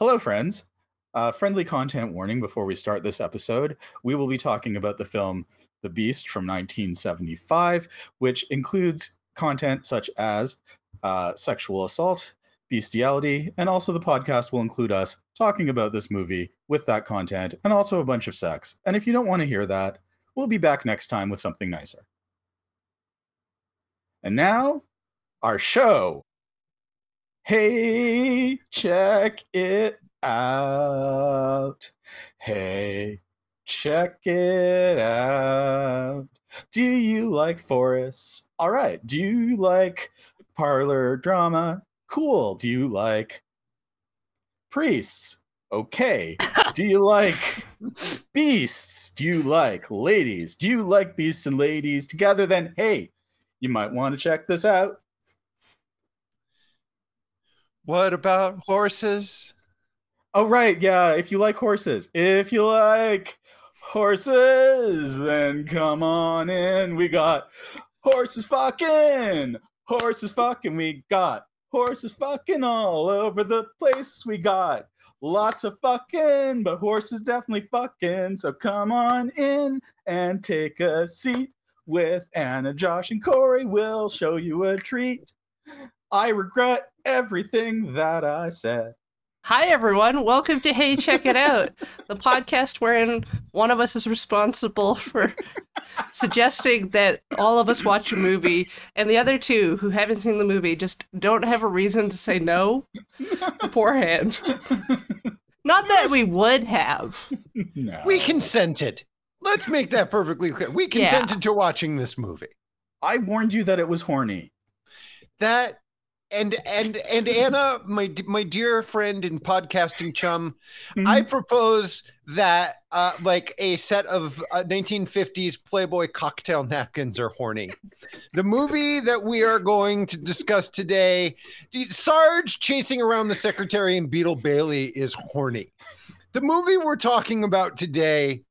Hello, friends. Uh, friendly content warning before we start this episode. We will be talking about the film The Beast from 1975, which includes content such as uh, sexual assault, bestiality, and also the podcast will include us talking about this movie with that content and also a bunch of sex. And if you don't want to hear that, we'll be back next time with something nicer. And now, our show. Hey, check it out. Hey, check it out. Do you like forests? All right. Do you like parlor drama? Cool. Do you like priests? Okay. Do you like beasts? Do you like ladies? Do you like beasts and ladies together? Then, hey, you might want to check this out. What about horses? Oh, right. Yeah. If you like horses, if you like horses, then come on in. We got horses fucking, horses fucking. We got horses fucking all over the place. We got lots of fucking, but horses definitely fucking. So come on in and take a seat with Anna, Josh, and Corey. We'll show you a treat. I regret everything that I said. Hi, everyone. Welcome to Hey Check It Out, the podcast wherein one of us is responsible for suggesting that all of us watch a movie, and the other two who haven't seen the movie just don't have a reason to say no beforehand. Not that we would have. No. We consented. Let's make that perfectly clear. We Yeah. consented to watching this movie. I warned you that it was horny. That and and and Anna, my my dear friend and podcasting chum, I propose that uh, like a set of uh, 1950s Playboy cocktail napkins are horny. The movie that we are going to discuss today, Sarge chasing around the secretary and Beetle Bailey is horny. The movie we're talking about today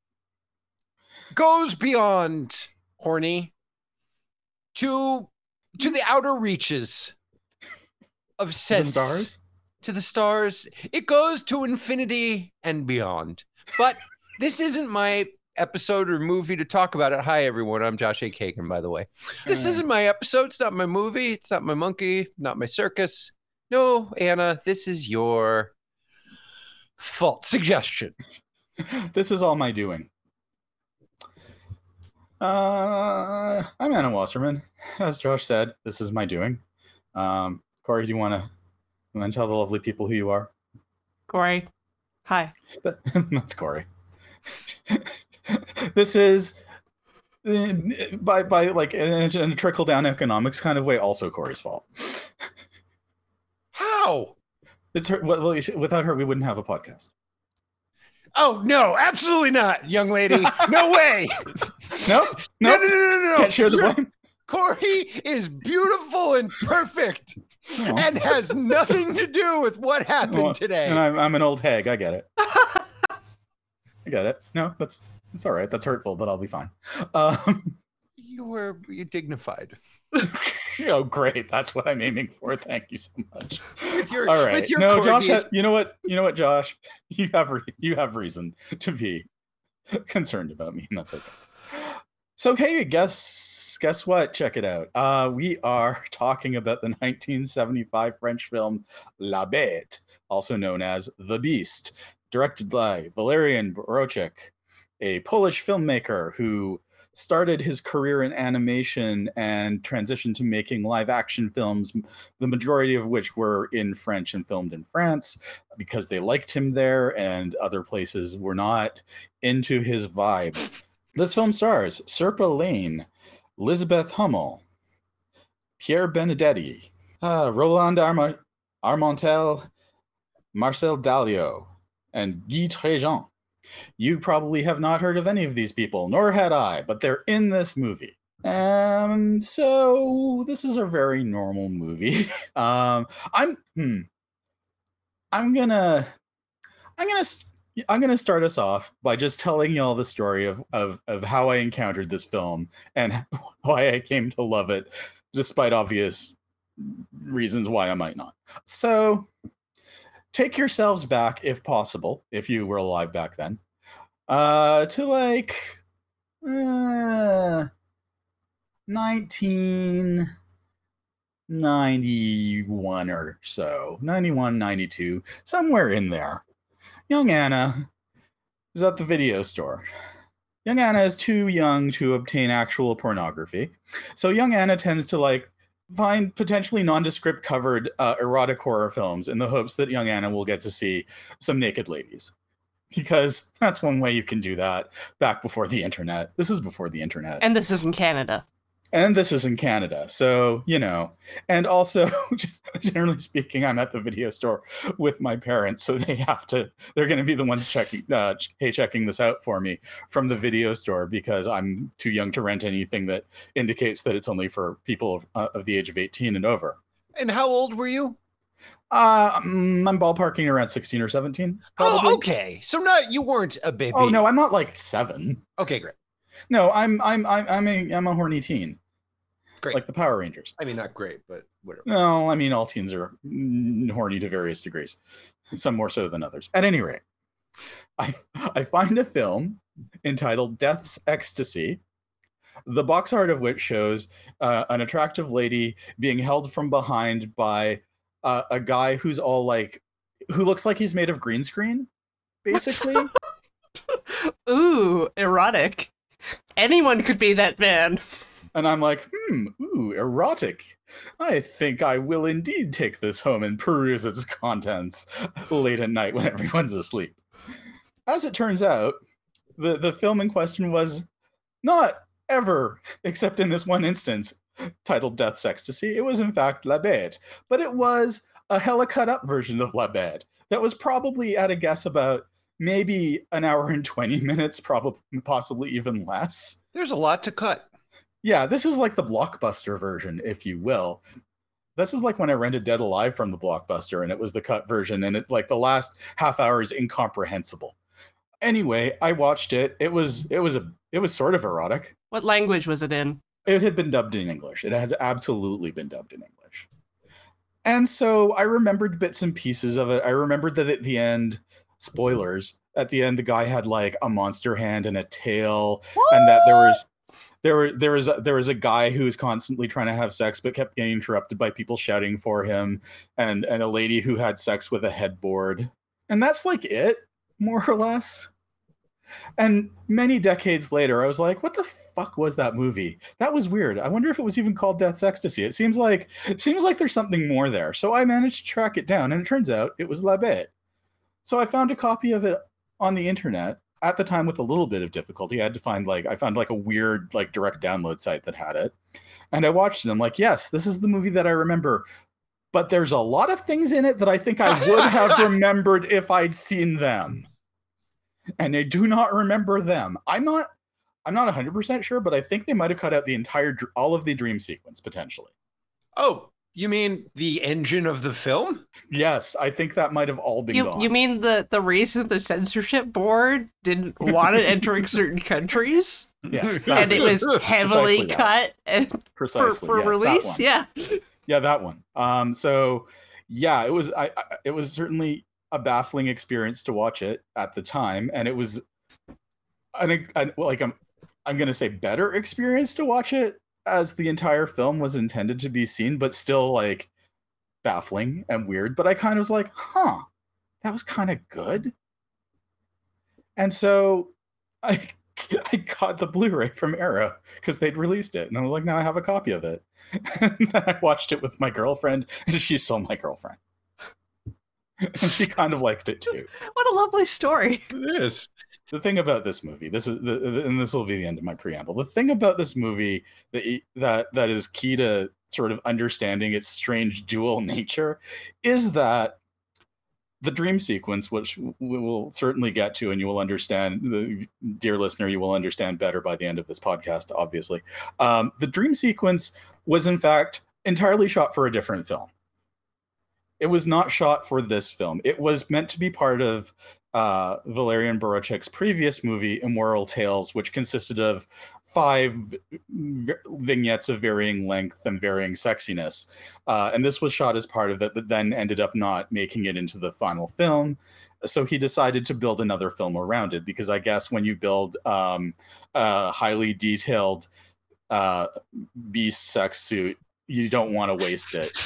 goes beyond horny to to the outer reaches of To the stars. to the stars. It goes to infinity and beyond. But this isn't my episode or movie to talk about it. Hi, everyone. I'm Josh A. Kagan, by the way. This Hi. isn't my episode. It's not my movie. It's not my monkey, not my circus. No, Anna, this is your fault suggestion. this is all my doing. Uh, I'm Anna Wasserman. As Josh said, this is my doing. Um, Corey, do you want to want to tell the lovely people who you are? Corey, hi. That's Corey. this is uh, by by like in a, in a trickle down economics kind of way, also Corey's fault. How? It's her. Well, well, without her, we wouldn't have a podcast. Oh, no, absolutely not, young lady. No way. No, No, no, no, no, no, no. can't share the blame. Corey is beautiful and perfect And has nothing to do with what happened Well, today. And I'm, I'm an old hag. I get it. I get it. No, that's that's all right. That's hurtful, but I'll be fine. Um, you were dignified oh, great. That's what I'm aiming for. Thank you so much. with your All right. with your no, Josh. corgis. Has, you know what? You know what, Josh? You have re- you have reason to be concerned about me, and that's okay. So hey, guess guess what? Check it out. Uh, we are talking about the 1975 French film La Bête, also known as The Beast, directed by Walerian Borowczyk, a Polish filmmaker who started his career in animation and transitioned to making live action films the majority of which were in French and filmed in France because they liked him there and other places were not into his vibe. This film stars Sirpa Lane, Elizabeth Hummel, Pierre Benedetti, uh, Roland Arma- Armontel, Marcel Dalio, and Guy Tréjan. You probably have not heard of any of these people, nor had I, but they're in this movie. Um, so this is a very normal movie. Um, I'm hmm, I'm gonna I'm gonna I'm gonna start us off by just telling y'all the story of of of how I encountered this film and why I came to love it, despite obvious reasons why I might not. So take yourselves back, if possible, if you were alive back then, uh, to like uh, 1991 or so, 91, 92, somewhere in there. Young Anna is at the video store. Young Anna is too young to obtain actual pornography. So young Anna tends to like find potentially nondescript covered uh, erotic horror films in the hopes that young Anna will get to see some naked ladies. Because that's one way you can do that back before the internet. This is before the internet. And this is in Canada. And this is in Canada. So, you know, and also, generally speaking, I'm at the video store with my parents. So they have to, they're going to be the ones checking, uh, hey, checking this out for me from the video store because I'm too young to rent anything that indicates that it's only for people of, uh, of the age of 18 and over. And how old were you? Uh, mm, I'm ballparking around 16 or 17. Probably. Oh, okay. So not you weren't a baby. Oh, no, I'm not like seven. Okay, great. No, I'm, I'm, I'm, I'm a, I'm a horny teen. Great. Like the Power Rangers. I mean, not great, but whatever. No, I mean, all teens are horny to various degrees, some more so than others. At any rate, I, I find a film entitled Death's Ecstasy, the box art of which shows uh, an attractive lady being held from behind by uh, a guy who's all like, who looks like he's made of green screen, basically. Ooh, erotic. Anyone could be that man. And I'm like, hmm, ooh, erotic. I think I will indeed take this home and peruse its contents late at night when everyone's asleep. As it turns out, the, the film in question was not ever, except in this one instance, titled Death's Ecstasy. It was, in fact, La Bête, but it was a hella cut up version of La Bête that was probably, at a guess, about maybe an hour and 20 minutes, probably possibly even less. There's a lot to cut. Yeah, this is like the blockbuster version, if you will. This is like when I rented Dead Alive from the blockbuster and it was the cut version, and it like the last half hour is incomprehensible. Anyway, I watched it. It was it was a it was sort of erotic. What language was it in? It had been dubbed in English. It has absolutely been dubbed in English. And so I remembered bits and pieces of it. I remembered that at the end, spoilers, at the end the guy had like a monster hand and a tail, and that there was there were there was a, there was a guy who was constantly trying to have sex but kept getting interrupted by people shouting for him and and a lady who had sex with a headboard. And that's like it more or less. And many decades later i was like what the fuck was that movie? That was weird. I wonder if it was even called death's ecstasy. It seems like it seems like there's something more there. So i managed to track it down and it turns out it was la bête so i found a copy of it on the internet at the time with a little bit of difficulty i had to find like i found like a weird like direct download site that had it. And i watched it i'm like yes this is the movie that i remember. But there's a lot of things in it that i think i would have remembered if i'd seen them. And i do not remember them. I'm not i'm not 100% sure but i think they might have cut out the entire all of the dream sequence potentially. Oh, you mean the engine of the film? yes i think that might have all been You gone you mean the the reason the censorship board didn't want it entering certain countries yes and it was heavily cut and for precisely for yes, release? Yeah. yeah that one um so yeah it was I, I it was certainly a baffling experience to watch it at the time and it was an, an well, like i'm i'm gonna say better experience to watch it as the entire film was intended to be seen but still like baffling and weird but i kind of was like huh that was kind of good and so i I got the Blu-ray from Arrow because they'd released it, and I was like, "Now I have a copy of it." and then I watched it with my girlfriend, and she's still my girlfriend, and she kind of liked it too. What a lovely story. It is. The thing about this movie, this is, the, the- and this will be the end of my preamble. The thing about this movie that that that is key to sort of understanding its strange dual nature is that the dream sequence, which we will certainly get to, and you will understand, the dear listener, you will understand better by the end of this podcast, obviously. Um, the dream sequence was, in fact, entirely shot for a different film. It was not shot for this film. It was meant to be part of uh, Walerian Borowczyk's previous movie, Immoral Tales, which consisted of five v- vignettes of varying length and varying sexiness. Uh, and this was shot as part of it, but then ended up not making it into the final film. So he decided to build another film around it because I guess when you build um, a highly detailed uh, beast sex suit, you don't want to waste it.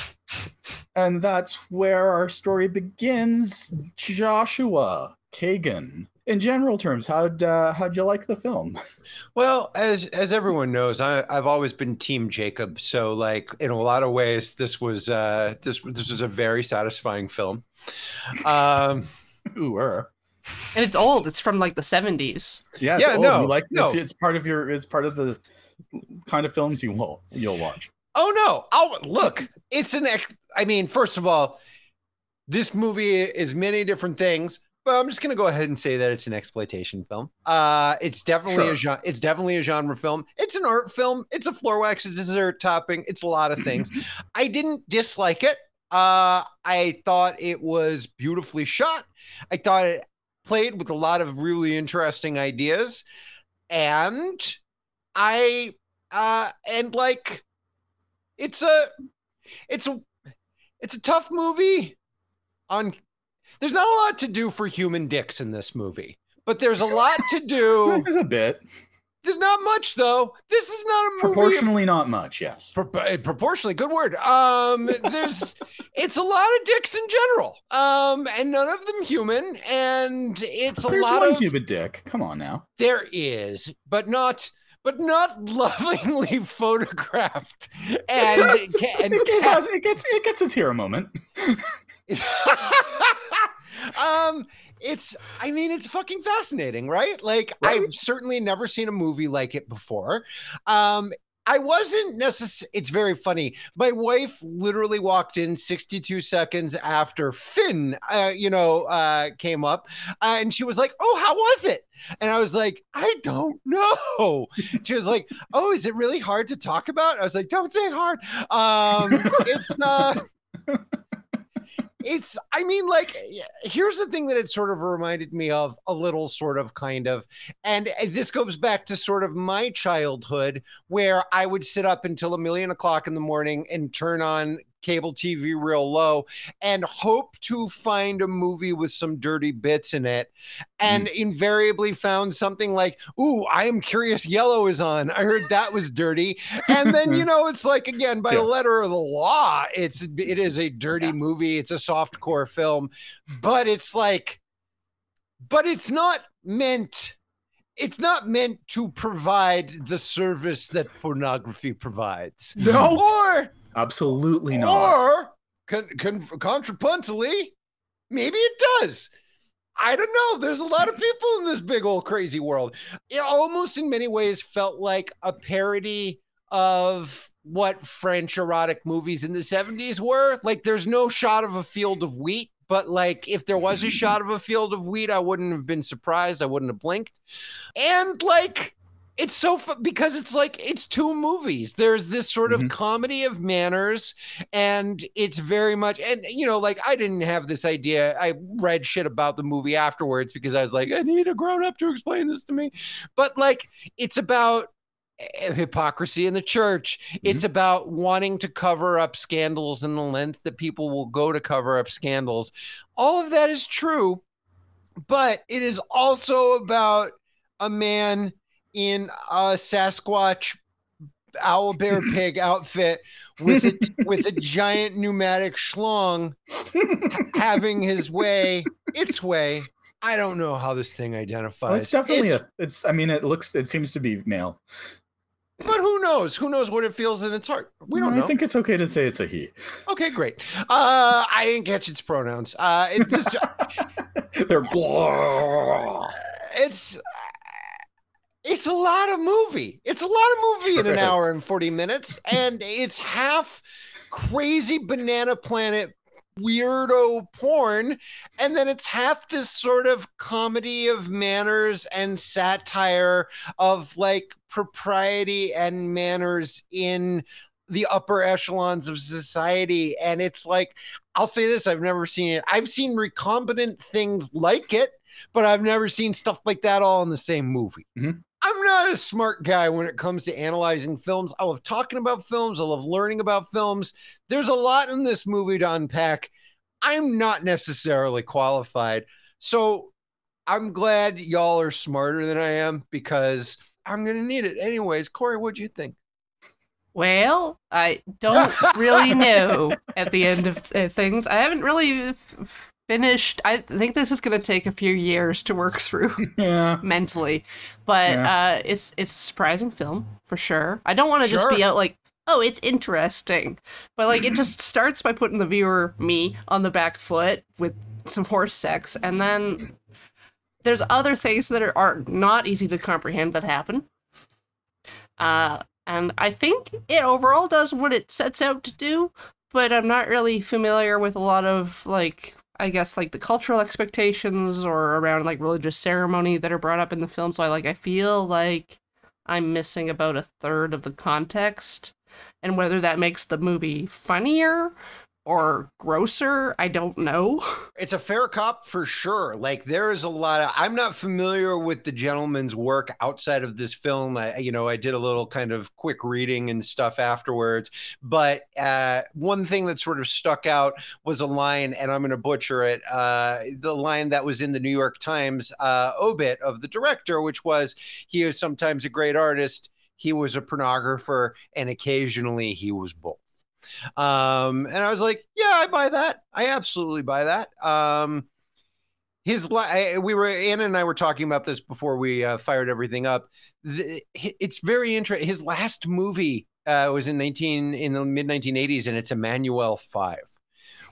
And that's where our story begins. Joshua Kagan. In general terms, how'd uh, how'd you like the film? Well, as as everyone knows, I, I've always been Team Jacob. So, like in a lot of ways, this was uh, this this was a very satisfying film. Um, Ooh, er. And it's old. It's from like the 70s. Yeah, Yeah, yeah, no, you like no. it's, it's part of your it's part of the kind of films you will you'll watch. Oh no! Oh look, it's an. ex- I mean, first of all, this movie is many different things, but I'm just gonna go ahead and say that it's an exploitation film. Uh, it's definitely a genre. It's definitely a genre film. It's an art film. It's a floor wax a dessert topping. It's a lot of things. I didn't dislike it. Uh, I thought it was beautifully shot. I thought it played with a lot of really interesting ideas, and I uh and like it's a it's a it's a tough movie on there's not a lot to do for human dicks in this movie but there's a lot to do There's a bit. there's not much though this is not a movie Proportionally not much, yes. Pro- uh, proportionally good word um there's it's a lot of dicks in general um and none of them human and it's a There's lot one of cubic dick. Come on now. there is but not but not lovingly photographed and, and it, has, it gets it gets its hero moment. Um it's i mean it's fucking fascinating right like Right. i've certainly never seen a movie like it before um I wasn't necessarily. It's very funny. My wife literally walked in 62 seconds after Finn, uh, you know, uh, came up, uh, and she was like, "Oh, how was it?" And I was like, "I don't know." She was like, "Oh, is it really hard to talk about?" I was like, "Don't say hard." Um, it's uh, it's i mean like here's the thing that it sort of reminded me of a little sort of kind of and uh, this goes back to sort of my childhood where i would sit up until a million o'clock in the morning and turn on cable tv real low and hope to find a movie with some dirty bits in it and mm. invariably found something like ooh i am curious yellow is on. I heard that was dirty. And then you know it's like again by Yeah. the letter of the law it's it is a dirty movie. It's a soft core film but it's like but it's not meant it's not meant to provide the service that pornography provides. No. or Absolutely not. or con- con- contrapuntally maybe it does I don't know. There's a lot of people in this big old crazy world. It almost in many ways felt like a parody of what French erotic movies in the 70s were. Like there's no shot of a field of wheat, but like if there was a shot of a field of wheat, I wouldn't have been surprised. I wouldn't have blinked. And like it's so because it's like it's two movies. There's this sort of Mhm. comedy of manners, and it's very much and you know, like I didn't have this idea. I read shit about the movie afterwards because I was like, I need a grown up to explain this to me. But like, it's about eh, hypocrisy in the church. It's about wanting to cover up scandals and the length that people will go to cover up scandals. All of that is true, but it is also about a man in a Sasquatch owl bear pig outfit with a, with a giant pneumatic schlong having his way its way i don't know how this thing identifies Well, it's definitely It's- a. It's. I mean, it looks. It seems to be male. but who knows who knows what it feels in its heart we don't I know i think it's okay to say it's a he. okay great uh i didn't catch its pronouns uh it, this, They're blah. it's it's a lot of movie. It's a lot of movie in an is. hour and 40 minutes. And it's half crazy banana planet weirdo porn. And then it's half this sort of comedy of manners and satire of like propriety and manners in the upper echelons of society. And it's like, I'll say this I've never seen it. I've seen recombinant things like it, but I've never seen stuff like that all in the same movie. Mm-hmm. I'm not a smart guy when it comes to analyzing films. I love talking about films. I love learning about films. There's a lot in this movie to unpack. I'm not necessarily qualified. So I'm glad y'all are smarter than I am because I'm going to need it. Anyways, Corey, what do you think? Well, I don't really know at the end of uh, things. I haven't really f- finished. I think this is going to take a few years to work through Yeah. mentally, but Yeah. uh, it's it's a surprising film for sure. I don't want to just be out like, oh, it's interesting, but like it just starts by putting the viewer, me, on the back foot with some horse sex, and then there's other things that are, are not easy to comprehend that happen. Uh, and I think it overall does what it sets out to do, but I'm not really familiar with a lot of like I guess like the cultural expectations or around like religious ceremony that are brought up in the film. So I like I feel like I'm missing about a third of the context. And whether that makes the movie funnier or grosser, I don't know. It's a fair cop for sure. Like there is a lot of I'm not familiar with the gentleman's work outside of this film. I you know, I did a little kind of quick reading and stuff afterwards, but uh one thing that sort of stuck out was a line and I'm going to butcher it. Uh the line that was in the New York Times uh obit of the director which was he is sometimes a great artist, he was a pornographer and occasionally he was both. Um, and I was like, yeah, I buy that. I absolutely buy that. Um, his I- we were Anna and I were talking about this before we uh, fired everything up. The, it's very interesting. His last movie uh, was in 19 in the mid 1980s, and it's Emmanuelle Five,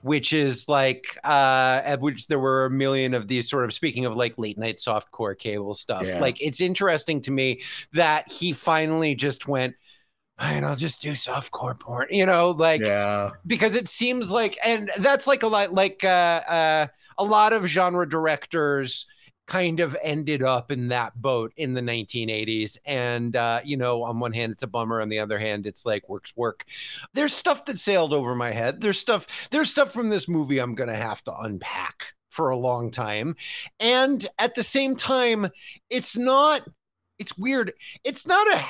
which is like uh, at which there were a million of these sort of speaking of like late night softcore cable stuff. Yeah. Like it's interesting to me that he finally just went. Fine, I'll just do softcore porn, you know, like yeah. because it seems like and that's like a lot like uh uh a lot of genre directors kind of ended up in that boat in the 1980s and uh you know on one hand it's a bummer. On the other hand it's like works work. There's stuff that sailed over my head. There's stuff there's stuff from this movie i'm gonna have to unpack for a long time. And at the same time it's not it's weird. It's not a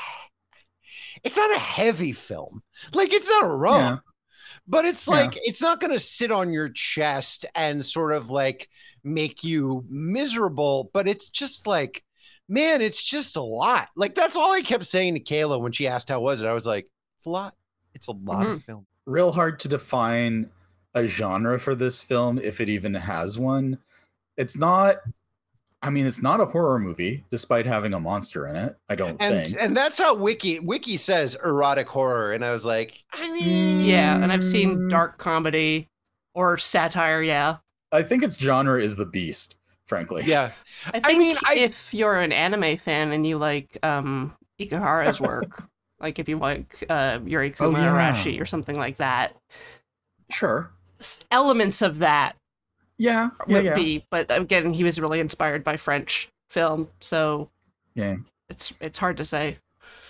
it's not a heavy film like it's not a romp Yeah. but it's Yeah. like it's not going to sit on your chest and sort of like make you miserable but it's just like man it's just a lot like that's all i kept saying to kayla when she asked how was it i was like it's a lot it's a lot of mm-hmm. film Real hard to define a genre for this film if it even has one. It's not I mean, it's not a horror movie, despite having a monster in it. I don't and think. and that's how wiki wiki says erotic horror and i was like i mean Yeah, and I've seen dark comedy or satire, yeah. I think its genre is the beast, frankly. yeah I I think mean, I- if you're an anime fan and you like um Ikuhara's work, like if you like uh Yuri Oh, Kuma yeah. Arashi or something like that, Sure. elements of that Yeah. Yeah. would Yeah. be. But again, he was really inspired by French film, so yeah. it's it's hard to say.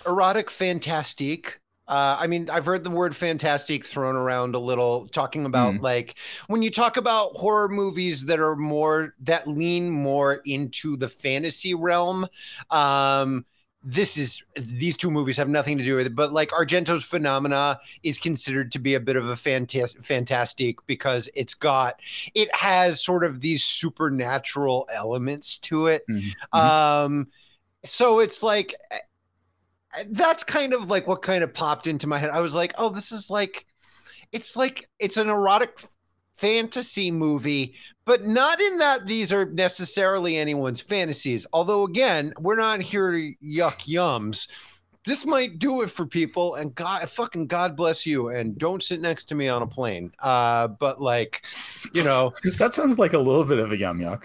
erotic fantastique. Uh, I mean, I've heard the word fantastic thrown around a little, talking about Mm. like when you talk about horror movies that are more that lean more into the fantasy realm. Um, this is these two movies have nothing to do with it, but like Argento's Phenomena is considered to be a bit of a fantastic fantastic because it's got it has sort of these supernatural elements to it. Mhm. Um, so it's like eh, that's kind of like what kind of popped into my head. I was like, oh, this is like it's like it's an erotic fantasy movie, but not in that these are necessarily anyone's fantasies. Although again, we're not here to yuck yums. This might do it for people, and God, fucking God bless you. And don't sit next to me on a plane. Uh, but like, you know, That sounds like a little bit of a yum yuck.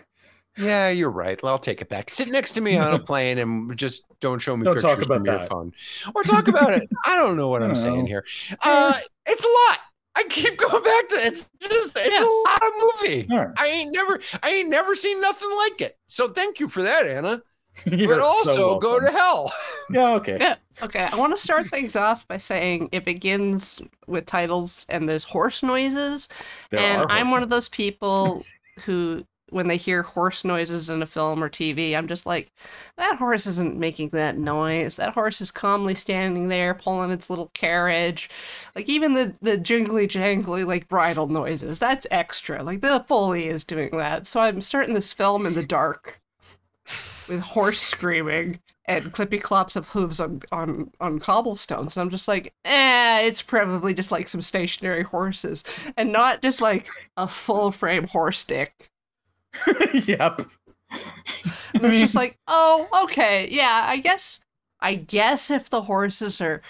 yeah, you're right. I'll take it back. Sit next to me on a plane and just don't show me Don't pictures talk about from your that. phone. Or talk about it. I don't know what I I'm don't saying here. Uh, it's a lot. I keep going back to it. It's just it's Yeah. a lot of movie. All right. I ain't never I ain't never seen nothing like it. So thank you for that, Anna. You're but so also go to hell. Yeah, okay. Yeah. Okay. I want to start things off by saying it begins with titles and there's horse noises. There and are I'm one of those people who when they hear horse noises in a film or TV, I'm just like, that horse isn't making that noise. That horse is calmly standing there pulling its little carriage. Like even the the jingly jangly like bridle noises, that's extra. Like the Foley is doing that. So I'm starting this film in the dark with horse screaming and clippy clops of hooves on, on, on cobblestones. And I'm just like, eh, it's probably just like some stationary horses and not just like a full frame horse dick. yep. And it's just like, oh, okay, yeah, I guess, I guess if the horses are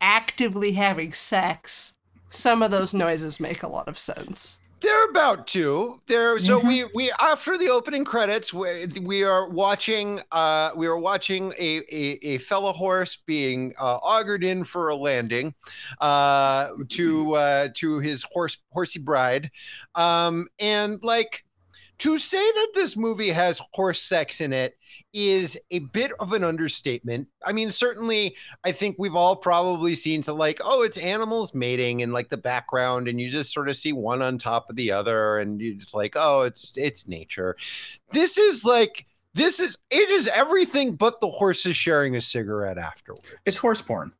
actively having sex, some of those noises make a lot of sense. They're about to. They're so Mhm. we we after the opening credits we, we are watching uh we are watching a a, a fellow horse being uh, augured in for a landing uh to uh to his horse horsey bride um and like to say that this movie has horse sex in it is a bit of an understatement. I mean, certainly, I think we've all probably seen some like, oh, it's animals mating in like the background, and you just sort of see one on top of the other, and you just like, oh, it's it's nature. This is like this is it is everything but the horses sharing a cigarette afterwards. It's horse porn.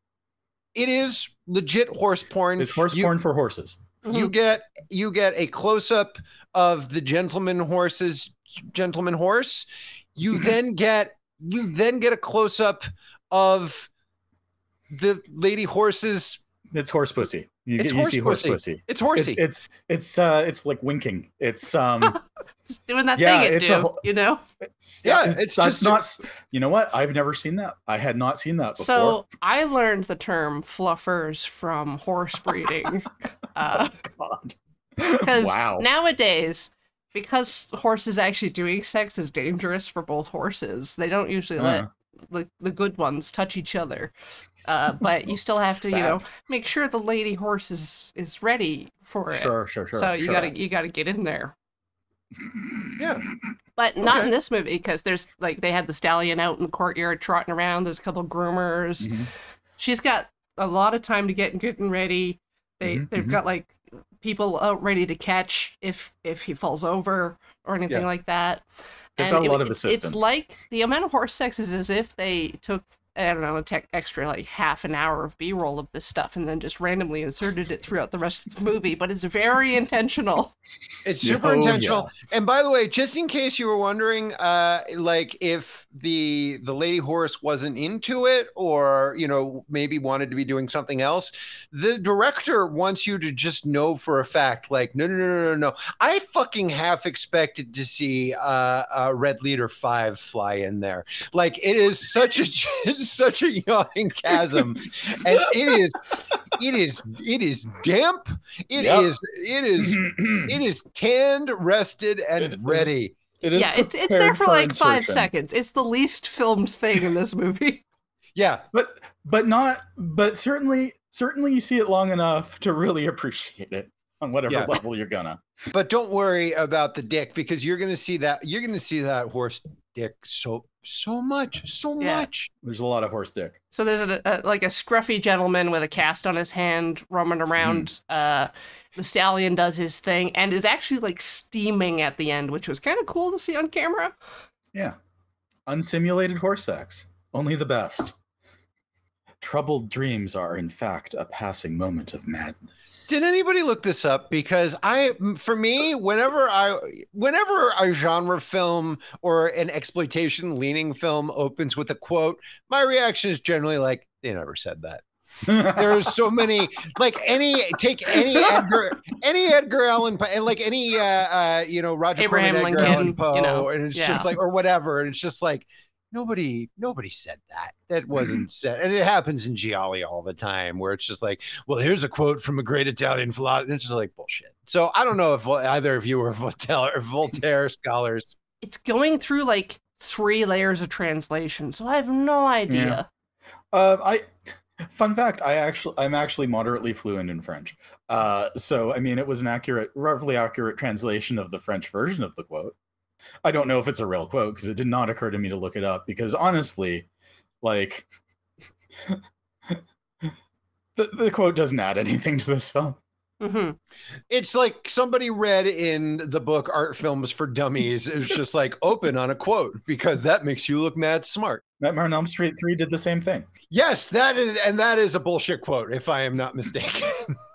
it is legit horse porn. It's horse You- porn for horses. you mm-hmm. get you get a close up of the gentleman horse's gentleman horse you then get you then get a close up of the lady horse's It's horse pussy. You, It's get, you horse see horse pussy. pussy. it's It's horsey it's it's uh it's like winking. It's um It's doing that Yeah, thing it it's do, a you know? it's, Yeah, it's, it's just- not s- you know what? I've never seen that. I had not seen that before. So I learned the term fluffers from horse breeding. uh, God. Because wow. nowadays, because horses actually doing sex is dangerous for both horses, they don't usually Uh, let the, the good ones touch each other. Uh, but you still have to, you know, make sure the lady horse is, is ready for it. sure, sure, sure. so you sure. gotta you gotta get in there. yeah But not Okay. in this movie because there's like they had the stallion out in the courtyard trotting around. There's a couple groomers. Mhm. She's got a lot of time to get good and ready. They Mhm, they've mhm. got like people out ready to catch if if he falls over or anything Yeah. like that. They've got a it- lot of assistance. It's like the amount of horse sex is as if they took I don't know, a tech extra like half an hour of B roll of this stuff and then just randomly inserted it throughout the rest of the movie. But it's very intentional. It's super oh, intentional. And by the way, just in case you were wondering, uh, like if the the lady horse wasn't into it, or you know maybe wanted to be doing something else, the director wants you to just know for a fact, like no, no, no, no, no, no. I fucking half expected to see uh, uh, Red Leader Five fly in there. Like it is such a it's such a yawning chasm, and it is it is it is damp. It is Yep. it is it is tanned, rested, and It is- ready. It is yeah, it's it's there prepared for like five seconds. It's the least filmed thing in this movie. Yeah, But but not but certainly certainly you see it long enough to really appreciate it on whatever Yeah. level you're gonna. but don't worry about the dick because you're gonna see that you're gonna see that horse dick so so much, so Yeah. much. There's a lot of horse dick. So there's a, a like a scruffy gentleman with a cast on his hand roaming around. Uh, the stallion does his thing and is actually like steaming at the end, which was kind of cool to see on camera. Yeah. Unsimulated horse sex. Only the best. Troubled dreams are, in fact, a passing moment of madness. Did anybody look this up? Because I, for me, whenever I, whenever a genre film or an exploitation leaning film opens with a quote, my reaction is generally like, they never said that. There's so many, like any take any Edgar, any Edgar Allan Poe, and like any, uh, uh, you know, Roger Abraham Corman, Edgar Lincoln, Allan you Poe, know, and it's yeah. just like, or whatever, and it's just like nobody, nobody said that. That wasn't said, and it happens in Gialli all the time, where it's just like, well, here's a quote from a great Italian philosopher, and it's just like bullshit. So I don't know if either of you are Voltaire, or Voltaire scholars. It's going through like three layers of translation, so I have no idea. Uh, I fun fact, I actually I'm actually moderately fluent in French. Uh, so I mean it was an accurate, roughly accurate translation of the French version of the quote. I don't know if it's a real quote because it did not occur to me to look it up because honestly, like the, the quote doesn't add anything to this film. hmm It's like somebody read in the book Art Films for Dummies. It was just like open on a quote because that makes you look mad smart. Nightmare on Elm Street 3 did the same thing. Yes, that is, and that is a bullshit quote, if I am not mistaken.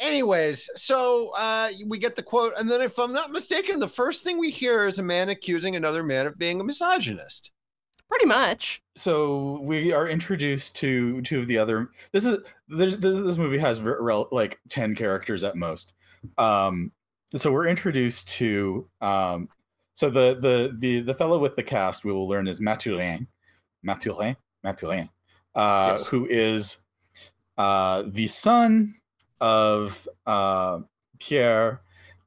Anyways, so uh, we get the quote, and then if I'm not mistaken, the first thing we hear is a man accusing another man of being a misogynist. Pretty much. So we are introduced to two of the other. This is this, this movie has re- rel- like ten characters at most. Um, so we're introduced to um, so the the the the fellow with the cast we will learn is Mathurin, Mathurin, Mathurin, uh, Yes. who is uh, the son of uh, Pierre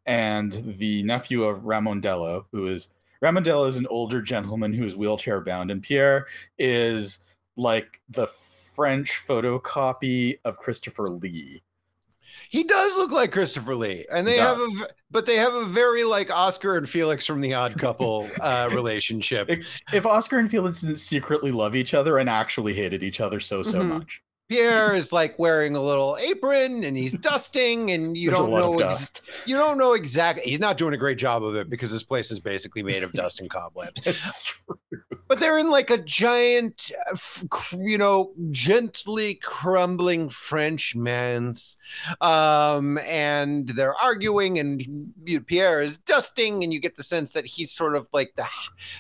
and the nephew of Ramondello, who is Ramondello is an older gentleman who is wheelchair bound, and Pierre is like the French photocopy of Christopher Lee. He does look like Christopher Lee, and they have a, but they have a very like Oscar and Felix from The Odd Couple uh, relationship. If Oscar and Felix didn't secretly love each other and actually hated each other so so Mhm. much, Pierre is like wearing a little apron, and he's dusting, and you there's don't know of ex- you don't know exactly. He's not doing a great job of it because this place is basically made of dust and cobwebs. It's true. But they're in like a giant, uh, f- cr- you know, gently crumbling French manse, um, and they're arguing, and you- Pierre is dusting, and you get the sense that he's sort of like the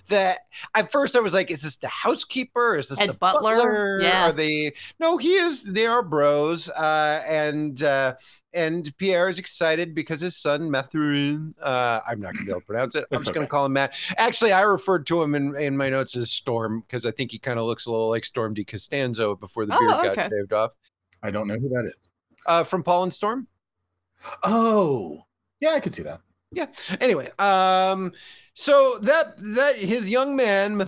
that. At first, I was like, "Is this the housekeeper? Is this Head the butler? butler? Yeah. Are they? No, he is. They are bros, uh, and." Uh, and Pierre is excited because his son Mathurin, uh, I'm not going to be able to pronounce it. I'm It's just going to call him Matt. Actually, I referred to him in, in my notes as Storm because I think he kind of looks a little like Storm DiCostanzo before the Oh, beard got shaved off. I don't know who that is. Uh, from Paul and Storm. Oh, yeah, I could see that. Yeah. Anyway, um, so that that his young man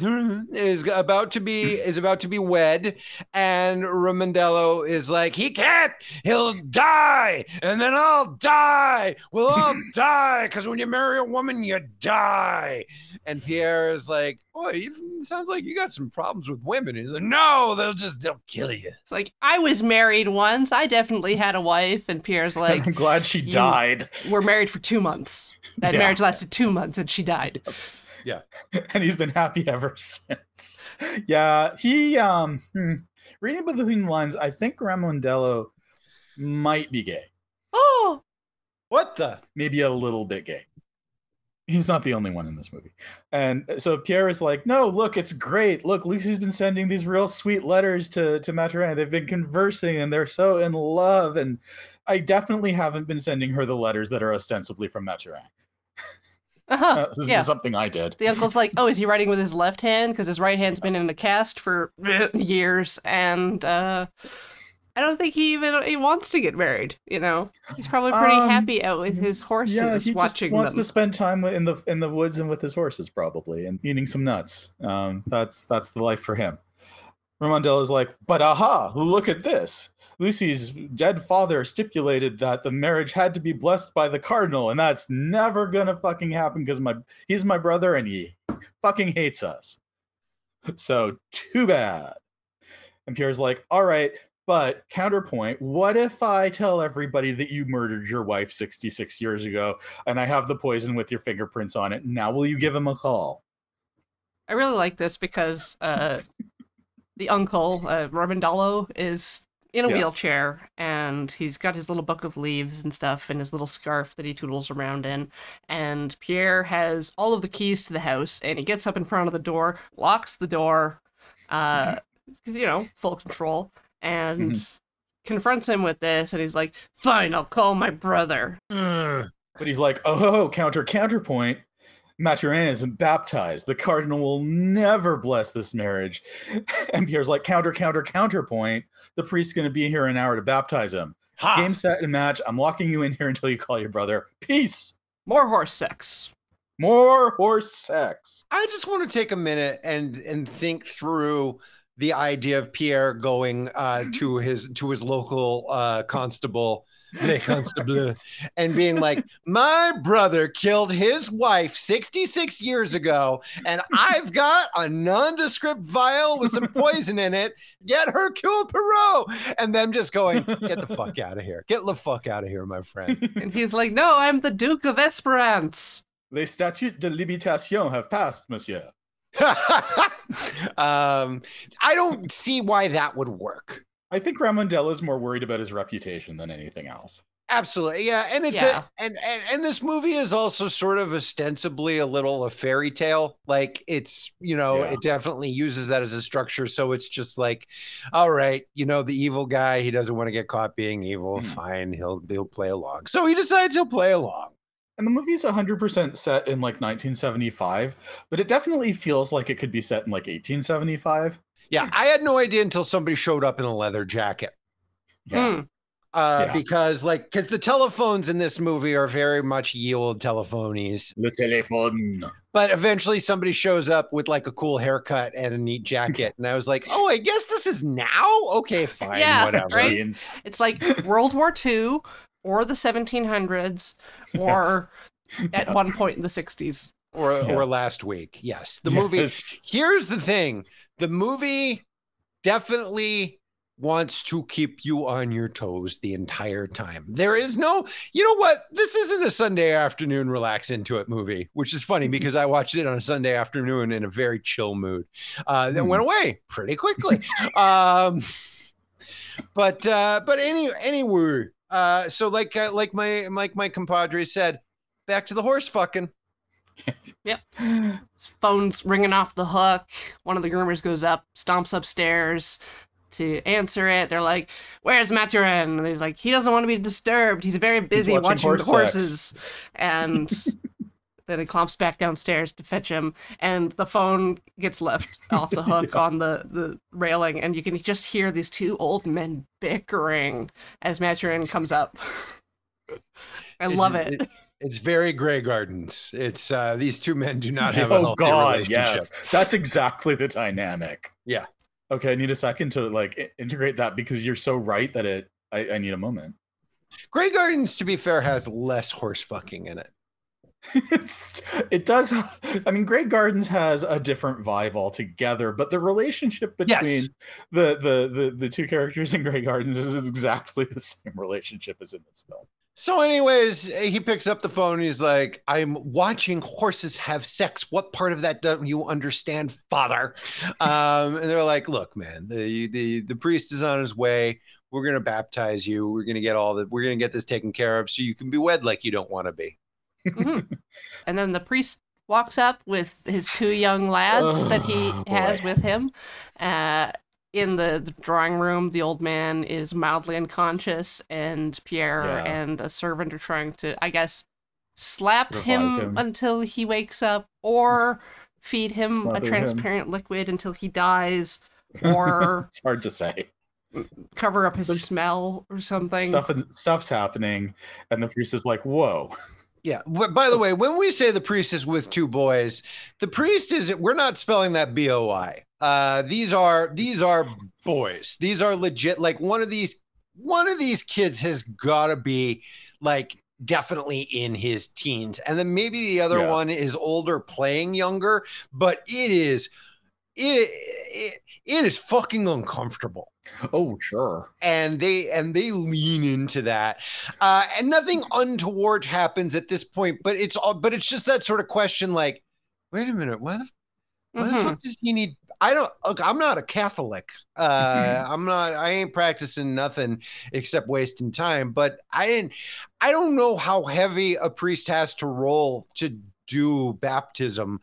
is about to be is about to be wed, and Ramondello is like, he can't, he'll die, and then I'll die. We'll all die because when you marry a woman, you die. And Pierre is like, boy, you, sounds like you got some problems with women. He's like, no, they'll just they'll kill you. It's like I was married once. I definitely had a wife, and Pierre's like, I'm glad she died, "We're married for two months. That Yeah. marriage lasted two months, and she died." and he's been happy ever since. Yeah, he um hmm, reading between the lines, I think Ramondello might be gay. Oh, What the? maybe a little bit gay. He's not the only one in this movie. And so Pierre is like, no, look, it's great. Look, Lucy's been sending these real sweet letters to, to Mathurin. They've been conversing and they're so in love. And I definitely haven't been sending her the letters that are ostensibly from Mathurin. Uh-huh. Uh, this is yeah. something I did. The uncle's like, "Oh, is he writing with his left hand? Because his right hand's been in the cast for years, and uh, I don't think he even he wants to get married. You know, he's probably pretty Um, happy out with his horses, yeah, he watching just wants them. to spend time in the in the woods and with his horses, probably, and eating some nuts. Um, that's that's the life for him. Ramondello is like, but aha, look at this. Lucy's dead father stipulated that the marriage had to be blessed by the cardinal, and that's never gonna fucking happen because my he's my brother and he fucking hates us. So too bad. And Pierre's like, all right, but counterpoint, what if I tell everybody that you murdered your wife 66 years ago and I have the poison with your fingerprints on it? Now will you give him a call? I really like this because uh, the uncle, uh, Ramondello, is in a Yeah. wheelchair and he's got his little book of leaves and stuff and his little scarf that he toodles around in. And Pierre has all of the keys to the house and he gets up in front of the door, locks the door, uh, because, you know, full control, and mm-hmm. confronts him with this. And he's like, Fine, I'll call my brother. But he's like, oh, counter, counterpoint. Mathurin isn't baptized. The cardinal will never bless this marriage. And Pierre's like, counter, counter, counterpoint. The priest's going to be here in an hour to baptize him. Ha! Game, set, and match. I'm locking you in here until you call your brother. Peace. More horse sex. More horse sex. I just want to take a minute and and think through the idea of Pierre going uh, to his to his local uh, constable Le Constable, and being like, my brother killed his wife 66 years ago, and I've got a nondescript vial with some poison in it. Get her Hercule Poirot. And them just going, get the fuck out of here. Get the fuck out of here, my friend. And he's like, no, I'm the Duke of Esperance. Les statutes de limitation have passed, monsieur. um, I don't see why that would work. I think Ramondella is more worried about his reputation than anything else. Absolutely, yeah, and it's Yeah. a and, and and this movie is also sort of ostensibly a little a fairy tale. Like it's you know Yeah. it definitely uses that as a structure. So it's just like, all right, you know, the evil guy he doesn't want to get caught being evil. Mhm. Fine, he'll he'll play along. So he decides he'll play along. And the movie's 100% set in like 1975, but it definitely feels like it could be set in like 1875. Yeah, I had no idea until somebody showed up in a leather jacket. Yeah. Hmm. Uh, Yeah. because like because the telephones in this movie are very much ye old telephonies. Le téléphone. But eventually somebody shows up with like a cool haircut and a neat jacket. And I was like, oh, I guess this is now? Okay, fine, Yeah, whatever. right? It's like World War II or the 1700s or at Yeah. one point in the 60s. Or Yeah. or last week. Yes. The movie. Here's the thing. The movie definitely wants to keep you on your toes the entire time. There is no, you know what? This isn't a Sunday afternoon relax into it movie, which is funny because I watched it on a Sunday afternoon in a very chill mood. Uh that went away pretty quickly. um but uh but any anyway, uh so like uh, like my like my compadre said, back to the horse fucking. Phone's ringing off the hook. One of the groomers goes up, stomps upstairs to answer it. They're like, Where's Mathurin? And he's like, He doesn't want to be disturbed. He's very busy watching watching, horse the sex." horses. And then he clomps back downstairs to fetch him. And the phone gets left off the hook on the, the railing. And you can just hear these two old men bickering as Mathurin comes up. I It's- love it. It's very Grey Gardens. It's uh these two men do not have a oh god yes that's exactly the dynamic Yeah. okay i need a second to like integrate that because you're so right that it i, I need a moment Grey Gardens, to be fair, has less horse fucking in it. it's, it does i mean Grey gardens has a different vibe altogether but the relationship Yes. between the, the the the two characters in Grey gardens is exactly the same relationship as in this film So, anyways, he picks up the phone. And he's like, "I'm watching horses have sex. What part of that don't you understand, father?" Um, and they're like, "Look, man, the the the priest is on his way. We're gonna baptize you. We're gonna get all the. We're gonna get this taken care of, so you can be wed like you don't want to be." Mhm. And then the priest walks up with his two young lads that he Oh, has with him. Uh, in the, the drawing room, the old man is mildly unconscious, and Pierre Yeah. and a servant are trying to, I guess, slap him, him. until he wakes up, or feed him Smother a him. transparent liquid until he dies, or it's hard to say cover up his There's smell or something. stuff stuff's happening and the priest is like whoa Yeah. But by the way, when we say the priest is with two boys, the priest is we're not spelling that B O I. Uh these are these are boys. These are legit like one of these one of these kids has got to be like definitely in his teens. And then maybe the other Yeah. one is older playing younger, but it is it, it it is fucking uncomfortable oh sure and they and they lean into that uh and nothing untoward happens at this point but it's all but it's just that sort of question like wait a minute why the, why the Mhm. fuck does he need i don't look i'm not a catholic uh i'm not i ain't practicing nothing except wasting time but i didn't i don't know how heavy a priest has to roll to do baptism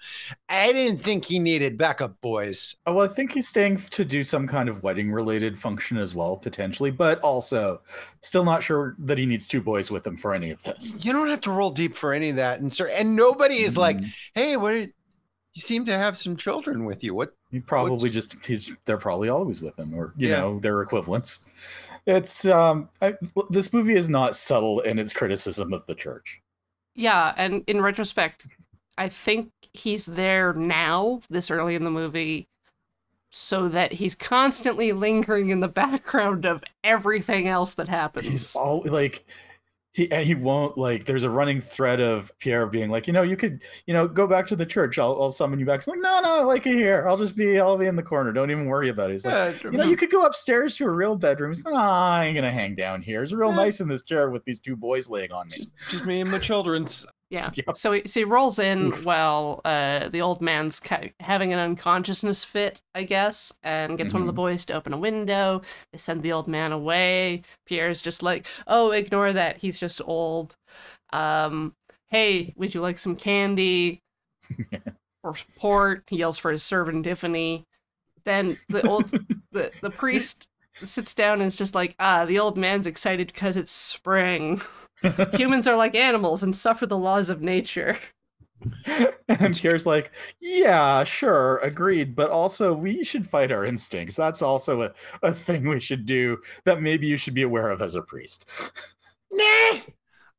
i didn't think he needed backup boys Oh, well, I think he's staying to do some kind of wedding related function as well, potentially, but also still not sure that he needs two boys with him for any of this. you don't have to roll deep for any of that and sir and nobody is like Mhm. hey what you seem to have some children with you what he probably what's- just he's they're probably always with him, or you Yeah. know, their equivalents. It's um, I, this movie is not subtle in its criticism of the church. Yeah, and in retrospect, I think he's there now, this early in the movie, so that he's constantly lingering in the background of everything else that happens. He's all like he and he won't like there's a running thread of Pierre being like, you know, you could, you know, go back to the church. I'll, I'll summon you back. He's like, no, no, I like it here. I'll just be I'll be in the corner. Don't even worry about it. He's like, Yeah, you know, mm. you could go upstairs to a real bedroom. He's like, nah, I ain't gonna hang down here. It's real Yeah. nice in this chair with these two boys laying on me. just, just me and my children's. Yeah. Yep. So he, so he rolls in Oof. while uh, the old man's ca- having an unconsciousness fit, I guess, and gets one of the Mhm. boys to open a window. They send the old man away. Pierre's just like, oh, ignore that. He's just old. Um, hey, would you like some candy or port? He yells for his servant Ifany. Then the old the, the priest sits down and is just like, ah, the old man's excited because it's spring. Humans are like animals and suffer the laws of nature. and Pierre's like, yeah, sure, agreed. But also, we should fight our instincts. That's also a, a thing we should do that maybe you should be aware of as a priest. Nah.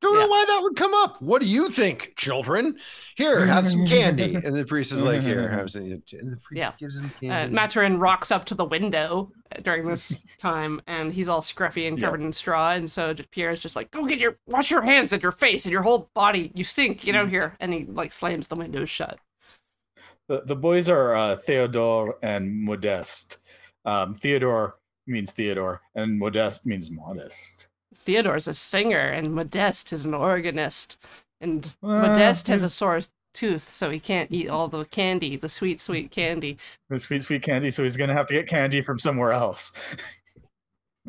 I don't Yeah. know why that would come up. What do you think, children? Here, have some candy. And the priest is like, here, have some. And the priest Yeah. gives him Uh, candy. Mathurin rocks up to the window during this time, and he's all scruffy and Yeah. covered in straw. And so just- Pierre's just like, "Go get your wash your hands and your face and your whole body. You stink. Get out here!" And he like slams the windows shut. The, the boys are uh, Theodore and Modeste. Um, Theodore means Theodore, and Modeste means modest. Theodore's a singer, and Modeste is an organist, and Uh, Modeste has a sore tooth, so he can't eat all the candy, the sweet, sweet candy. The sweet, sweet candy, so he's gonna have to get candy from somewhere else.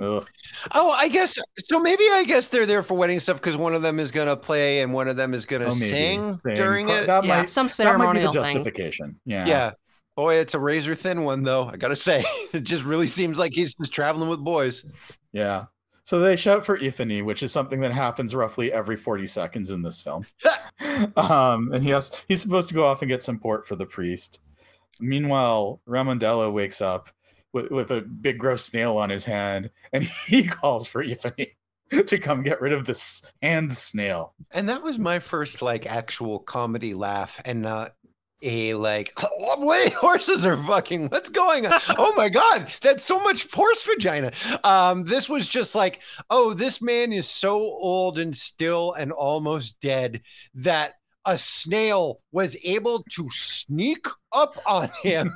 Ugh. Oh, I guess so. Maybe I guess they're there for wedding stuff because one of them is gonna play and one of them is gonna Oh, sing, Sing. during Pro- it. That yeah, might some that might be the ceremonial thing. justification. Yeah. yeah. Boy, it's a razor thin one though. I gotta say, it just really seems like he's just traveling with boys. Yeah. So they shout for Ifany, which is something that happens roughly every 40 seconds in this film. um, and he has he's supposed to go off and get some port for the priest. Meanwhile, Rammendelo wakes up with, with a big gross snail on his hand, and he calls for Ifany to come get rid of this hand snail. And that was my first like actual comedy laugh, and not a like oh, wait horses are fucking what's going on? Oh my god that's so much horse vagina. Um this was just like oh this man is so old and still and almost dead that a snail was able to sneak up on him.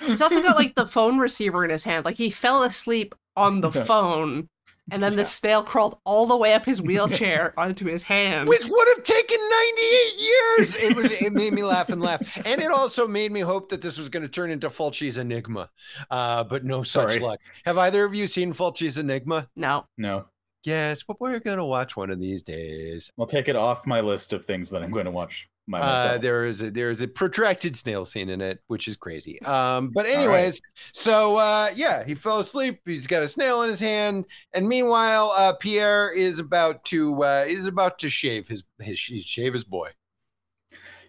He's also got like the phone receiver in his hand. Like he fell asleep on the phone, and then the snail crawled all the way up his wheelchair onto his hand. which would have taken 98 years. It was it made me laugh and laugh. And it also made me hope that this was going to turn into Fulci's Aenigma. Uh, but no such Sorry. luck. Have either of you seen Fulci's Aenigma? No, No, Yes, but we're going to watch one of these days. I'll take it off my list of things that I'm going to watch by Uh, there is a there is a protracted snail scene in it, which is crazy. Um, but right. anyways, so uh, yeah, he fell asleep. He's got a snail in his hand, and meanwhile, uh, Pierre is about to uh, is about to shave his his shave his boy.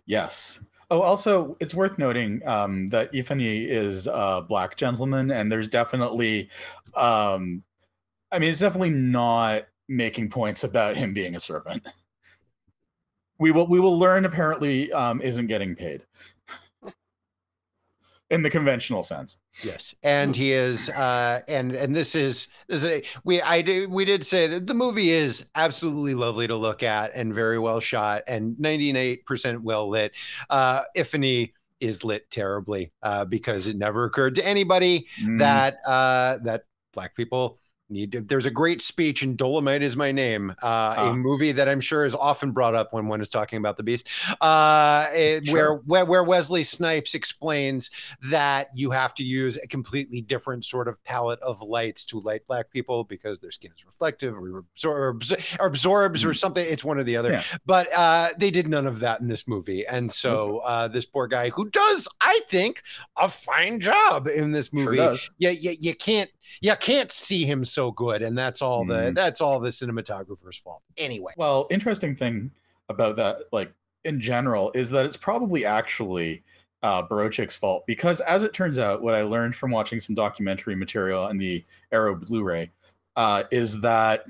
Yes. Oh, also, it's worth noting um, that Ifany is a black gentleman, and there's definitely, um, I mean, it's definitely not making points about him being a servant. We will we will learn apparently um, isn't getting paid in the conventional sense. Yes, and he is, uh, and and this is this is a, we I did we did say that the movie is absolutely lovely to look at and very well shot and ninety eight percent well lit. Uh, Ifany is lit terribly uh, because it never occurred to anybody Mm, that uh, that black people need to. There's a great speech in Dolemite is my name, uh, Ah. a movie that I'm sure is often brought up when one is talking about the beast, uh, it- Sure. where, where where Wesley Snipes explains that you have to use a completely different sort of palette of lights to light black people because their skin is reflective or absorbs or absorbs or Mm. something. It's one or the other. Yeah. But uh, they did none of that in this movie, and so uh, this poor guy who does, I think, a fine job in this Sure movie. does. Yeah, you, you can't you can't see him so good, and that's all the Mhm. that's all the cinematographer's fault. Anyway, Well, interesting thing about that, like in general, is that it's probably actually uh, Borowczyk's fault because, as it turns out, what I learned from watching some documentary material on the Arrow Blu-ray uh, is that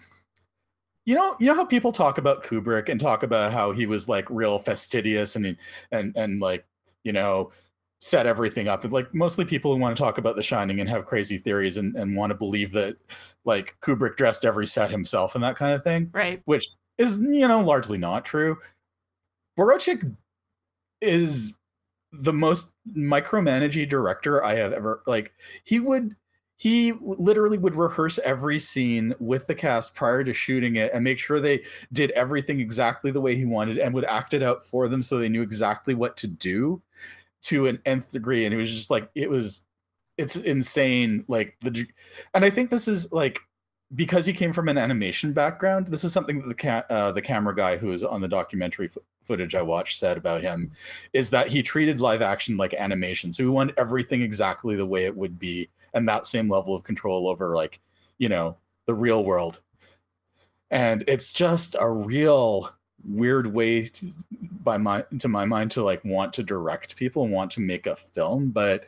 you know, you know how people talk about Kubrick and talk about how he was like real fastidious and and and like you know set everything up. Like mostly people who want to talk about The Shining and have crazy theories and, and want to believe that like Kubrick dressed every set himself and that kind of thing, Right. which is you know largely not true. Borowczyk is the most micromanaging director I have ever like. He would he literally would rehearse every scene with the cast prior to shooting it and make sure they did everything exactly the way he wanted and would act it out for them so they knew exactly what to do to an nth degree and it was just like it was it's insane like the and i think this is like because he came from an animation background this is something that the ca- uh, the camera guy who is on the documentary fo- footage i watched said about him is that he treated live action like animation so he wanted everything exactly the way it would be and that same level of control over like you know the real world. And it's just a real weird way to, by my to my mind to like want to direct people and want to make a film but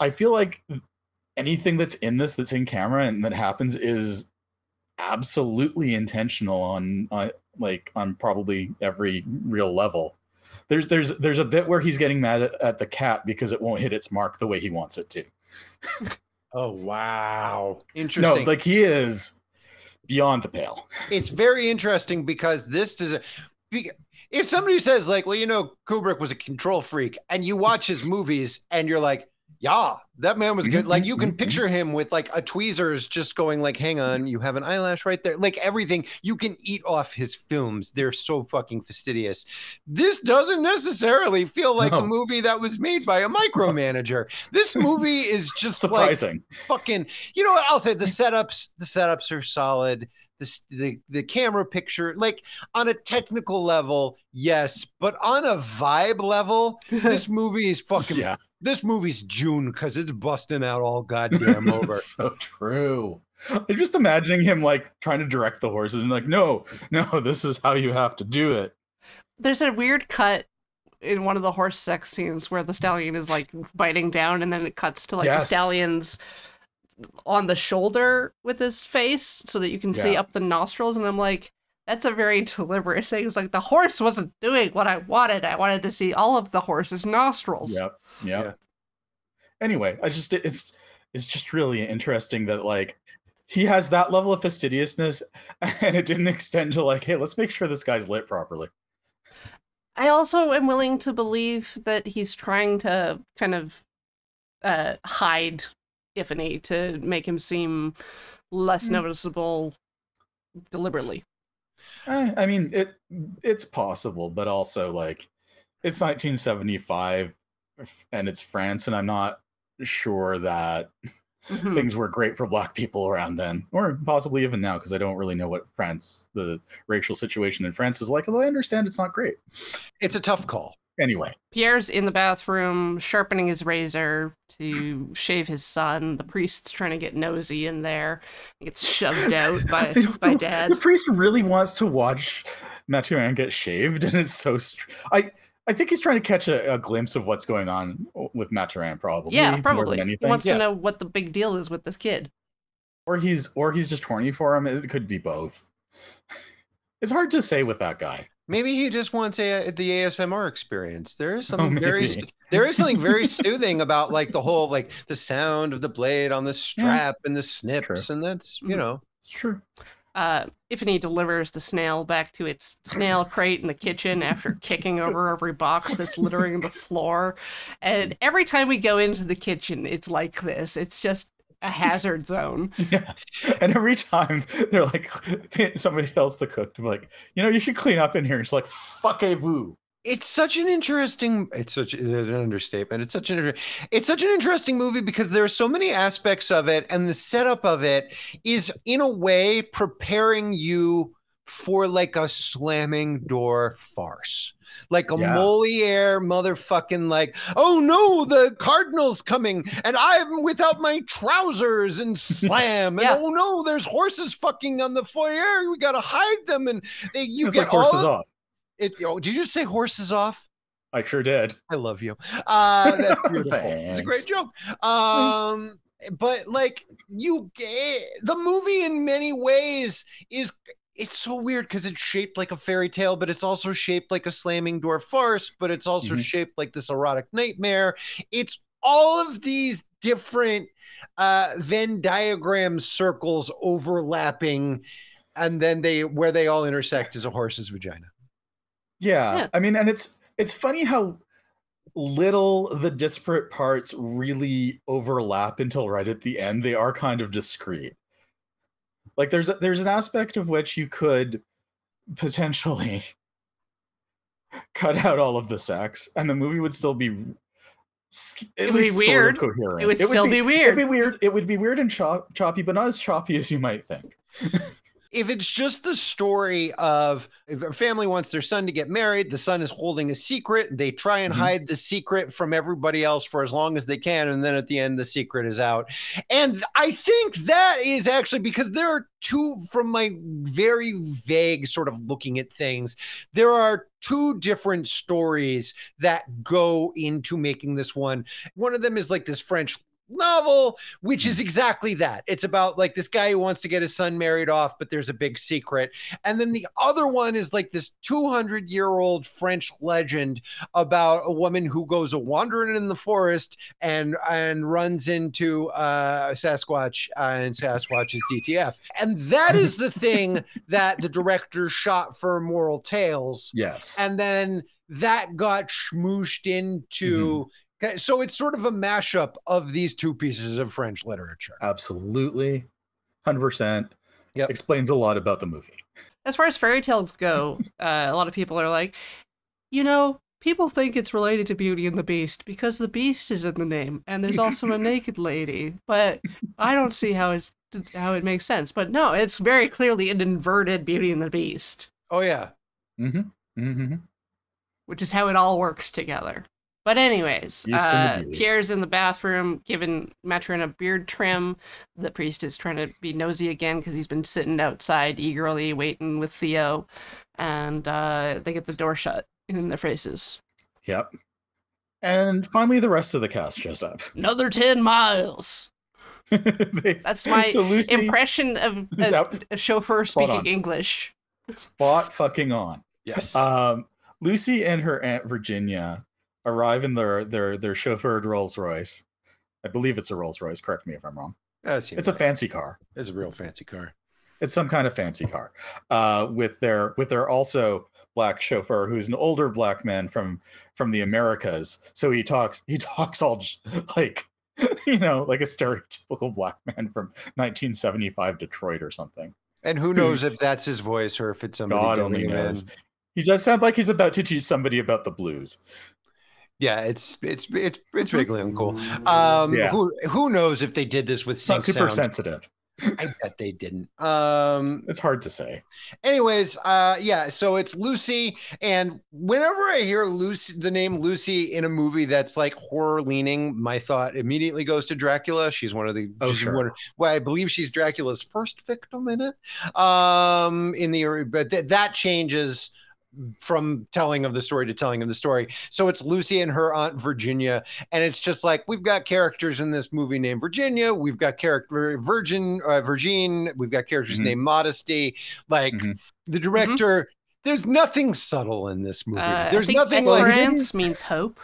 i feel like anything that's in this that's in camera and that happens is absolutely intentional on on like on probably every real level there's there's there's a bit where he's getting mad at, at the cat because it won't hit its mark the way he wants it to Oh wow. Interesting. No like he is beyond the pale. It's very interesting because this does if somebody says like well you know kubrick was a control freak and you watch his movies and you're like yeah that man was good. Mhm, like you can mhm, picture him with like a tweezers just going like hang on you have an eyelash right there. Like everything. You can eat off his films they're so fucking fastidious. This doesn't necessarily feel like a movie that was made by a micromanager. This movie is just like surprising. fucking you know what? I'll say the setups the setups are solid. The, the the camera picture like on a technical level yes but on a vibe level this movie is fucking yeah this movie's june because it's busting out all goddamn over so true. I'm just imagining him like trying to direct the horses and like, no, no, this is how you have to do it. There's a weird cut in one of the horse sex scenes where the stallion is like biting down and then it cuts to like the stallion's on the shoulder with his face so that you can see up the nostrils and I'm like that's a very deliberate thing. It's like the horse wasn't doing what I wanted. I wanted to see all of the horse's nostrils. Yep. Yep. Yeah. Anyway, I just it's it's just really interesting that like he has that level of fastidiousness and it didn't extend to like, hey, let's make sure this guy's lit properly. I also am willing to believe that he's trying to kind of uh, hide Ifany to make him seem less Mm. noticeable deliberately. Eh, I mean, it it's possible, but also like it's 1975 and it's France, and I'm not sure that Mhm. things were great for black people around then, or possibly even now, because I don't really know what France, the racial situation in France is like. Although I understand it's not great. it's a tough call Anyway, Pierre's in the bathroom sharpening his razor to shave his son. The priest's trying to get nosy in there. He gets shoved out by by dad. The priest really wants to watch Mathurin get shaved, and it's so. Str- I I think he's trying to catch a, a glimpse of what's going on with Mathurin, probably. Yeah, probably. He wants Yeah. to know what the big deal is with this kid. or he's or he's just horny for him. It could be both. It's hard to say with that guy. Maybe he just wants a, the asmr experience there is something very there is something very soothing about like the whole like the sound of the blade on the strap and the snips and that's you Mhm. know It's true. Uh, Ifany delivers the snail back to its snail crate in the kitchen after kicking over every box that's littering the floor. And every time we go into the kitchen, it's like this. It's just a hazard zone. Yeah. And every time they're like somebody tells the cook to be like, you know, you should clean up in here. It's like fuckez-vous. it's such an interesting it's such an understatement it's such an inter- it's such an interesting movie because there are so many aspects of it and the setup of it is in a way preparing you for like a slamming door farce like a Yeah. Moliere motherfucking like, oh no, the Cardinal's coming, and I'm without my trousers and slam, and oh no, there's horses fucking on the foyer. We gotta hide them, and they, you it's get like horses off. it, oh, did you say horses off? I sure did. I love you. Uh, that's beautiful. it's a great joke. Um, but like you, eh, the movie in many ways is it's so weird because it's shaped like a fairy tale, but it's also shaped like a slamming door farce, but it's also Mhm. shaped like this erotic nightmare. It's all of these different uh Venn diagram circles overlapping, and then they where they all intersect is a horse's vagina. Yeah. Yeah. I mean, and it's it's funny how little the disparate parts really overlap until right at the end. They are kind of discrete. Like there's a, there's an aspect of which you could potentially cut out all of the sex, and the movie would still be It would be least sort of weird. coherent. It would still be, weird. It'd be weird. It would be weird and chop, choppy, but not as choppy as you might think. if it's just the story of if a family wants their son to get married, the son is holding a secret. They try and Mhm. hide the secret from everybody else for as long as they can. And then at the end, the secret is out. And I think that is actually because there are two, from my very vague sort of looking at things, there are two different stories that go into making this one. One of them is like this French novel which is exactly that. It's about like this guy who wants to get his son married off but there's a big secret. And then the other one is like this 200 year old french legend about a woman who goes a wandering in the forest and and runs into uh sasquatch uh, and sasquatch is dtf and that is the thing that the director shot for Immoral Tales. Yes. and then that got schmooshed into okay, so it's sort of a mashup of these two pieces of french literature Absolutely. 100%. Yeah, Explains a lot about the movie. As far as fairy tales go, uh, a lot of people are like, you know, people think it's related to Beauty and the Beast because the Beast is in the name, and there's also a naked lady. But I don't see how it's how it makes sense. But no, it's very clearly an inverted Beauty and the Beast, oh yeah Mm-hmm. Mm-hmm. which is how it all works together. But anyways, Beast and the uh, Pierre's in the bathroom giving Mathurin a beard trim. The priest is trying to be nosy again because he's been sitting outside eagerly waiting with Theo, and uh, they get the door shut in their faces. Yep. And finally, the rest of the cast shows up. Another ten miles. They- That's my so Lucy, Impression of a, Yep. a chauffeur speaking on. English. spot fucking on. yes Um, Lucy and her aunt Virginia arrive in their their their chauffeured Rolls Royce. I believe it's a Rolls Royce. Correct me if I'm wrong. It's a fancy car. it's a real fancy car It's some kind of fancy car. Uh, with their with their also black chauffeur, who's an older black man from from the Americas. So he talks he talks all like you know like a stereotypical black man from 1975 Detroit or something. and who knows if that's his voice or if it's somebody God only him in. knows. He does sound like he's about to teach somebody about the blues. Yeah it's it's it's it's really uncool um Yeah. who who knows if they did this with sync super sound sensitive. i bet they didn't um It's hard to say. anyways uh yeah so it's lucy and whenever i hear lucy the name lucy in a movie that's like horror leaning my thought immediately goes to dracula she's one of the Oh, sure. one- well i believe she's dracula's first victim in it um in the but th- that changes from telling of the story to telling of the story. So it's Lucy and her aunt Virginia, and it's just like we've got characters in this movie named Virginia, we've got character Virgin, uh, Virgin, we've got characters Mhm. named Modesty. Like Mhm. the director, there's nothing subtle in this movie. Uh, there's I think nothing like Esperance means hope.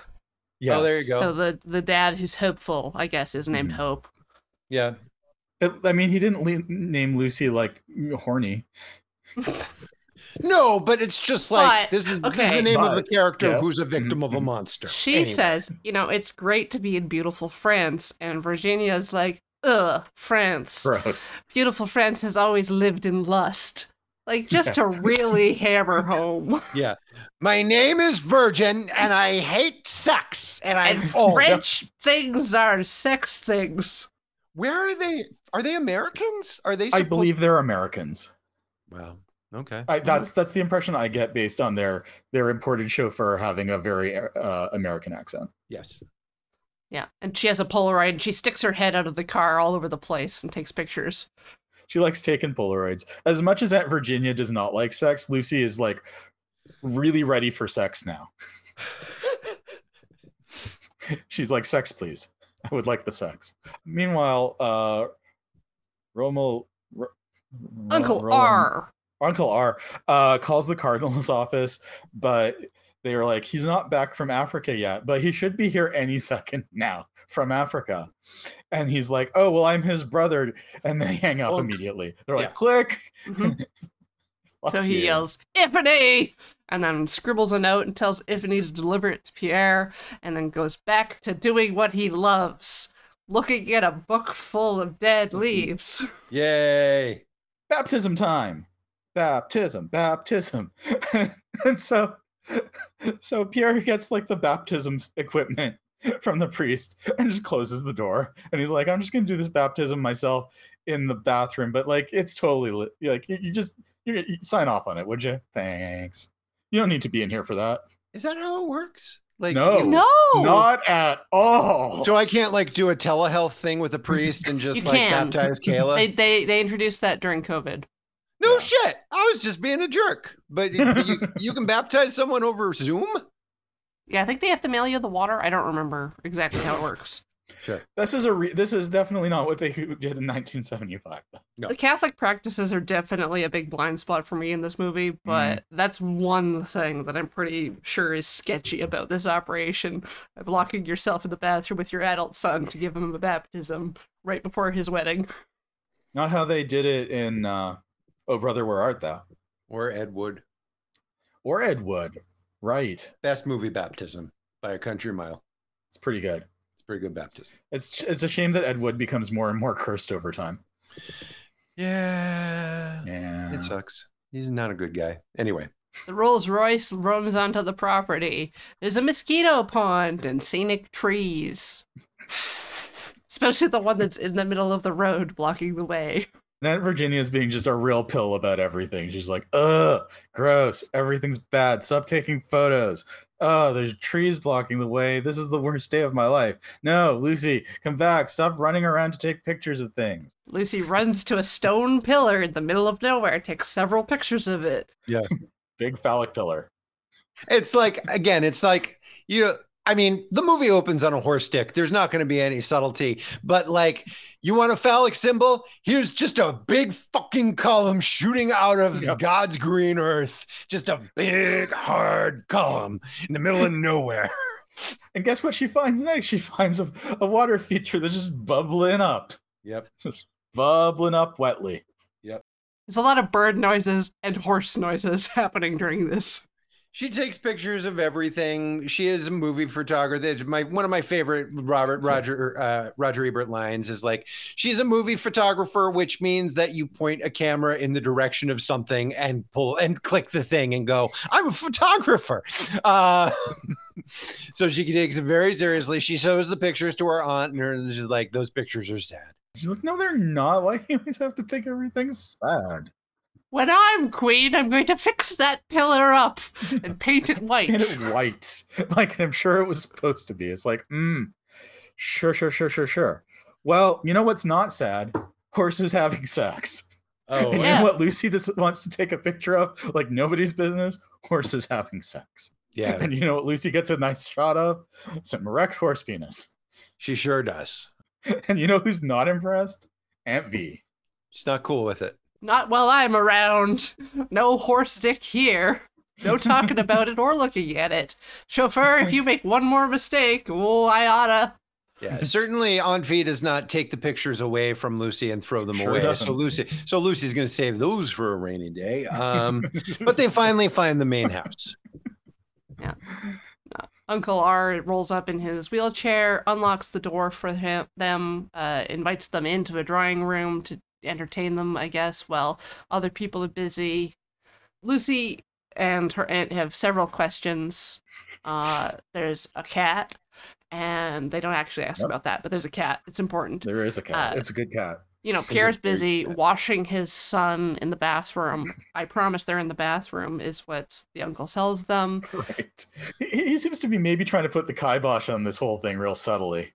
Yes. Oh, there you go. So the the dad who's hopeful, I guess, is named Mhm. Hope. yeah. It- I mean, he didn't le- name Lucy like horny. No, but it's just like But, this is this is the name of a character yeah. who's a victim of a Mhm. monster. She Anyway. says, you know, it's great to be in beautiful France, and Virginia's like, ugh, France. Gross. Beautiful France has always lived in lust. Like just to really hammer home. Yeah. My name is Virgin and I hate sex. And I'm And old. French things are sex things. Where are they? Are they Americans? Are they I believe they're Americans. Wow. Okay. I, that's that's the impression I get based on their their imported chauffeur having a very uh, American accent. Yes. Yeah. And she has a Polaroid and she sticks her head out of the car all over the place and takes pictures. She likes taking Polaroids. As much as Aunt Virginia does not like sex, Lucy is like really ready for sex now. She's like, sex, please. I would like the sex. Meanwhile, uh Romo Ro- Uncle Roland- R. Uncle R uh, calls the cardinal's office, but they are like, he's not back from Africa yet, but he should be here any second now from Africa. And he's like, oh, well, I'm his brother. And they hang up Well, immediately. They're yeah. like, click. Mhm. So he you. yells, Ifany! And then scribbles a note and tells Ifany to deliver it to Pierre, and then goes back to doing what he loves looking at a book full of dead leaves. Yay. baptism time baptism baptism and so so pierre gets like the baptism equipment from the priest and just closes the door and he's like i'm just gonna do this baptism myself in the bathroom but like it's totally lit. like you, you just you, you sign off on it would you thanks you don't need to be in here for that Is that how it works? Like No. you- no! not at all So I can't like do a telehealth thing with a priest and just like baptize Kayla. They, they, they introduced that during COVID. No Yeah. shit. I was just being a jerk. But you, you, you can baptize someone over Zoom? Yeah, I think they have to mail you the water. I don't remember exactly how it works. Sure. this is a re- this is definitely not what they did in 1975 No. The Catholic practices are definitely a big blind spot for me in this movie, but that's one thing that I'm pretty sure is sketchy about this operation of locking yourself in the bathroom with your adult son to give him a baptism right before his wedding. not how they did it in uh oh brother where art thou Or Ed Wood. or ed wood right Best movie baptism by a country mile. it's pretty good It's pretty good baptism. it's it's a shame that ed wood becomes more and more cursed over time Yeah. yeah It sucks. He's not a good guy. Anyway. The Rolls Royce roams onto the property. There's a mosquito pond and scenic trees. Especially the one that's in the middle of the road blocking the way. And Aunt Virginia's being just a real pill about everything. She's like, ugh, gross. Everything's bad. Stop taking photos. Oh, there's trees blocking the way. This is the worst day of my life. No, Lucy, come back. Stop running around to take pictures of things. Lucy runs to a stone pillar in the middle of nowhere, takes several pictures of it. Yeah. Big phallic pillar. It's like again, it's like you know, I mean, the movie opens on a horse dick. There's not going to be any subtlety, but like, you want a phallic symbol? Here's just a big fucking column shooting out of Yep. God's green earth. Just a big hard column in the middle of nowhere. And guess what she finds next? She finds a, a water feature that's just bubbling up. Yep. Just bubbling up wetly. Yep. There's a lot of bird noises and horse noises happening during this. She takes pictures of everything. She is a movie photographer. My one of my favorite Robert Roger uh, Roger Ebert lines is like, "She's a movie photographer, which means that you point a camera in the direction of something and pull and click the thing and go, I'm a photographer." Uh, so she takes it very seriously. She shows the pictures to her aunt, and her- she's like, "Those pictures are sad." She's like, no, they're not. Why do you always have to think everything's sad? When I'm queen, I'm going to fix that pillar up and paint it white. Paint it white. Like I'm sure it was supposed to be. It's like, mm, sure, sure, sure, sure, sure. Well, you know what's not sad? Horses having sex. Oh, And you yeah. know what Lucy just wants to take a picture of? Like nobody's business? Horses having sex. yeah, And you know what Lucy gets a nice shot of? Some erect horse penis. she sure does. And you know who's not impressed? Aunt V. She's not cool with it. Not while I'm around. No horse dick here. No talking about it or looking at it. Chauffeur, if you make one more mistake, oh, I oughta. Yeah, certainly Aunt V does not take the pictures away from Lucy and throw them Sure away. doesn't. So Lucy, so Lucy's going to save those for a rainy day. Um, but they finally find the main house. Yeah. Uncle R rolls up in his wheelchair, unlocks the door for him, them, uh, invites them into a drawing room to entertain them, I guess, while other people are busy. Lucy and her aunt have several questions. Uh, there's a cat, and they don't actually ask Yep. about that, but there's a cat. It's important. There is a cat. Uh, it's a good cat. You know, Pierre's busy washing his son in the bathroom. I promise they're in the bathroom, is what the uncle tells them. Right. He, he seems to be maybe trying to put the kibosh on this whole thing real subtly.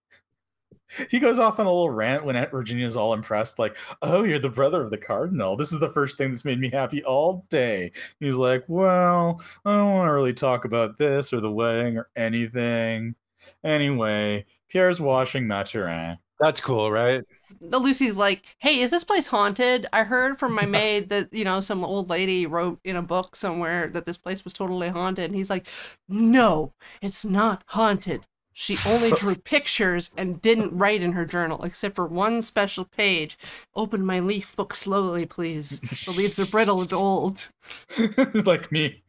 He goes off on a little rant when Aunt Virginia's all impressed, like, oh, you're the brother of the cardinal. This is the first thing that's made me happy all day. He's like, well, I don't want to really talk about this or the wedding or anything. Anyway, Pierre's washing Mathurin. That's cool, right? the Lucy's like, "Hey, is this place haunted? I heard from my maid that you know some old lady wrote in a book somewhere that this place was totally haunted." And he's like, "No, it's not haunted. She only drew pictures and didn't write in her journal, except for one special page. Open my leaf book slowly, please. The leaves are brittle and old." like me.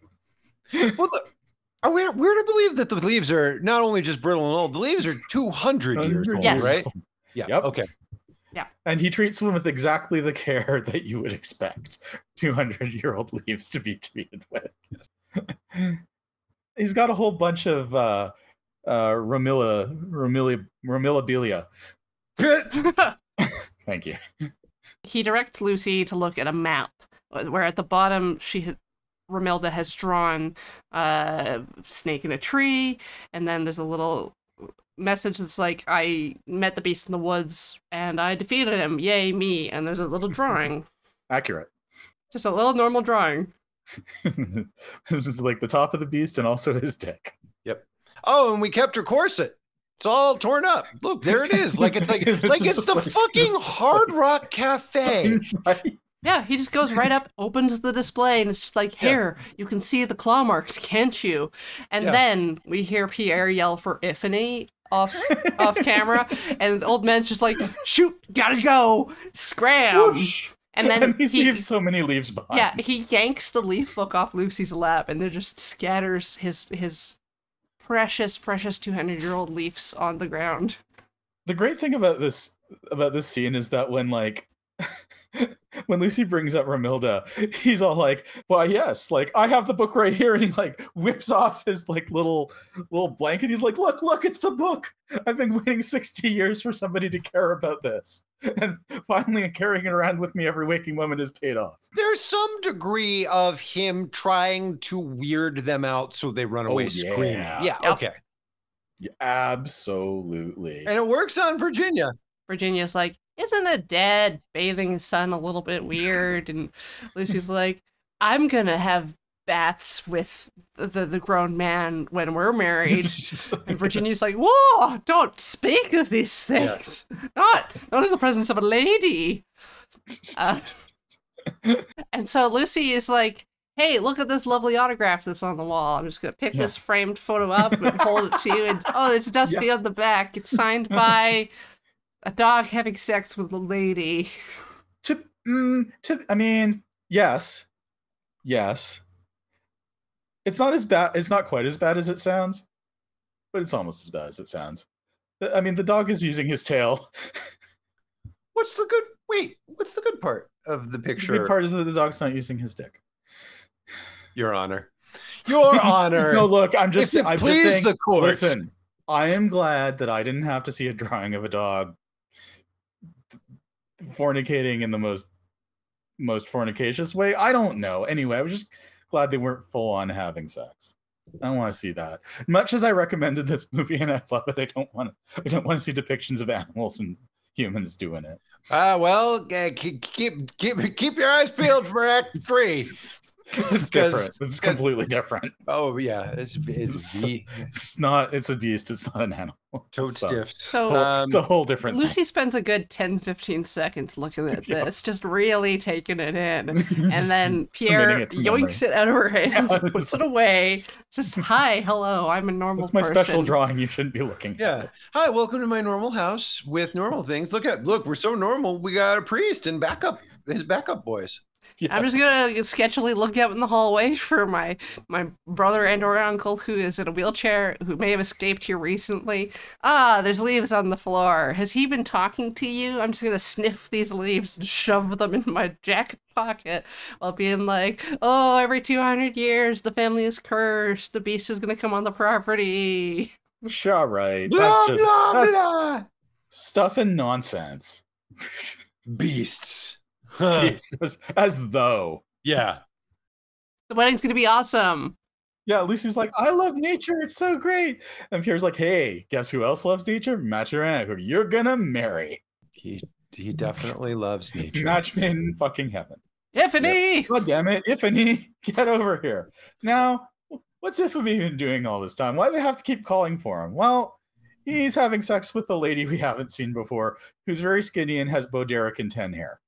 Well, the, are we we're to believe that the leaves are not only just brittle and old, the leaves are 200 years old, Yes. right? Yeah. Yep. Okay. Yeah. And he treats them with exactly the care that you would expect 200 year old leaves to be treated with. He's got a whole bunch of uh, uh, Romilla, Romilla, Romillabilia. Thank you. he directs Lucy to look at a map uh, where at the bottom she had, Romilda has drawn a snake in a tree, and then there's a little message that's like, "I met the beast in the woods and I defeated him. Yay me!" And there's a little drawing, Accurate. just a little normal drawing. this is like the top of the beast and also his dick. Oh, and we kept her corset. It's all torn up. Look, there it is. Like it's like This like it's the what- fucking Hard Rock Cafe. Right? Yeah, he just goes right up, opens the display, and it's just like, Yeah. "Here, you can see the claw marks, can't you?" And Yeah. then we hear Pierre yell for Ifany off off camera, and the old man's just like, "Shoot, gotta go, scram!" Whoosh. And then he, he, leaves so many leaves behind. yeah, he yanks the leaf book off Lucy's lap, and there just scatters his his precious, precious two hundred year old leaves on the ground. the great thing about this about this scene is that when like when Lucy brings up Romilda, he's all like, "Why, yes, like I have the book right here," and he like whips off his like little little blanket. He's like, "Look, look, it's the book. I've been waiting sixty years for somebody to care about this, and finally carrying it around with me every waking moment has paid off." There's some degree of him trying to weird them out so they run Oh, away screaming. yeah. Yeah, Yep. okay. Yeah, absolutely. And it works on Virginia. Virginia's like, Isn't a dad bathing his son a little bit weird? And Lucy's like, I'm gonna have bats with the, the grown man when we're married. And Virginia's like, Whoa, don't speak of these Yeah. things. Not not in the presence of a lady. Uh, And so Lucy is like, Hey, look at this lovely autograph that's on the wall. I'm just gonna pick Yeah. this framed photo up and hold it to you. And oh, it's dusty on the back. It's signed by a dog having sex with a lady. to, mm, to I mean, yes, yes. It's not as bad. It's not quite as bad as it sounds, but it's almost as bad as it sounds. I mean, the dog is using his tail. What's the good wait, what's the good part of the picture? The good part is that the dog's not using his dick. Your Honor. Your Honor. No, look, I'm just, if it I'm just please saying. the courts. Listen, I am glad that I didn't have to see a drawing of a dog fornicating in the most most fornicacious way. I don't know. Anyway, I was just glad they weren't full on having sex. I don't want to see that. Much as I recommended this movie and I love it, I don't want to. I don't want to see depictions of animals and humans doing it. Ah, well, uh, keep keep keep keep your eyes peeled for Act Three. It's 'Cause- different. It's completely different. Oh yeah, it's it's So- V It's not. It's a beast. It's not an animal. toad So- stiff. So Um, It's a whole different. Lucy spends a good 10 15 seconds looking at Yeah. this, just really taking it in. And then Pierre it to memory. it out of her hands, Yeah, puts it away. Just, hi, hello, I'm a normal That's my person. special drawing. You shouldn't be looking. Yeah. Hi, welcome to my normal house with normal things. Look at look, we're so normal. We got a priest and backup his backup boys. Yeah. I'm just gonna sketchily look out in the hallway for my my brother and or uncle who is in a wheelchair who may have escaped here recently. Ah, there's leaves on the floor. Has he been talking to you? I'm just gonna sniff these leaves and shove them in my jacket pocket while being like, "Oh, every 200 years the family is cursed. The beast is gonna come on the property." Sure, right. Blah, That's just blah, that's blah. stuff and nonsense. beasts. Huh. Jesus, as though. Yeah. The wedding's gonna be awesome. Yeah, Lucy's like, I love nature. It's so great. And Pierre's like, Hey, guess who else loves nature? Mathurin, who you're gonna marry. He he definitely loves nature. Match made in fucking heaven. Tiffany. God damn it, Ifany, get over here. Now, what's Ifany been doing all this time? Why do they have to keep calling for him? Well, he's having sex with a lady we haven't seen before, who's very skinny and has Bo Derek and ten hair.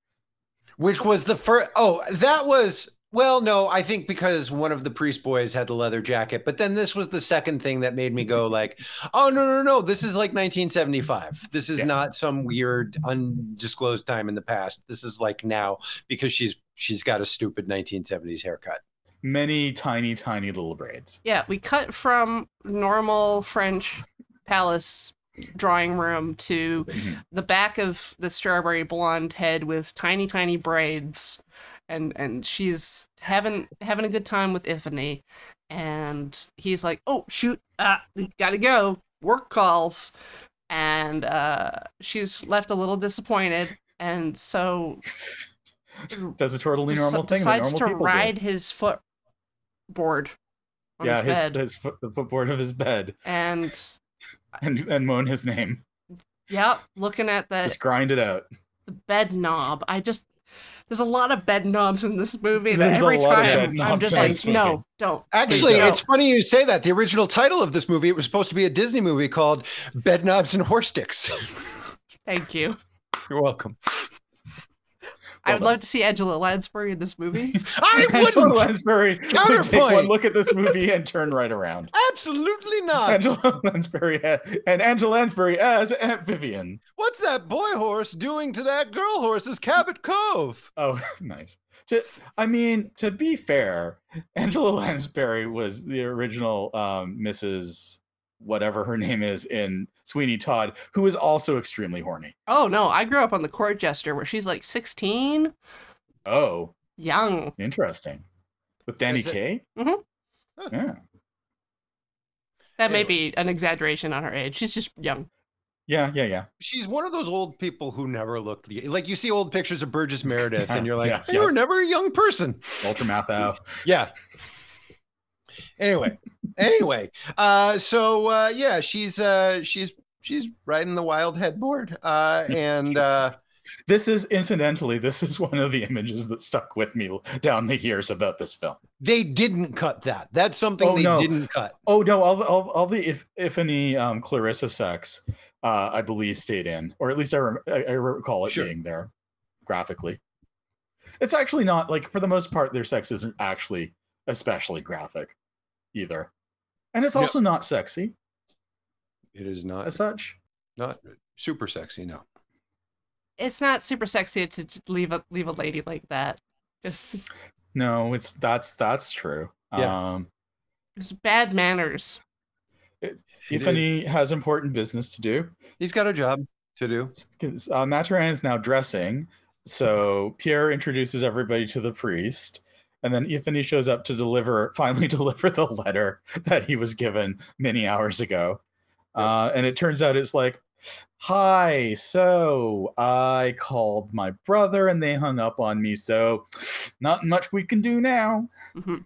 Which was the first? Oh, that was. Well, no, I think because one of the priest boys had the leather jacket, but then this was the second thing that made me go mm-hmm. like, "Oh no, no, no! This is like 1975. This is Yeah. not some weird undisclosed time in the past. This is like now because she's she's got a stupid 1970s haircut." Many tiny, tiny little braids. Yeah, we cut from normal French palace drawing room to Mhm. the back of the strawberry blonde head with tiny, tiny braids, and and she's having having a good time with Ifany, and he's like, "Oh shoot, we gotta go, work calls," and uh, she's left a little disappointed, and so Does a totally normal thing that decides normal to ride his footboard on. Yeah, his his, bed, his foot, the footboard of his bed, and and and moan his name. Yep, looking at the, Just grind it out. the bed knob. I just there's a lot of bed knobs in this movie that There's every time I'm just like, this no, don't. Actually, it's don't. funny you say that. The original title of this movie it was supposed to be a Disney movie called Bed Knobs and Horse Sticks. Thank you. You're welcome. I would love to see Angela Lansbury in this movie. I Angela wouldn't. Lansbury would take Counterpoint. one look at this movie and turn right around. Absolutely not. Angela Lansbury ha- and Angela Lansbury as Aunt Vivian. What's that boy horse doing to that girl horse's Cabot Cove? Oh, nice. To, I mean, to be fair, Angela Lansbury was the original um, Mrs. Whatever her name is in Sweeney Todd, who is also extremely horny. Oh no, I grew up on the court jester where she's like 16, Oh, young. interesting. With Danny Is it- Kaye? Mhm. Yeah. That may be an exaggeration on her age. She's just young. Yeah, yeah, yeah. She's one of those old people who never looked like you see old pictures of Burgess Meredith, and you're like, Yeah, you yeah. were never a young person. Walter Matthau. Yeah. Anyway, anyway, uh, so uh, yeah, she's uh, she's she's riding the wild headboard, uh, and uh, This is incidentally, this is one of the images that stuck with me down the years about this film. they didn't cut that. That's something Oh, they no. didn't cut. Oh no, all the all, all the if if any um Clarissa sex, uh, I believe stayed in, or at least I rem- I, I recall it Sure. being there graphically. It's actually not like for the most part their sex isn't actually especially graphic either, and it's Yep. also not sexy It is not as such. not super sexy. No. It's not super sexy to leave a leave a lady like that. Just No, it's that's that's true. Yeah. Um, it's bad manners. It Tiffany has important business to do. He's got a job to do. Because, Uh, Mathurin is now dressing, so Pierre introduces everybody to the priest, and then Ifany shows up to deliver, finally deliver the letter that he was given many hours ago. Uh, and it turns out it's like, "Hi, so I called my brother, and they hung up on me. So, not much we can do now." hmm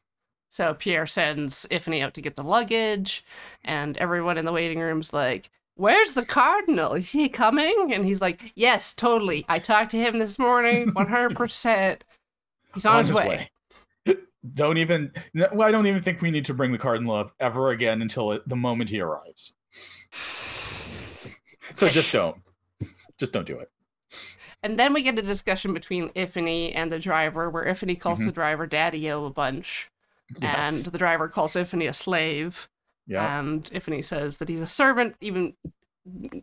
So Pierre sends Ifany out to get the luggage, and everyone in the waiting room's like, Where's the cardinal? Is he coming? And he's like, Yes, totally. I talked to him this morning, 100%. He's on, his, way. Don't even. well, I don't even think we need to bring the cardinal up ever again until it, the moment he arrives. So just don't. Just don't do it. And then we get a discussion between Ifany and the driver, where Ifany calls Mhm. the driver Daddy-O a bunch, Yes. and the driver calls Ifany a slave. yeah. And Ifany says that he's a servant, even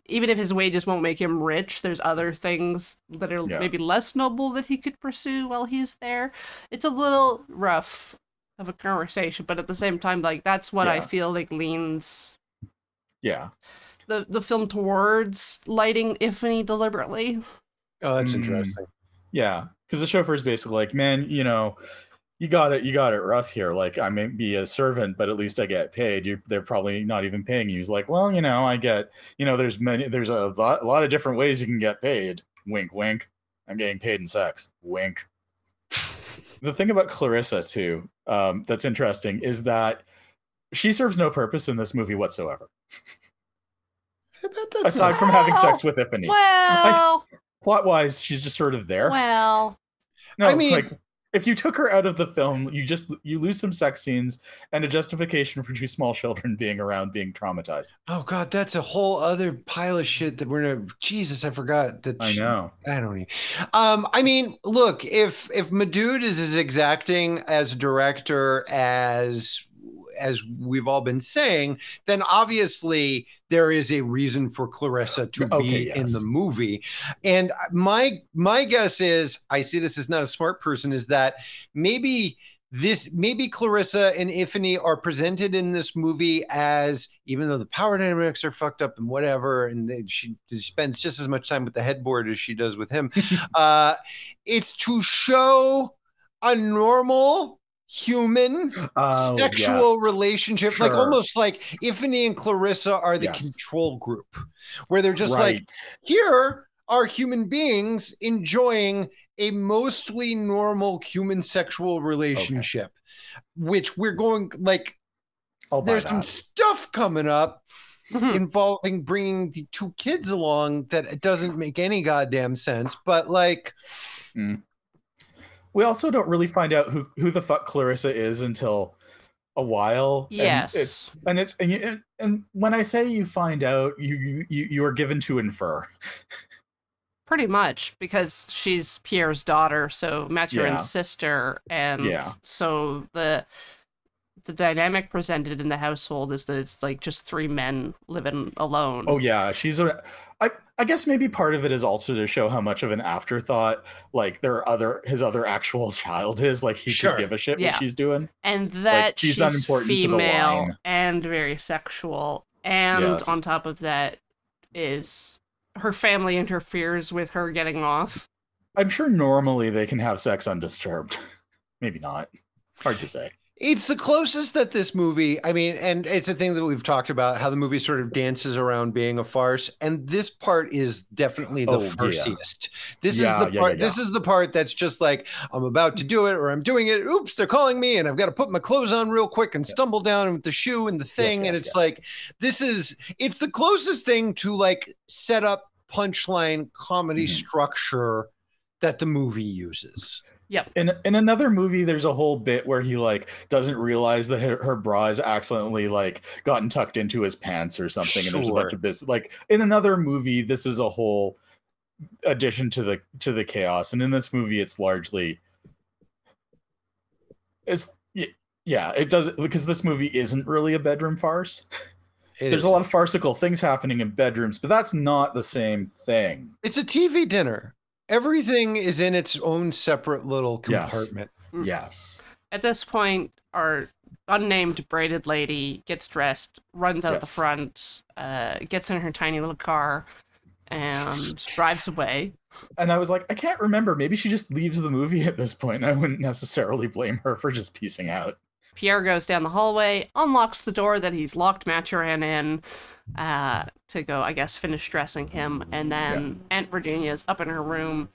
even if his wages won't make him rich, there's other things that are Yeah. maybe less noble that he could pursue while he's there. It's a little rough of a conversation, but at the same time, like that's what I feel like leans yeah. the the film towards lighting Ifany deliberately. Oh, that's Mm. interesting. Yeah. Because the chauffeur is basically like, man, you know, you got it. You got it rough here. Like I may be a servant, but at least I get paid. You, they're probably not even paying you. He's like, well, you know, I get, you know, there's many, there's a lot, a lot of different ways you can get paid. Wink, wink. I'm getting paid in sex. Wink. the thing about Clarissa too, um, that's interesting is that she serves no purpose in this movie whatsoever, I bet that's aside not- from having sex with Ifany. Well, Plot wise, she's just sort of there. well, no, I mean- like if you took her out of the film, you just you lose some sex scenes and a justification for two small children being around being traumatized. Oh God, that's a whole other pile of shit that we're gonna. Jesus, I forgot that. I she- know. I don't even. Um, I mean, look, if if Madood is as exacting as director as as we've all been saying, then obviously there is a reason for Clarissa to Okay, be in the movie. And my my guess is, I see this as not a smart person, is that maybe this maybe Clarissa and Ifany are presented in this movie as even though the power dynamics are fucked up and whatever, and they, she spends just as much time with the headboard as she does with him. uh, it's to show a normal human Oh, sexual yes. relationship, like almost like Ifany and Clarissa are the Yes. control group, where they're just like here are human beings enjoying a mostly normal human sexual relationship, which we're going like I'll buy there's some stuff coming up Mhm. involving bringing the two kids along that it doesn't make any goddamn sense, but like We also don't really find out who who the fuck Clarissa is until a while. and Yes. it's and it's and, you, and, and when I say you find out, you you you you are given to infer. Pretty much because she's Pierre's daughter, so Mathurin's Yeah. sister, and Yeah. so the the dynamic presented in the household is that it's like just three men living alone. Oh yeah, she's a. I I guess maybe part of it is also to show how much of an afterthought like there are other his other actual child is. Like he Sure. could give a shit Yeah. what she's doing. and that she's she's, unimportant to the female line. and very sexual, and Yes. on top of that is her family interferes with her getting off. I'm sure normally they can have sex undisturbed. maybe not. Hard to say. It's the closest that this movie, I mean, and it's a thing that we've talked about how the movie sort of dances around being a farce. And this part is definitely the Oh, yeah. This Yeah, is the yeah, part, this is the part that's just like, I'm about to do it or I'm doing it. Oops, they're calling me and I've got to put my clothes on real quick and stumble down with the shoe and the thing. and yes, it's yes. like, this is, it's the closest thing to like set up punchline comedy Mhm. structure that the movie uses. In in another movie, there's a whole bit where he like doesn't realize that her, her bra is accidentally like gotten tucked into his pants or something, sure. and there's a bunch of business. Like in another movie, this is a whole addition to the to the chaos, and in this movie, it's largely it's yeah, it does because this movie isn't really a bedroom farce. It There's is. a lot of farcical things happening in bedrooms, but that's not the same thing. It's a TV dinner. Everything is in its own separate little Yes. compartment. Mm. Yes. At this point, our unnamed braided lady gets dressed, runs out the front, uh, gets in her tiny little car, and drives away. And I was like, I can't remember. Maybe she just leaves the movie at this point. I wouldn't necessarily blame her for just piecing out. Pierre goes down the hallway, unlocks the door that he's locked Mathurin in uh, to go, I guess, finish dressing him. And then Aunt Virginia's up in her room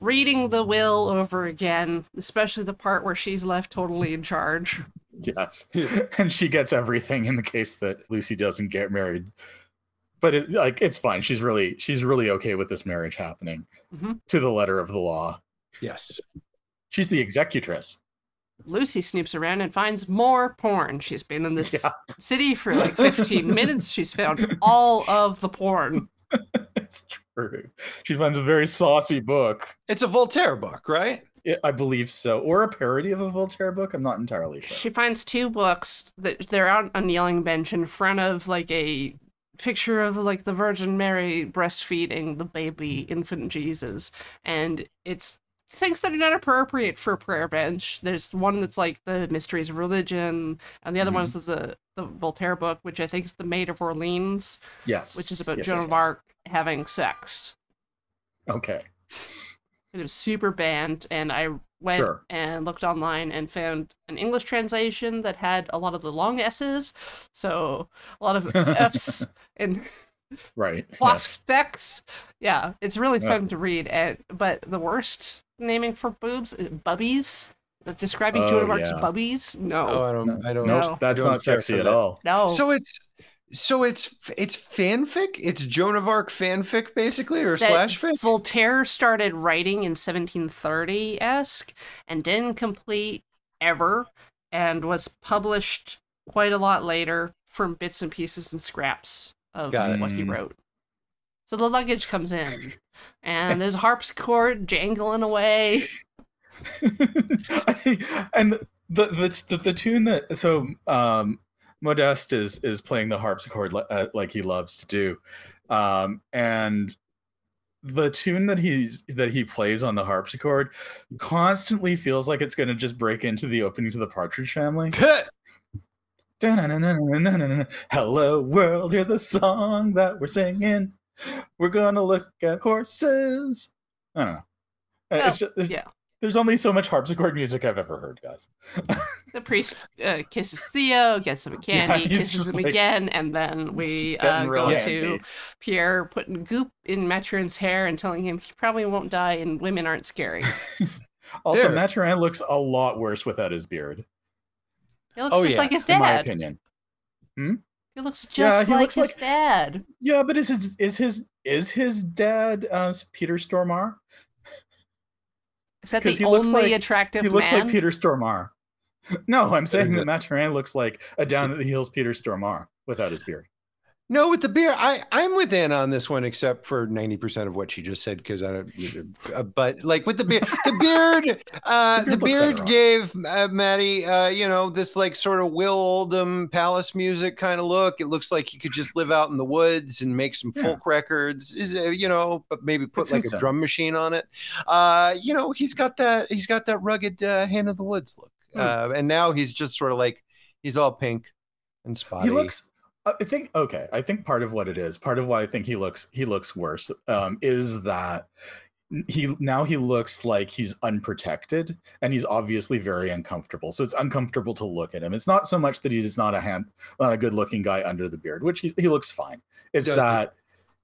reading the will over again, especially the part where she's left totally in charge. Yes. and she gets everything in the case that Lucy doesn't get married. But it, like it's fine. She's really she's really okay with this marriage happening Mhm. to the letter of the law. Yes. She's the executress. Lucy snoops around and finds more porn. She's been in this Yeah. city for like 15 minutes. She's found all of the porn. it's true. She finds a very saucy book. It's a Voltaire book, right? I- I believe so, or a parody of a Voltaire book. I'm not entirely sure. She finds two books that they're out on a kneeling bench in front of like a picture of like the Virgin Mary breastfeeding the baby infant Jesus, and it's things that are not appropriate for a prayer bench. There's one that's like the mysteries of religion, and the other Mhm. one is the the Voltaire book, which I think is the Maid of Orleans, Yes, which is about yes, Joan yes, of yes. Arc having sex. Okay, It was super banned, and I went Sure. and looked online and found an English translation that had a lot of the long S's, so a lot of F's and right. flop yes. specs. Yeah, it's really Yeah. fun to read. And but the worst naming for boobs, is bubbies. Describing Joan Oh, of Arc's yeah. bubbies? No, Oh, I don't. I don't. Nope, No. that's don't not sexy at that. all. no. So it's So it's it's fanfic. It's Joan of Arc fanfic, basically, or that slash fic. Voltaire started writing in 1730 esque and didn't complete ever, and was published quite a lot later from bits and pieces and scraps of Got it. what he Mm. wrote. So the luggage comes in, and there's a harpsichord jangling away. and the, the the the tune that so um Modeste is is playing the harpsichord li- uh, like he loves to do, um, and the tune that he's that he plays on the harpsichord constantly feels like it's going to just break into the opening to the Partridge Family. Hello world, hear the song that we're singing. We're gonna look at horses. I don't know. Uh, Oh, it's just- yeah. There's only so much harpsichord music I've ever heard, guys. The priest uh, kisses Theo, gets him a candy, he's kisses him like- again, and then we uh, real go antsy. to Pierre putting goop in Mathurin's hair and telling him he probably won't die and women aren't scary. Also, There. Mathurin looks a lot worse without his beard, He looks Oh, just yeah, like his in my dad. opinion. He looks just Yeah, he like looks his like- dad. Yeah, but is his is his is his dad uh, Peter Stormare? Is that the he looks only like- attractive He looks man? like Peter Stormare. No, I'm saying that Exact- Mathurin looks like a down at the heels Peter Stormare without his beard. No, with the beard, I I'm with Anna on this one, except for ninety percent of what she just said, because I don't. Uh, but like with the beard, the beard, uh, The beard looks better beard on gave uh, Maddie, uh, you know, this like sort of Will Oldham palace music kind of look. It looks like he could just live out in the woods and make some Yeah. folk records, is uh, you know, but maybe put like a him. drum machine on it. Uh, you know, he's got that he's got that rugged uh, hand of the woods look, Hmm. uh, and now he's just sort of like he's all pink and spotty. He looks. I think okay. I think part of what it is, part of why I think he looks he looks worse, um, is that he now he looks like he's unprotected and he's obviously very uncomfortable. So it's uncomfortable to look at him. It's not so much that he is not a hand, not a good looking guy under the beard, which he, he looks fine. It's Does that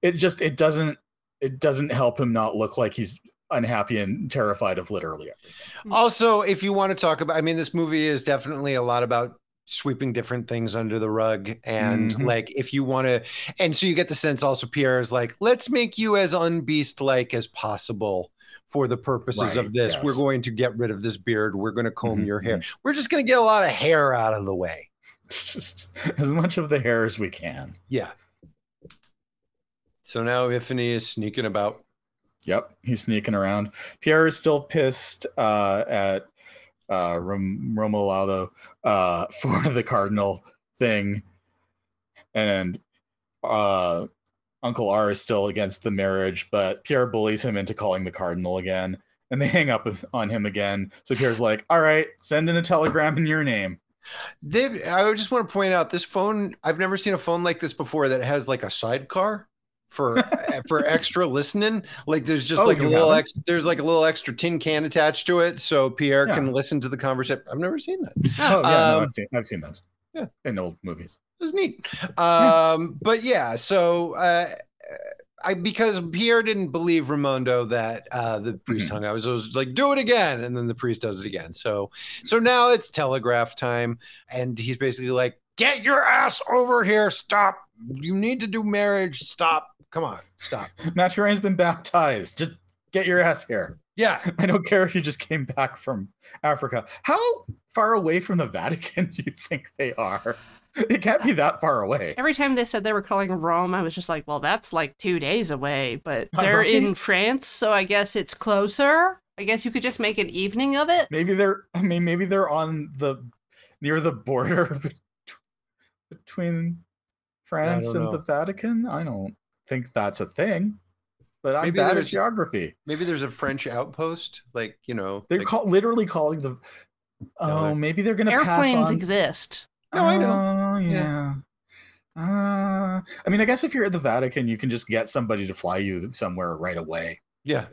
it just it doesn't it doesn't help him not look like he's unhappy and terrified of literally everything. Also, if you want to talk about, I mean, this movie is definitely a lot about sweeping different things under the rug. And Mhm. like, if you want to, and so you get the sense also, Pierre is like, let's make you as unbeast like as possible for the purposes Right, of this. We're going to get rid of this beard. We're going to comb Mhm, your hair. We're just going to get a lot of hair out of the way. as much of the hair as we can. Yeah. So now Ifany is sneaking about. Yep, he's sneaking around. Pierre is still pissed uh, at uh, Rom- uh, for the cardinal thing, and uh, Uncle R is still against the marriage, but Pierre bullies him into calling the cardinal again, and they hang up on him again. So Pierre's like, "All right, send in a telegram in your name." They, I just want to point out this phone. I've never seen a phone like this before that has like a sidecar for for extra listening. Like there's just Oh, like a little ex, there's like a little extra tin can attached to it, so Pierre Yeah. can listen to the conversation. I've never seen that. Oh yeah, no, Um, I've seen, I've seen those. Yeah. in old movies. It was neat. Um, but yeah, so uh, I because Pierre didn't believe Raimondo that uh, the priest Mhm. hung. I was, I was like, do it again, and then the priest does it again. So so now it's telegraph time, and he's basically like, get your ass over here. Stop. You need to do marriage. Stop. Come on. Stop. Matt Mathurin's been baptized. Just get your ass here. Yeah. I don't care if you just came back from Africa. How far away from the Vatican do you think they are? It can't be that far away. Every time they said they were calling Rome, I was just like, well, that's like two days away, but they're in France, so I guess it's closer. I guess you could just make an evening of it. Maybe they're I mean maybe they're on the near the border between France and know. the Vatican. I don't think that's a thing. But I'm Maybe bad at there's- geography. Maybe there's a French outpost, like you know. They're like- call, literally calling the Oh, they're- maybe they're gonna pass Airplanes on exist. No, I know. Oh, Yeah. yeah. Uh, I mean, I guess if you're at the Vatican, you can just get somebody to fly you somewhere right away. yeah.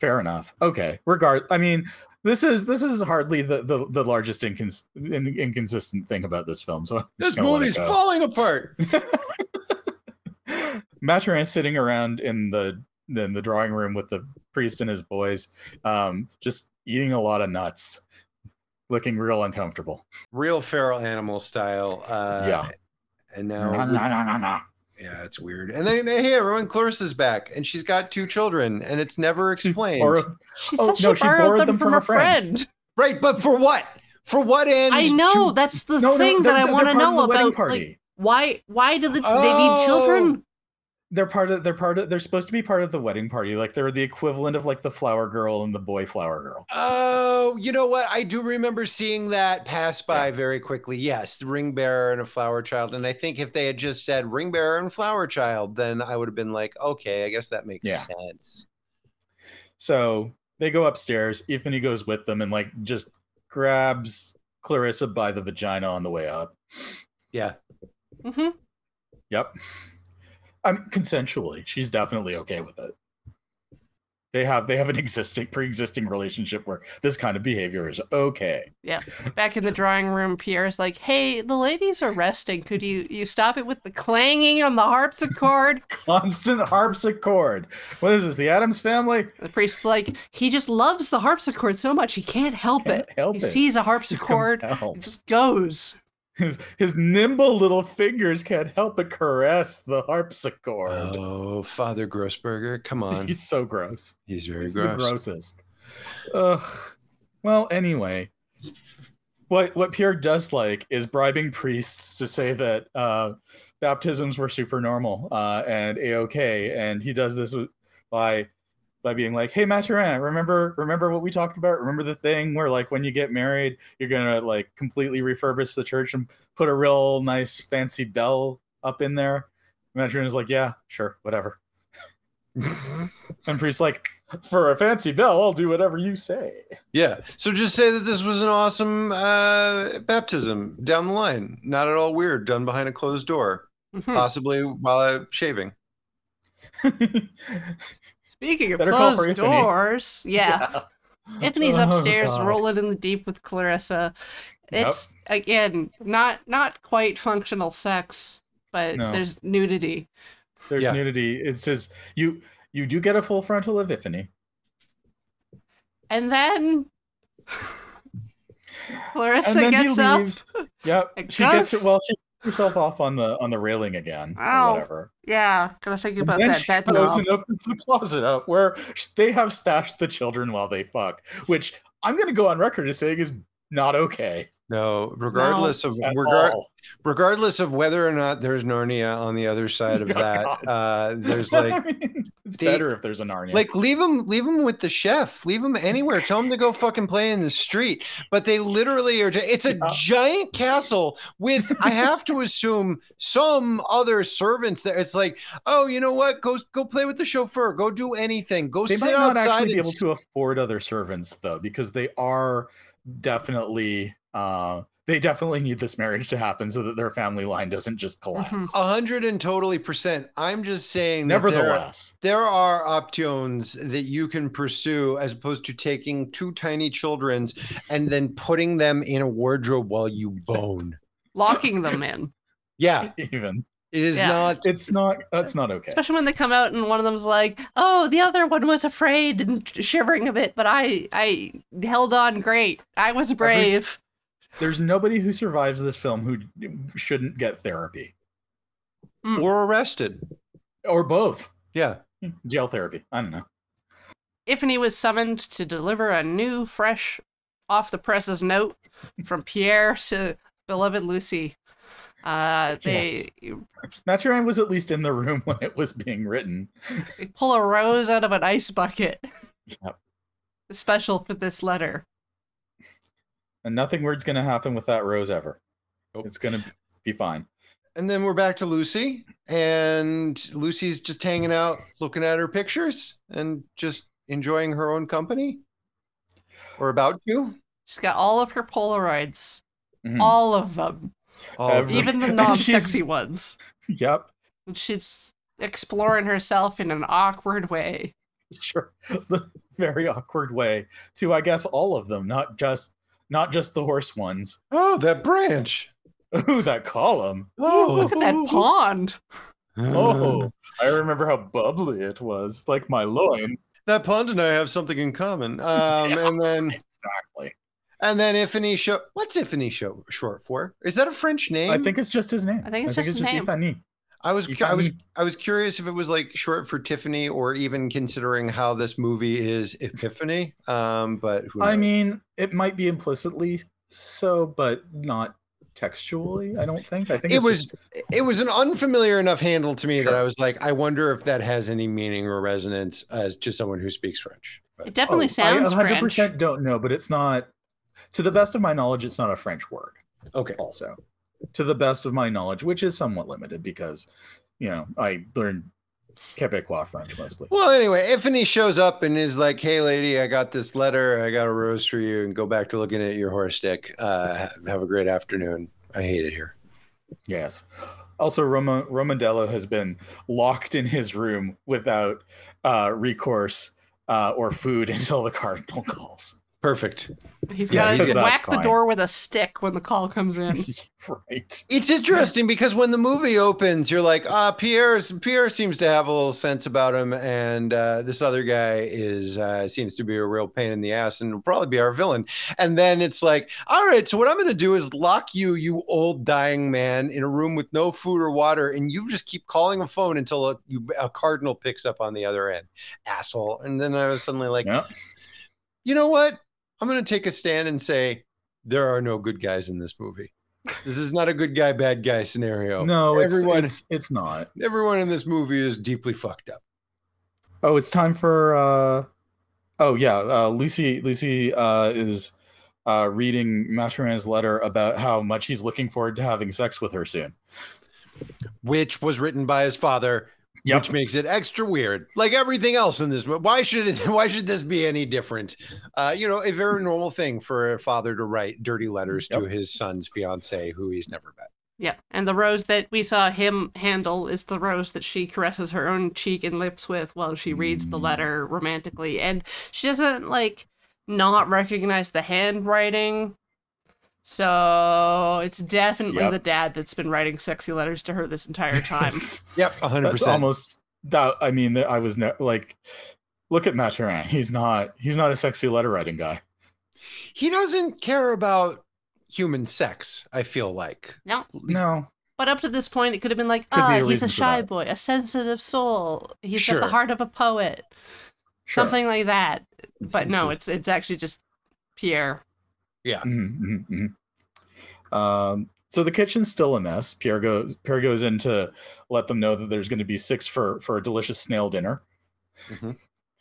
Fair enough. Okay. Regard. I mean, this is this is hardly the the, the largest incons- in, inconsistent thing about this film. So I'm This just gonna let it movie's falling apart. Mathurin sitting around in the in the drawing room with the priest and his boys, um, just eating a lot of nuts, looking real uncomfortable. real feral animal style. Uh, Yeah. and No, now no, no, no, no. yeah, it's weird. And then hey, everyone, Clarissa's back, and she's got two children, and it's never explained. Or She Oh, she no, she borrowed borrowed them, them from, from a a friend. friend. right, but for what? For what end? I know to- that's the no, no, thing they're- that I want to know about. Party. Like, why? Why do the, they Oh. need children? They're part of they're part of they're supposed to be part of the wedding party like they're the equivalent of like the flower girl and the boy flower girl Oh, you know what? I do remember seeing that pass by very quickly. Yes, the ring bearer and a flower child. And I think if they had just said ring bearer and flower child, then I would have been like, okay, I guess that makes Yeah. sense. so they go upstairs Anthony goes with them and like just grabs clarissa by the vagina on the way up Yeah. mm-hmm. yep i'm consensually she's definitely okay with it they have they have an existing pre-existing relationship where this kind of behavior is okay Yeah. Back in the drawing room, Pierre's like, "Hey, the ladies are resting. Could you you stop it with the clanging on the harpsichord?" constant harpsichord what is this the Addams Family the priest's like, "He just loves the harpsichord so much he can't help Can't it. help he it. sees a harpsichord, it just goes." His his nimble little fingers can't help but caress the harpsichord. Oh, Father Grossberger, come on. He's so gross. He's very He's gross. the grossest. Ugh. Well, anyway, what what Pierre does like is bribing priests to say that uh, baptisms were super normal uh, and a okay, and he does this by by being like, "Hey, Mathurin, remember remember what we talked about? Remember the thing where like when you get married, you're gonna like completely refurbish the church and put a real nice fancy bell up in there." Mathurin is like, "Yeah, sure, whatever." And priest's like, "For a fancy bell, I'll do whatever you say." yeah. So just say that this was an awesome uh, baptism down the line. Not at all weird, done behind a closed door, Mhm. possibly while shaving. Speaking of Better call for closed Ifany. doors, yeah. Anthony's Oh, upstairs God. rolling in the deep with Clarissa. Yep. It's again not not quite functional sex, but No. there's nudity. There's Yeah. nudity. It says you you do get a full frontal of epiphany. And then Clarissa and then gets he up. Yep. It She gets goes- her, well, she herself off on the on the railing again Ow. or whatever. Yeah, gotta think And about then that she bed goes and opens the closet up where they have stashed the children while they fuck, which I'm gonna go on record as saying is not okay. No, regardless of at regard, regardless of whether or not there's Narnia on the other side of Oh, that, uh, there's I like mean, it's the- better if there's a Narnia. like leave them leave them with the chef. Leave them anywhere. Tell them to go fucking play in the street. But they literally are ju- it's a Yeah. giant castle with i have to assume some other servants there. It's like oh you know what? Go go play with the chauffeur. Go do anything. Go they sit might not outside actually be able to afford other servants though because they are definitely uh they definitely need this marriage to happen so that their family line doesn't just collapse. Mhm. a hundred and totally percent. I'm just saying that there, nevertheless. there are options that you can pursue as opposed to taking two tiny children's and then putting them in a wardrobe while you bone. Locking them in. yeah. Even It is Yeah. not. it's not that's not okay Especially when they come out and one of them's like, "Oh, the other one was afraid and shivering a bit, but I I held on great. I was brave." there's nobody who survives this film who shouldn't get therapy mm. Or arrested. or both Yeah. jail therapy i don't know Ifany was summoned to deliver a new, fresh, off the presses note from Pierre to beloved Lucy. Uh, they, Mathurin was at least in the room when it was being written they pull a rose out of an ice bucket. Yep. Special for this letter. and nothing weird's gonna happen with that rose ever Nope. it's gonna be fine And then we're back to Lucy, and Lucy's just hanging out, looking at her pictures, and just enjoying her own company. Or about to. She's got all of her Polaroids, Mhm. all of them, All Every- even the non-sexy ones. yep And She's exploring herself in an awkward way. sure the very awkward way to i guess all of them not just not just the horse ones Oh, that branch. Ooh, that column Oh. Look at that pond. oh i remember how bubbly it was like my loins That pond and I have something in common. Um, Yeah. And then exactly And then Ifany show. What's Ifany show short for? Is that a French name? I think it's just his name. I think it's just his name. Ifany. I was You I was I was curious if it was like short for Tiffany or even considering how this movie is Epiphany. Um, but who I mean, it might be implicitly so, but not textually. I don't think. I think it was just- it was an unfamiliar enough handle to me that I was like, I wonder if that has any meaning or resonance as to someone who speaks French. It definitely Oh, sounds I 100% French. don't know, but it's not. To the best of my knowledge, it's not a French word. okay, Also, to the best of my knowledge, which is somewhat limited because, you know, I learned Quebecois French mostly. Well, anyway, Ifany shows up and is like, "Hey, lady, I got this letter. I got a rose for you, and go back to looking at your horse stick. Uh, have a great afternoon. I hate it here." Yes. Also, Roma, Rammendelo has been locked in his room without uh, recourse uh, or food until the cardinal calls. Perfect. He's Yeah, got he's to got- whack the door with a stick when the call comes in. right. It's interesting because when the movie opens, you're like, "Ah, Pierre's Pierre seems to have a little sense about him, and uh, this other guy is uh, seems to be a real pain in the ass, and will probably be our villain." And then it's like, "All right, so what I'm going to do is lock you, you old dying man, in a room with no food or water, and you just keep calling a phone until a, you, a cardinal picks up on the other end, asshole." And then I was suddenly like, Yeah. "You know what? I'm going to take a stand and say." There are no good guys in this movie. This is not a good guy, bad guy scenario. No, it's, everyone, it's it's not. everyone in this movie is deeply fucked up. Oh, it's time for. uh Oh yeah, uh, Lucy. Lucy uh, is uh, reading Mathurin's letter about how much he's looking forward to having sex with her soon. Which was written by his father, Yep. which makes it extra weird. Like everything else in this. But why should it? Why should this be any different? Uh, you know, a very normal thing for a father to write dirty letters to his son's fiance, who he's never met. Yeah, and the rose that we saw him handle is the rose that she caresses her own cheek and lips with while she reads the Mm. letter romantically. And she doesn't like not recognize the handwriting. So it's definitely Yep. the dad that's been writing sexy letters to her this entire time. Yep, hundred That's percent. almost that. I mean, I was ne- like, look at Mathurin. He's not. He's not a sexy letter writing guy. He doesn't care about human sex. I feel like. no, No. but up to this point, it could have been like, Could ah, a he's a shy boy, a sensitive soul. He's got the heart of a poet, Sure. something like that. But no, it's it's actually just Pierre. Yeah. Mhm, mhm, mhm. Um, so the kitchen's still a mess. Pierre goes. Pierre goes in to let them know that there's going to be six for for a delicious snail dinner. Mhm.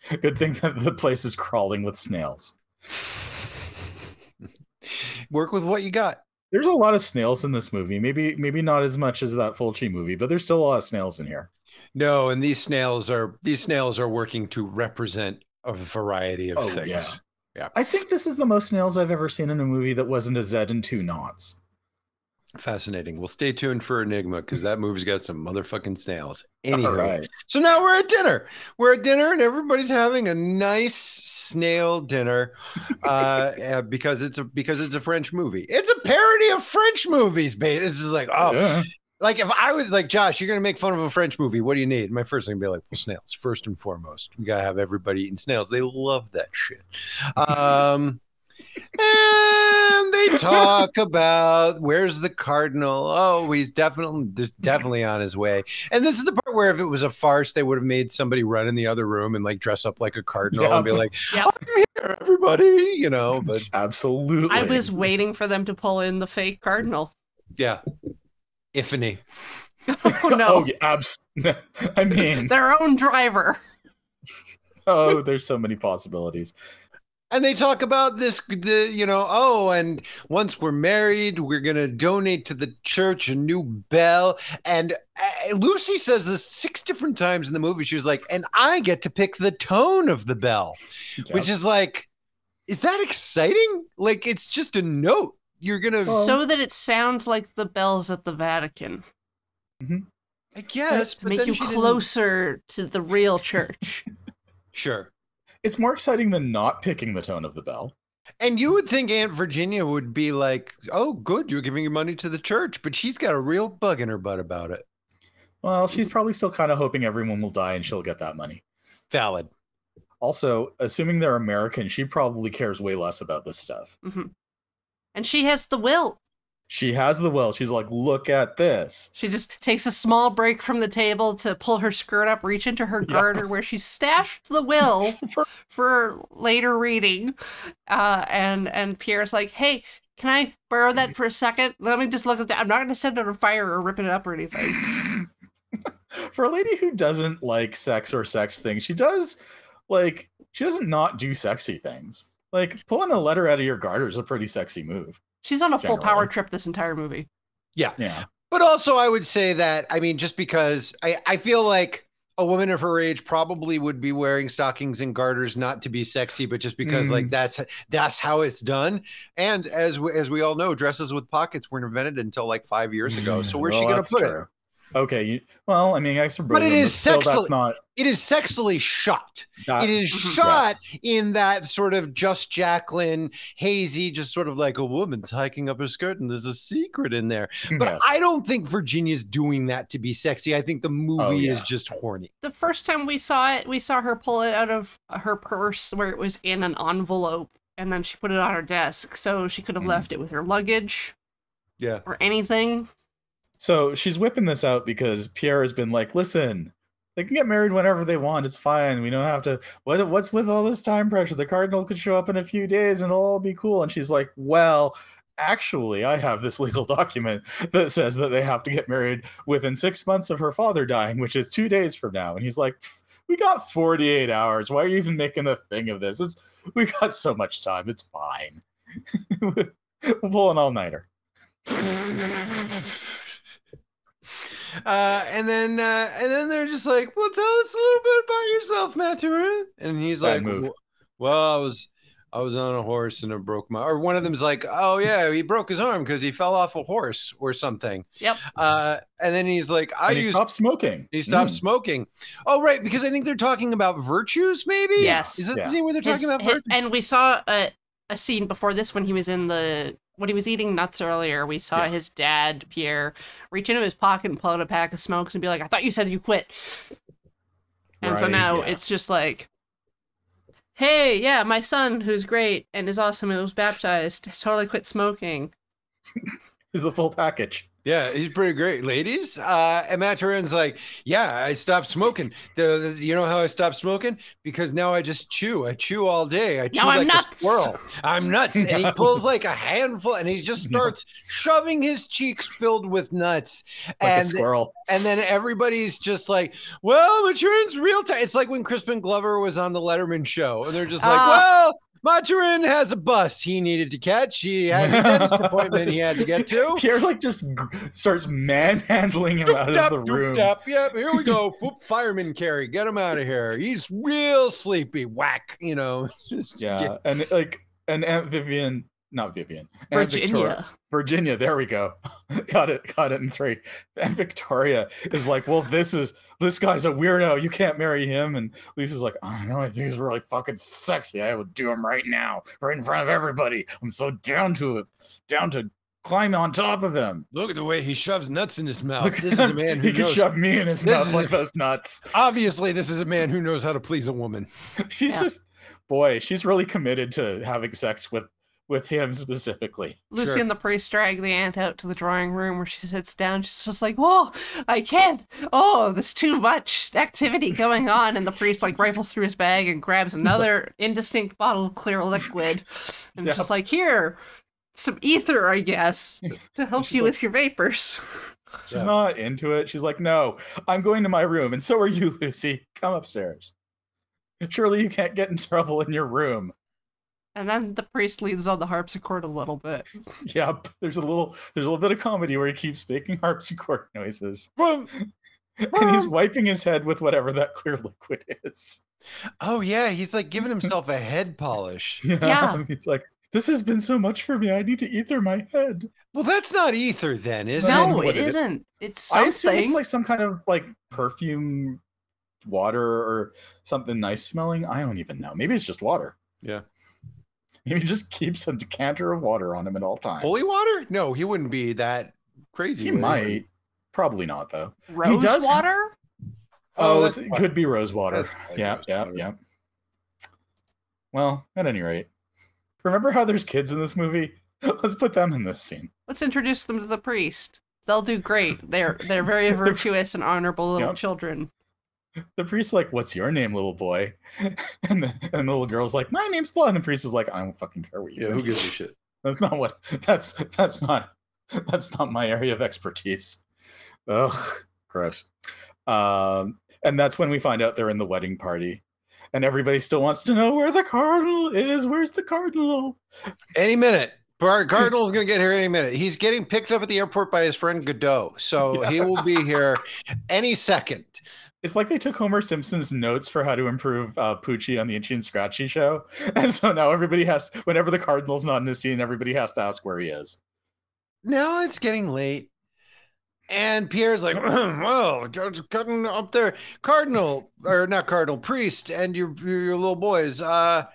Good thing that the place is crawling with snails. Work with what you got. There's a lot of snails in this movie. Maybe maybe not as much as that Fulci movie, but there's still a lot of snails in here. No, and these snails are these snails are working to represent a variety of Oh, things. I think this is the most snails I've ever seen in a movie that wasn't a Z and Two Noughts. Fascinating. Well, stay tuned for Aenigma because that movie's got some motherfucking snails. Anyway, right. so now we're at dinner. We're at dinner and everybody's having a nice snail dinner uh, uh, because it's a because it's a French movie. It's a parody of French movies, babe. It's just like oh, Yeah. Like if I was like Josh, you're gonna make fun of a French movie. What do you need? My first thing would be like, well, snails first and foremost. We gotta have everybody eating snails. They love that shit. Um, and they talk about where's the cardinal? Oh, he's definitely there's definitely on his way. And this is the part where if it was a farce, they would have made somebody run in the other room and like dress up like a cardinal and be like, Yep. "I'm here, everybody," you know. But Absolutely. I was waiting for them to pull in the fake cardinal. yeah, Ifany. Oh no, Oh, yeah, abs- I mean, their own driver. oh, there's so many possibilities. And they talk about this, the you know, oh, and once we're married, we're gonna donate to the church a new bell. And uh, Lucy says this six different times in the movie. She was like, "And I get to pick the tone of the bell," which is like, is that exciting? Like, it's just a note. You're gonna, so that it sounds like the bells at the Vatican I guess, to but make then you she didn't- closer to the real church. Sure. it's more exciting than not picking the tone of the bell. And you would think Aunt Virginia would be like, "Oh, good, you're giving your money to the church," but she's got a real bug in her butt about it. Well, she's probably still kind of hoping everyone will die and she'll get that money. Valid. Also, assuming they're American, she probably cares way less about this stuff. Mhm. And she has the will. She has the will. She's like, look at this. She just takes a small break from the table to pull her skirt up, reach into her Yeah. garter where she stashed the will For- for later reading. Uh, and and Pierre's like, "Hey, can I borrow that for a second? Let me just look at that. I'm not going to set it on fire or rip it up or anything." For a lady who doesn't like sex or sex things, she does like she doesn't not do sexy things. Like pulling a letter out of your garter is a pretty sexy move. She's on a full power trip this entire movie. Yeah. Yeah. But also, I would say that I mean, just because I, I feel like a woman of her age probably would be wearing stockings and garters not to be sexy, but just because like mm. that's that's how it's done. And as we, as we all know, dresses with pockets weren't invented until like five years ago. So where's she gonna that's put it? True. Okay, you, well, I mean, I suppose, But it is still, sexual- that's not. It is sexily shot. that- it is Mhm. shot in that sort of Just Jaeckin hazy, just sort of like a woman's hiking up her skirt and there's a secret in there. But yes. I don't think Virginia's doing that to be sexy. I think the movie Oh, is just horny. The first time we saw it, we saw her pull it out of her purse where it was in an envelope, and then she put it on her desk. So she could have Mhm. left it with her luggage Yeah. or anything. So she's whipping this out because Pierre has been like, listen, they can get married whenever they want. It's fine. We don't have to. What, what's with all this time pressure? The cardinal could show up in a few days and it'll all be cool. And she's like, well, actually, I have this legal document that says that they have to get married within six months of her father dying, which is two days from now. And he's like, we got 48 hours. Why are you even making a thing of this? It's we got so much time. It's fine. we'll pull an all nighter. Uh, and then uh, and then they're just like, "Well, tell us a little bit about yourself, Mathurin." And he's Bad like, move. "Well, I was I was on a horse and I broke my." Or one of them's like, "Oh yeah, he broke his arm because he fell off a horse or something." Yep. Uh, and then he's like, "I And he used." stopped smoking. He stopped Mm. smoking. Oh, right, because I think they're talking about virtues, maybe. Yes. Is this Yeah. the scene where they're His- talking about hi- virtues? and we saw a, a scene before this when he was in the when he was eating nuts earlier. We saw Yeah. his dad Pierre reach into his pocket and pull out a pack of smokes and be like, "I thought you said you quit." And so now yes. it's just like, "Hey, yeah, my son, who's great and is awesome and was baptized, has totally quit smoking." is the full package. Yeah, he's pretty great, ladies. Uh, and Matt Turin's like, yeah, I stopped smoking. The, the- you know how I stopped smoking? Because now I just chew. I chew all day. I chew Now I'm like a nuts. squirrel. I'm nuts. And he pulls like a handful, and he just starts shoving his cheeks filled with nuts. Like and a squirrel. and then everybody's just like, well, Mathurin's real time. It's like when Crispin Glover was on the Letterman show, and they're just like, Ah. well. Mathurin has a bus he needed to catch. He has a dentist appointment he had to get to. Pierre like just g- starts manhandling him out Doop-dap, of the room. doop-dap. Yep, here we go. Whoop, fireman carry. Get him out of here. He's real sleepy. Whack. You know. Just Yeah, get- and like and Aunt Vivian, not Vivian, Aunt Victoria- Virginia. Virginia. There we go. got it. Got it in three. And Victoria is like, well, this is this guy's a weirdo. You can't marry him. And Lisa's like, I don't know. I think he's really fucking sexy. I would do him right now, right in front of everybody. I'm so down to it, down to climb on top of him. Look at the way he shoves nuts in his mouth. Look at This is a man who he could knows. shove me in his This mouth like a- those nuts. Obviously, this is a man who knows how to please a woman. She's Yeah. just boy, she's really committed to having sex with with him specifically. Lucy Sure. and the priest drag the aunt out to the drawing room where she sits down. She's just like, "Whoa, I can't! Oh, there's too much activity going on." And the priest like rifles through his bag and grabs another indistinct bottle of clear liquid, and Yeah. just like, "Here, some ether, I guess, to help you like- with your vapors." She's Yeah. not into it. She's like, "No, I'm going to my room, and so are you, Lucy. Come upstairs. Surely you can't get in trouble in your room." And then the priest leans on the harpsichord a little bit. Yep. There's a little there's a little bit of comedy where he keeps making harpsichord noises, and he's wiping his head with whatever that clear liquid is. Oh yeah, he's like giving himself a head polish. Yeah. He's like, "This has been so much for me. I need to ether my head." Well, that's not ether then, is I don't no, it it is. isn't. It's I assume it's something. like some kind of like perfume water or something nice smelling. I don't even know. Maybe it's just water. Yeah. Maybe he just keeps a decanter of water on him at all times. Holy water? No, he wouldn't be that crazy. he would might. Probably not though. Rose does ha- water. Oh, Oh, it's- that's it could be rose water. That's probably Yeah, rose yeah, water. yeah. Well, at any rate, remember how there's kids in this movie? Let's put them in this scene. Let's introduce them to the priest. They'll do great. They're they're very virtuous and honorable little Yep. children. The priest's like, "What's your name, little boy?" And the, and the little girl's like, "My name's Flo." And the priest is like, "I don't fucking care what you." Yeah, who gives a shit? That's not what. That's that's not that's not my area of expertise. Ugh, gross. Um, and that's when we find out they're in the wedding party, and everybody still wants to know where the cardinal is. Where's the cardinal? Any minute. Bar- Cardinal's going to get here any minute. He's getting picked up at the airport by his friend Godot. So he will be here any second. It's like they took Homer Simpson's notes for how to improve uh, Poochie on the Itchy and Scratchy show, and so now everybody has. Whenever the cardinal's not in the scene, everybody has to ask where he is. Now it's getting late. And Pierre's like, well, just cutting up there. Cardinal, or not Cardinal, priest, and your, your, your little boys. Uh,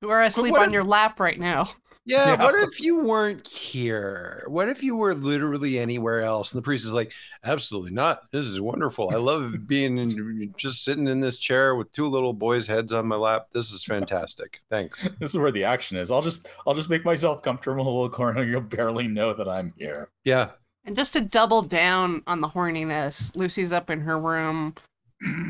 Who are asleep on if- your lap right now? Yeah, Yeah. what if you weren't here? What if you were literally anywhere else? And the priest is like, absolutely not. This is wonderful. I love being in, just sitting in this chair with two little boys' heads on my lap. This is fantastic. Thanks. This is where the action is. I'll just I'll just make myself comfortable in a little corner. You'll barely know that I'm here. Yeah. And just to double down on the horniness, Lucy's up in her room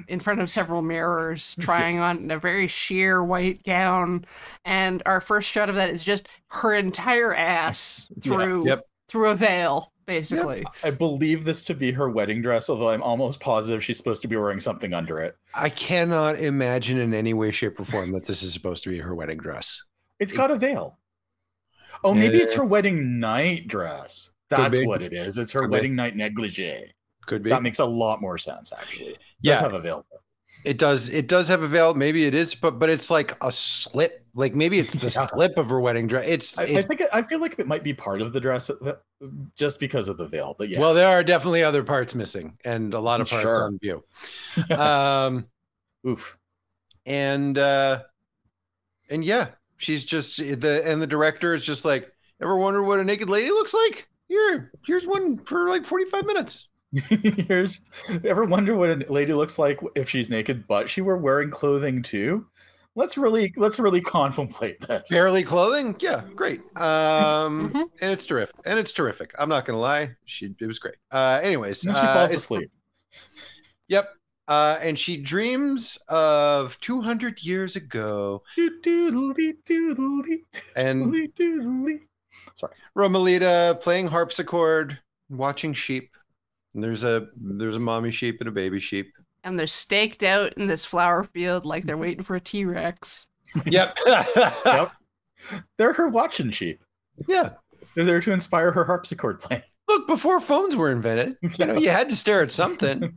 in front of several mirrors, trying on a very sheer white gown. And our first shot of that is just her entire ass Yeah. through Yep. through a veil, basically. I believe this to be her wedding dress, although I'm almost positive she's supposed to be wearing something under it. I cannot imagine in any way, shape, or form that this is supposed to be her wedding dress. It's got a veil. Oh, maybe it's her wedding night dress. That's what it is. It's her wedding night negligee. Could be. That makes a lot more sense, actually. It Yeah. does have a veil. It does. It does have a veil. Maybe it is, but but it's like a slip. Like maybe it's the Yeah. slip of her wedding dress. It's, I, I think it, I feel like it might be part of the dress just because of the veil. But yeah, well, there are definitely other parts missing and a lot of parts Sure. on view. Yes. Um, oof. and uh, and yeah, she's just the and the director is just like, ever wonder what a naked lady looks like? Here, here's one for like forty five minutes. Here's ever wonder what a lady looks like if she's naked, but she were wearing clothing too? Let's really let's really contemplate this. Barely clothing, yeah, great. Um, Mhm. and it's terrific, and it's terrific. I'm not gonna lie, she it was great. Uh, anyways, And she uh, falls it's- asleep. Yep. Uh, and she dreams of 200 years ago, Doo-doodly, doodly, and doodly, doodly. Sorry. Romilda playing harpsichord, watching sheep. And there's a there's a mommy sheep and a baby sheep. And they're staked out in this flower field like they're waiting for a T Rex. Yep. Yep. They're her watching sheep. yeah. They're there to inspire her harpsichord playing. Look, before phones were invented, you know, you had to stare at something.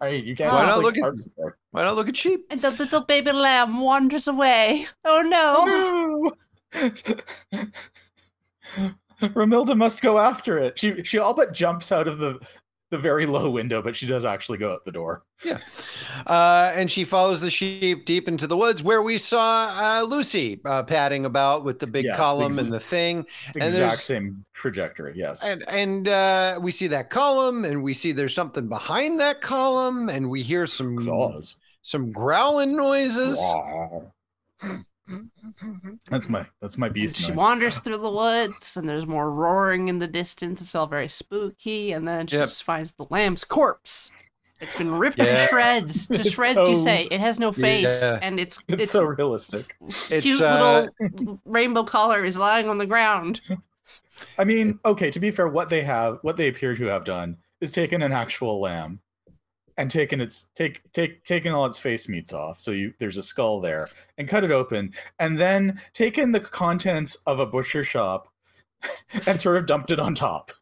right. You can't Why not look at- harpsichord. Why not look at sheep? And the little baby lamb wanders away. Oh no. no. Romilda must go after it. She she all but jumps out of the the very low window, but she does actually go out the door. Yeah. Uh, and she follows the sheep deep into the woods where we saw uh, Lucy uh, padding about with the big Yes, column ex- and the thing. The And exact same trajectory. Yes. And and uh, we see that column, and we see there's something behind that column, and we hear some Claws. some growling noises. Wow. That's my that's my beast she noise. wanders through the woods, and there's more roaring in the distance. It's all very spooky, and then she Yep. just finds the lamb's corpse. It's been ripped Yeah. to shreds. To It's shreds, you say. It has no face, Yeah. and it's It's, it's, so realistic. It's, cute uh, little rainbow collar is lying on the ground. I mean, okay, to be fair, what they have, what they appear to have done is taken an actual lamb and taking its take take taken all its face meats off. So you there's a skull there and cut it open and then taken the contents of a butcher shop and sort of dumped it on top.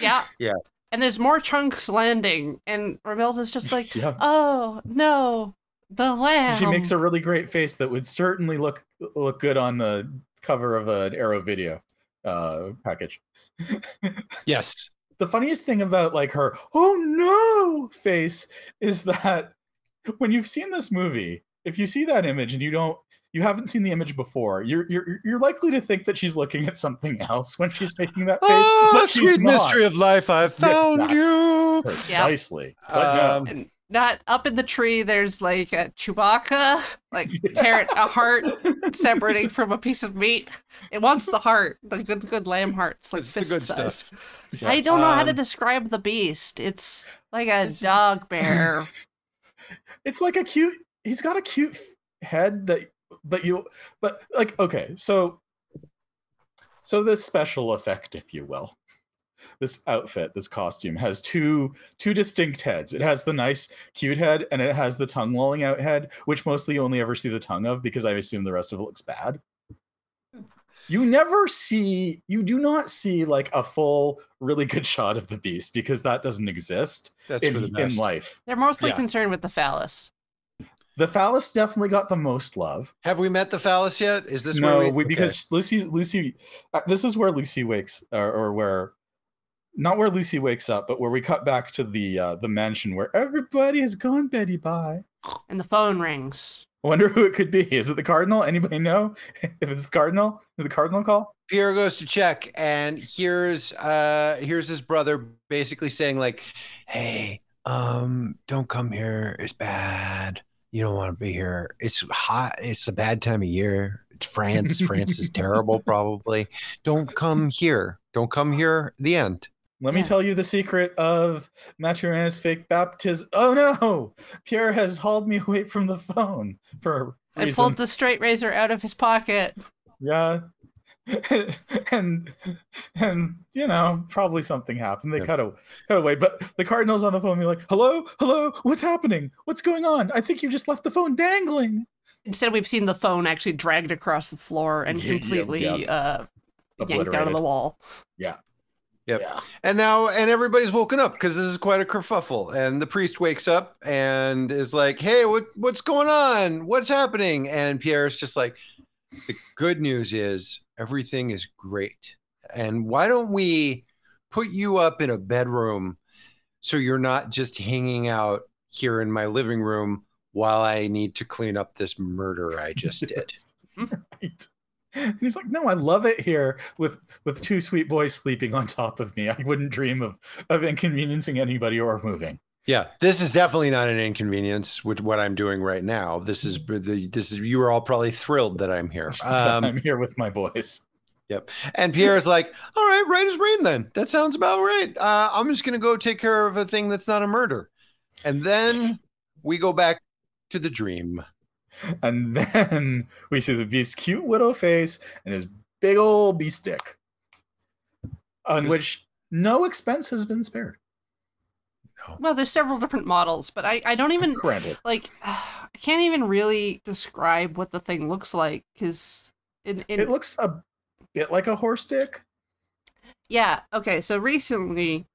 Yeah. Yeah. And there's more chunks landing, and Romilda's just like, Yeah. oh no, the lamb. She makes a really great face that would certainly look look good on the cover of an Arrow video uh package. yes. The funniest thing about like her oh no face is that when you've seen this movie if you see that image and you don't you haven't seen the image before you're you're you're likely to think that she's looking at something else when she's making that face Oh, but she's sweet not. mystery of life, I've found exactly. you. precisely but no. Um, And not up in the tree. There's like a Chewbacca, like tear a heart separating from a piece of meat. It wants the heart, the good, good lamb heart. It's like fist good sized. stuff. I don't know how to Um, describe the beast. It's like a is- dog bear. it's like a cute he's got a cute head that but you but like okay so so this special effect if you will this outfit this costume has two two distinct heads it has the nice cute head and it has the tongue lolling out head which mostly you only ever see the tongue of because i assume the rest of it looks bad you never see you do not see like a full really good shot of the beast because that doesn't exist That's in, the in life They're mostly Yeah. concerned with the phallus. the phallus definitely got the most love Have we met the phallus yet? Is this no, where we, we, okay. because Lucy, Lucy, uh, this is where Lucy wakes, or, or where, not where Lucy wakes up, but where we cut back to the uh, the mansion where everybody has gone. Betty, bye. And the phone rings. I wonder who it could be. Is it the cardinal? Anybody know if it's the cardinal? Did the cardinal call? Pierre goes to check, and here's uh here's his brother basically saying like, "Hey, um, don't come here. It's bad. You don't want to be here. It's hot. It's a bad time of year. It's France. France is terrible. Probably. Don't come here. Don't come here. The end. Let me tell you the secret of Mathurin's fake baptism. Oh no! Pierre has hauled me away from the phone for a I reason. pulled the straight razor out of his pocket. Yeah. and and you know probably something happened they Yeah. cut, a, cut away but the cardinal's on the phone be like hello hello what's happening what's going on i think you just left the phone dangling Instead, we've seen the phone actually dragged across the floor and Yeah, yep, completely yep. uh, yanked out of the wall. yeah Yep. yeah And now, and everybody's woken up because this is quite a kerfuffle. And the priest wakes up and is like, "Hey, what what's going on? What's happening?" And Pierre's just like, "The good news is everything is great. And why don't we put you up in a bedroom so you're not just hanging out here in my living room while I need to clean up this murder I just did." right and he's like no i love it here with with two sweet boys sleeping on top of me i wouldn't dream of of inconveniencing anybody or moving Yeah, this is definitely not an inconvenience with what I'm doing right now. This is the this is you are all probably thrilled that I'm here. Um, i'm here with my boys Yep. and Pierre's like, "All right, right as rain. Then that sounds about right. Uh, I'm just gonna go take care of a thing that's not a murder." And then we go back to the dream. And then we see the beast's cute widow face and his big old beast stick, on Is- which no expense has been spared. Well, there's several different models, but I, I don't even Granted, like I can't even really describe what the thing looks like because in, in it looks a bit like a horse stick. yeah okay so recently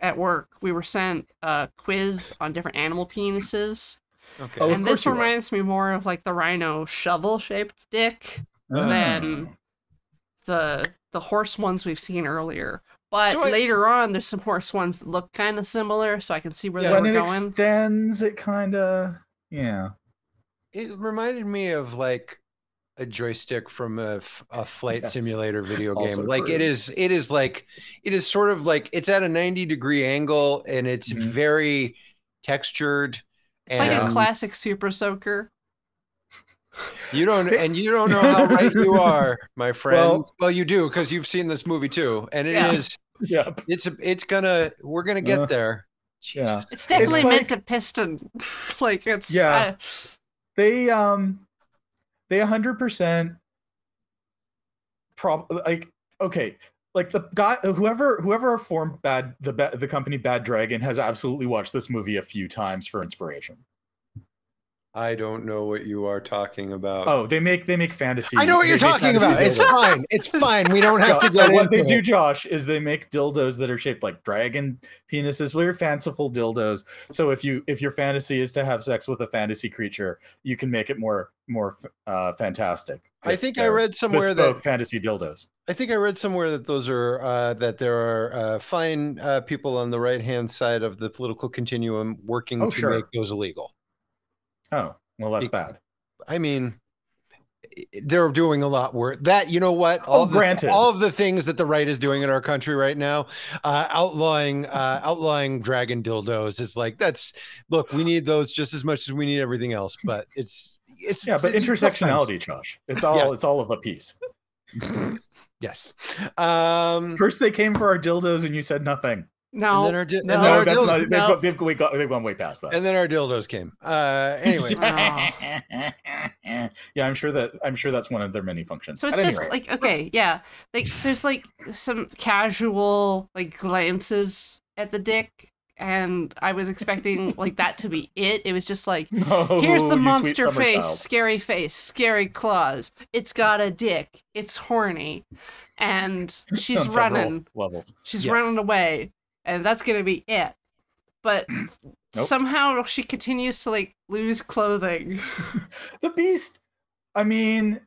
at work we were sent a quiz on different animal penises Okay. Oh, and this reminds me more of like the rhino shovel shaped dick than the the horse ones we've seen earlier but So I- later on there's some horse ones that look kind of similar so i can see where Yeah, they when it going extends, it kind of yeah. It reminded me of like a joystick from a, a flight Yes. simulator video game. Also like true. it is, it is like, it is sort of like it's at a 90 degree angle and it's Mhm. very textured. It's like a and classic super soaker you don't, and you don't know how right you are, my friend. Well, Well- you do because you've seen this movie too, and it is, Yeah. Yep. it's, a, it's gonna, we're gonna get Uh, there. Yeah. it's definitely like- meant to piston like it's Yeah. uh, They um they 100% prob like okay, like the guy whoever whoever formed bad the the company Bad Dragon has absolutely watched this movie a few times for inspiration. I don't know what you are talking about. Oh, they make they make fantasy. I know what you're talking fantasy about. It's fine. It's fine. We don't have No, to so get what into they do. Josh, is they make dildos that are shaped like dragon penises, very fanciful dildos. So if you if your fantasy is to have sex with a fantasy creature, you can make it more more uh, fantastic. I think I read somewhere bespoke that fantasy dildos. I think I read somewhere that those are uh, that there are uh, fine uh, people on the right hand side of the political continuum working Oh, to sure. make those illegal. Oh, well, that's Be- bad. I mean, they're doing a lot worse. That you know what? All Oh, the, granted. all of the things that the right is doing in our country right now, uh, outlawing uh, outlawing dragon dildos is like that's look. We need those just as much as we need everything else. But it's it's Yeah, but it's intersectionality, Josh. It's all Yeah. it's all of a piece. Yes. Um, First they came for our dildos and you said nothing. No, and then our, di- no, and then No, our that's dildo- not they've, no. got- they've, we got, they've gone way past that. and then our dildos came. Uh, anyway, yeah, I'm sure that I'm sure that's one of their many functions. So it's At just rate. like okay, yeah. Like there's like some casual like glances at the dick, and I was expecting like that to be it. It was just like No, here's the monster face, child. scary face, scary claws. It's got a dick. It's horny, and she's running. levels. She's Yeah. running away, and that's gonna be it. But Nope. somehow she continues to like lose clothing. The beast. I mean,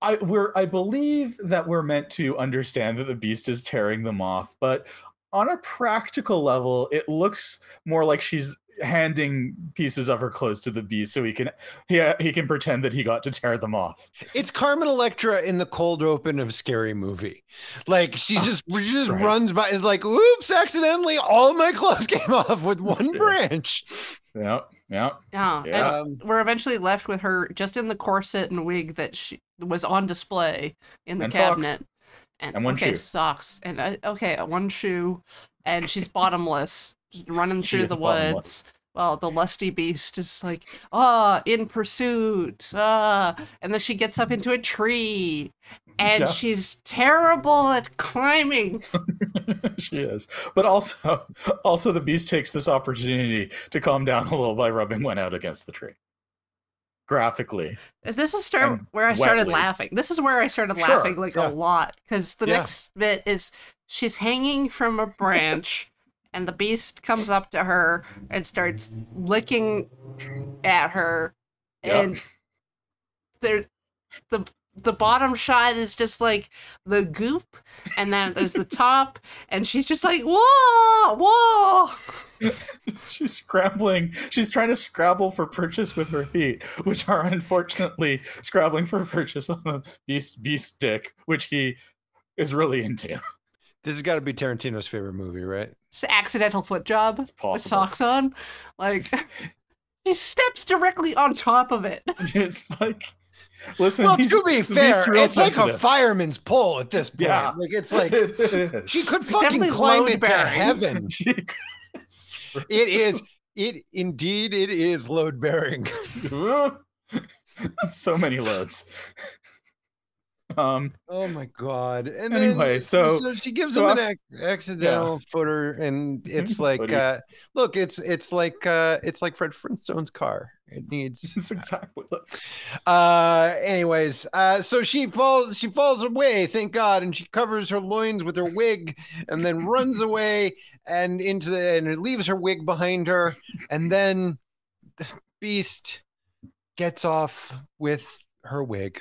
I we're I believe that we're meant to understand that the beast is tearing them off, but on a practical level, it looks more like she's handing pieces of her clothes to the beast so he can he, he can pretend that he got to tear them off. it's Carmen Electra in the cold open of Scary Movie. Like she just she just right. runs by. It's like, oops! Accidentally, all my clothes came off with one Yeah. branch. Yeah, yeah. Yeah. Yeah. And Um, we're eventually left with her just in the corset and wig that she was on display in the And socks. cabinet. And, And one okay, shoe. socks. And uh, okay, one shoe. And she's bottomless, just running She through the woods. Well, the lusty beast is like, ah, in pursuit. Ah. And then she gets up into a tree. And Yeah. she's terrible at climbing. she is. But also also the beast takes this opportunity to calm down a little by rubbing one out against the tree. Graphically. This is start where I started wetly. laughing. This is where I started Sure, laughing like yeah. a lot because the Yeah. next bit is she's hanging from a branch, and the beast comes up to her and starts licking at her, Yep. and there, the the bottom shot is just like the goop, and then there's the top, and she's just like whoa, whoa. She's scrambling. She's trying to scrabble for purchase with her feet, which are unfortunately scrabbling for purchase on the beast beast dick, which he is really into. This has got to be Tarantino's favorite movie, right? Just accidental foot job It's with possible. socks on, like. he steps directly on top of it. It's like listen. Well, to be fair, real it's like a fireman's pole at this point. Yeah. Like it's like she could fucking definitely climb into load-bearing. heaven. It is. It indeed. It is load bearing. so many loads. Um, Oh my god! And Anyway, then, so- she gives so him an ac- accidental footer, and it's like, uh, look, it's it's like uh, it's like Fred Flintstone's car. It needs. it's exactly. Uh, anyways, uh, so she falls she falls away, thank God, and she covers her loins with her wig, and then runs away and into the and it leaves her wig behind her, and then the beast gets off with her wig.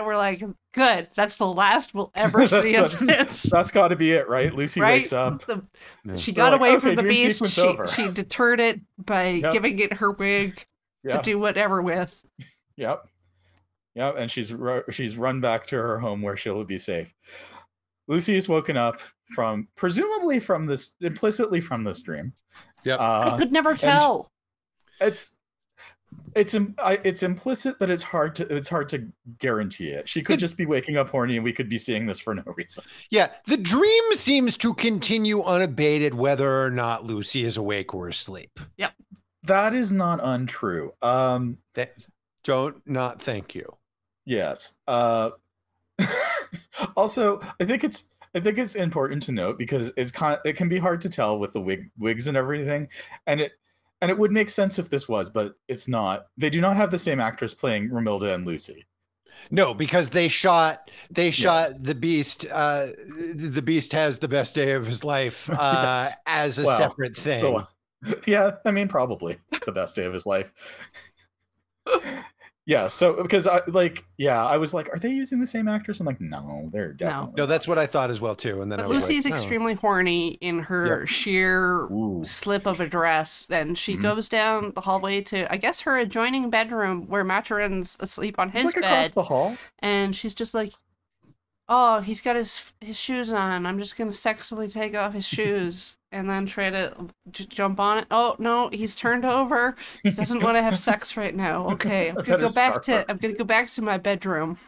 And we're like, good. That's the last we'll ever see of That's- this. that's got to be it, right? Lucy right? wakes up. The- Yeah. she They're got like, away "Okay, from the dream beast. She, she deterred it by Yep. giving it her wig Yeah. to do whatever with. Yep. Yep. And she's ru- she's run back to her home where she'll be safe. Lucy is woken up from presumably from this implicitly from this dream. Yep. I Uh, could never tell. it's it's it's implicit, but it's hard to it's hard to guarantee it. She could Good. just be waking up horny, and we could be seeing this for no reason. Yeah, the dream seems to continue unabated whether or not Lucy is awake or asleep. Yeah. That is not untrue. Um, That don't not thank you. Yes. Uh, also, I think it's I think it's important to note because it's kind it can be hard to tell with the wig wigs and everything, and it and it would make sense if this was, but it's not. They do not have the same actress playing Romilda and Lucy. No, because they shot they shot the beast. Uh, the beast has the best day of his life uh, Yes. as a Well, separate thing. So, yeah, I mean, probably the best day of his life. Yeah, so because I like, yeah, I was like, are they using the same actress? I'm like, no, they're definitely. No, that's what I thought as well too. And then But I was Lucy's like, oh. extremely horny in her sheer Ooh. slip of a dress, and she Mhm. goes down the hallway to, I guess, her adjoining bedroom where Mathurin's asleep on It's his like bed, across the hall. and she's just like, "Oh, he's got his his shoes on. I'm just gonna sexily take off his shoes." And then try to j- jump on it. Oh no, he's turned over. He doesn't want to have sex right now. Okay, I'm gonna go back to. I'm gonna go back to my bedroom.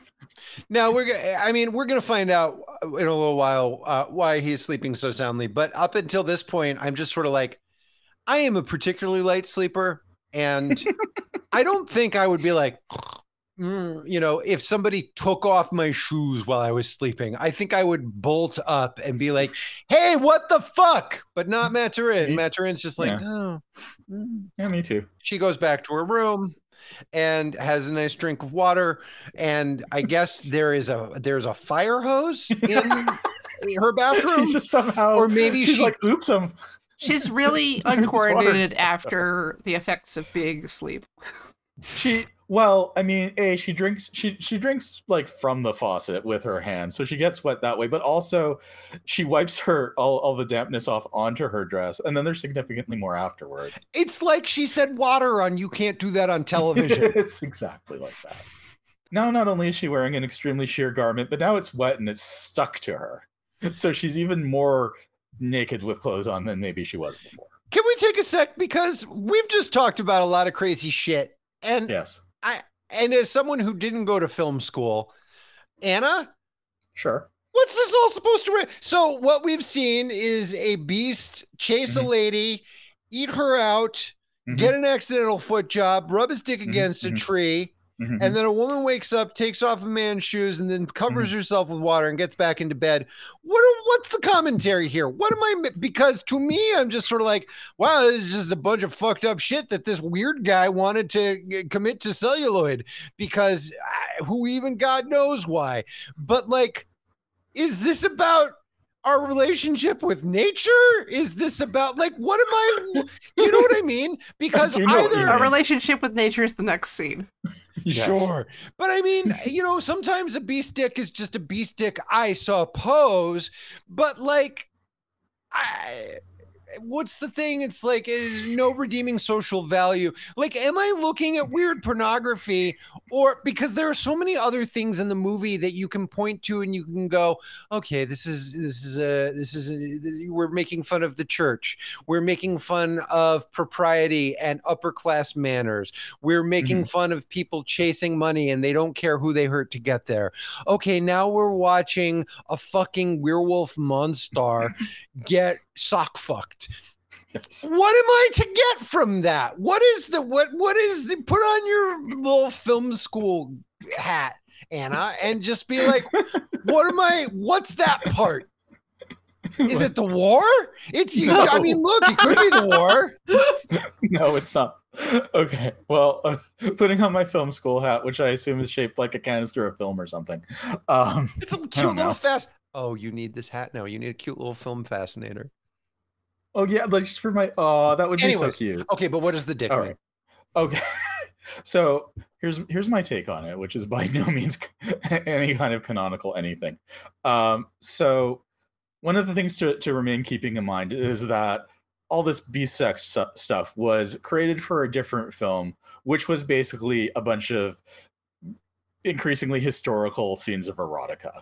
Now we're. go- I mean, we're gonna find out in a little while uh, why he's sleeping so soundly. But up until this point, I'm just sort of like, I am a particularly light sleeper, and I don't think I would be like, "Mm," you know, if somebody took off my shoes while I was sleeping, I think I would bolt up and be like, "Hey, what the fuck?" But not Mathurin. Me- Mathurin's just like, Yeah. oh. mm." Yeah, me too. she goes back to her room and has a nice drink of water and i guess there is a there's a fire hose in her bathroom She just somehow, or maybe she's she like, oops, I'm. She's really uncoordinated after the effects of being asleep. She well, I mean, a she drinks she she drinks like from the faucet with her hands, so she gets wet that way. But also, she wipes her all, all the dampness off onto her dress, and then there's significantly more afterwards. it's like she said water on you can't do that on television it's exactly like that. Now, not only is she wearing an extremely sheer garment, but now it's wet and it's stuck to her, so she's even more naked with clothes on than maybe she was before. can we take a sec because we've just talked about a lot of crazy shit and Yes, and as someone who didn't go to film school anna sure. what's this all supposed to re- so what we've seen is a beast chase a Mhm. lady eat her out Mhm. get an accidental foot job rub his dick Mhm, against a mhm. tree Mhm. and then a woman wakes up takes off a man's shoes and then covers Mm-hmm. herself with water and gets back into bed what are, what's the commentary here what am i because to me i'm just sort of like wow this is just a bunch of fucked up shit that this weird guy wanted to commit to celluloid because uh, who even god knows why but like is this about our relationship with nature is this about like what am i you know what i mean because do know what you either Our relationship with nature is the next scene. Yes. Sure. But I mean, you know, sometimes a bee stick is just a bee stick, I suppose. But like, I. What's the thing? It's like uh, no redeeming social value. Like, am I looking at weird pornography, or because there are so many other things in the movie that you can point to and you can go, okay, this is this is a this is a, we're making fun of the church. We're making fun of propriety and upper class manners. We're making fun of people chasing money and they don't care who they hurt to get there. Okay, now we're watching a fucking werewolf monster get sock fucked. Yes. What am I to get from that? What is the what what is the put on your little film school hat, Anna, and just be like, what am I what's that part? Is it the war? It's you. I mean, look, it could be the war. no, it's not. Okay, well, uh, putting on my film school hat, which I assume is shaped like a canister of film or something. Um, It's a cute little know. fast. Oh, you need this hat now. You need a cute little film fascinator. Oh yeah, like just for my. Oh, that would be Anyways. so cute. Okay, but what is the dick All mean? right. Okay. So here's here's my take on it, which is by no means any kind of canonical anything. Um, so one of the things to, to remain keeping in mind is that all this B-sex stu- stuff was created for a different film, which was basically a bunch of increasingly historical scenes of erotica.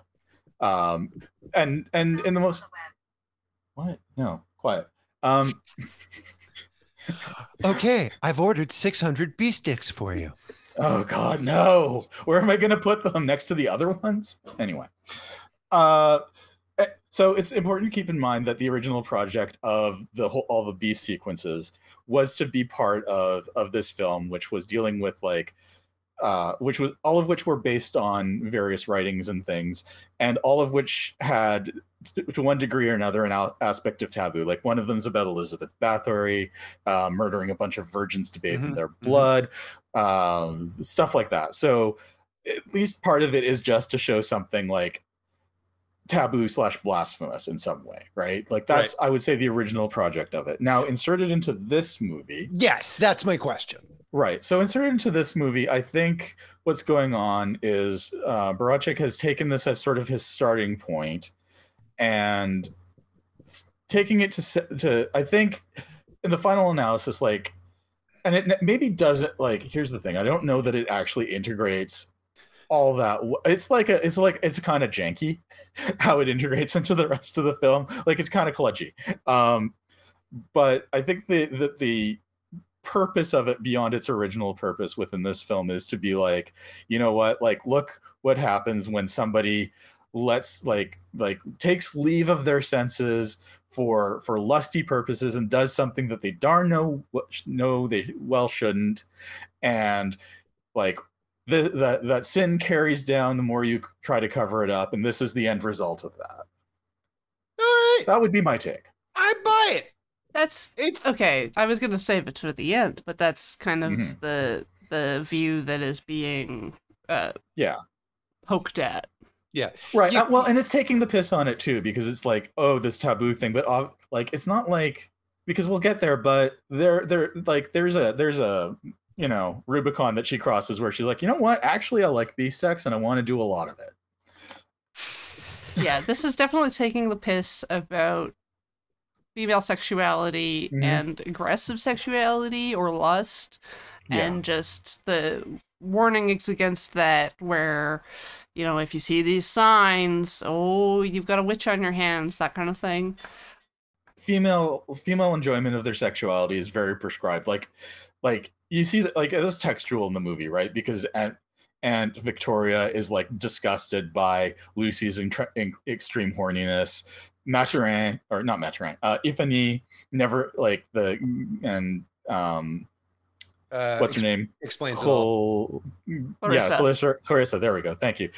Um, and and in the most what? No, quiet. Um, Okay, I've ordered 600 bee sticks for you. Oh God, no! Where am I going to put them next to the other ones? Anyway, uh, eh, so it's important to keep in mind that the original project of the whole all the beast sequences was to be part of of this film, which was dealing with like, uh, which was all of which were based on various writings and things, and all of which had to one degree or another an al- aspect of taboo. Like one of them is about Elizabeth Bathory uh, murdering a bunch of virgins to bathe in Mhm, their blood, um, stuff like that. So at least part of it is just to show something like taboo slash blasphemous in some way, right? Like that's I would say the original project of it. Now inserted into this movie, Yes, that's my question. Right? So inserted into this movie, I think what's going on is uh, Borowczyk has taken this as sort of his starting point, and taking it to to I think in the final analysis, like, and it maybe doesn't like. Here's the thing: I don't know that it actually integrates all that it's like a it's like it's kind of janky how it integrates into the rest of the film like it's kind of kludgy um but i think the, the the purpose of it beyond its original purpose within this film is to be like you know what? Like look what happens when somebody lets like like takes leave of their senses for for lusty purposes and does something that they darn know what know they well shouldn't. And like the, that that sin carries down the more you try to cover it up and this is the end result of that. All right, that would be my take. I buy it. That's It okay. I was gonna save it for the end, but that's kind of Mhm. the the view that is being uh Yeah. poked at. Yeah, right You- uh, well and it's taking the piss on it too because it's like oh this taboo thing but uh, like it's not like because we'll get there but there there like there's a there's a you know rubicon that she crosses where she's like you know what actually i like beast sex and i want to do a lot of it Yeah, this is definitely taking the piss about female sexuality Mhm. and aggressive sexuality or lust Yeah. and just the warnings against that where you know if you see these signs oh you've got a witch on your hands that kind of thing female female enjoyment of their sexuality is very prescribed like like you see that like it's textual in the movie right because and and victoria is like disgusted by lucy's intre- in, extreme horniness mathurin or not mathurin uh ifany never like the and um uh, what's her name Explains it all. Col- Clarissa. yeah, Clarissa, Clarissa. There we go. Thank you.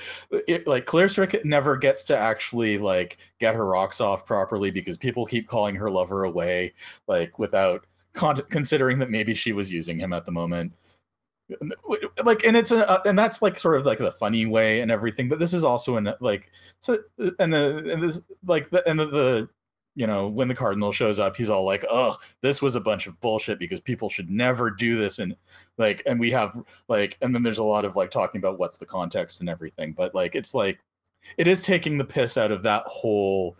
It, like Clarissa never gets to actually like get her rocks off properly because people keep calling her lover away, like without con- considering that maybe she was using him at the moment. Like, and it's a, and that's like sort of like the funny way and everything. But this is also in like so, and the and this like the and the, the you know when the cardinal shows up he's all like oh this was a bunch of bullshit because people should never do this and like and we have like and then there's a lot of like talking about what's the context and everything but like it's like it is taking the piss out of that whole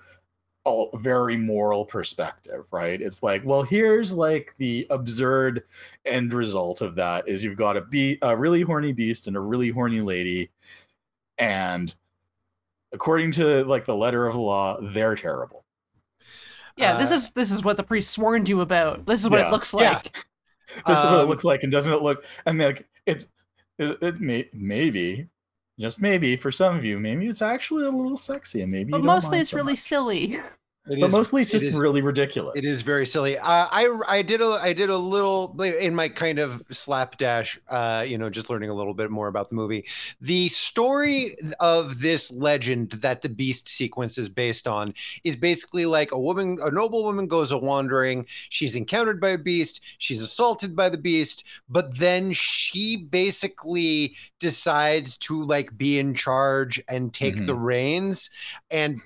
all very moral perspective right it's like well here's like the absurd end result of that is you've got a be a really horny beast and a really horny lady and according to like the letter of the law they're terrible yeah this Uh, is this is what the priest warned you about this is what Yeah. it looks Yeah. like this is what it Um, looks like and doesn't it look and like it's it, it may maybe just maybe for some of you maybe it's actually a little sexy and maybe but mostly it's so really much. silly It but is- mostly it's just is- really ridiculous It is very silly. Uh, I I did a I did a little in my kind of slapdash. Uh, you know, just learning a little bit more about the movie. The story of this legend that the Beast sequence is based on is basically like a woman, a noble woman goes a wandering. She's encountered by a beast. She's assaulted by the beast, but then she basically decides to like be in charge and take the reins and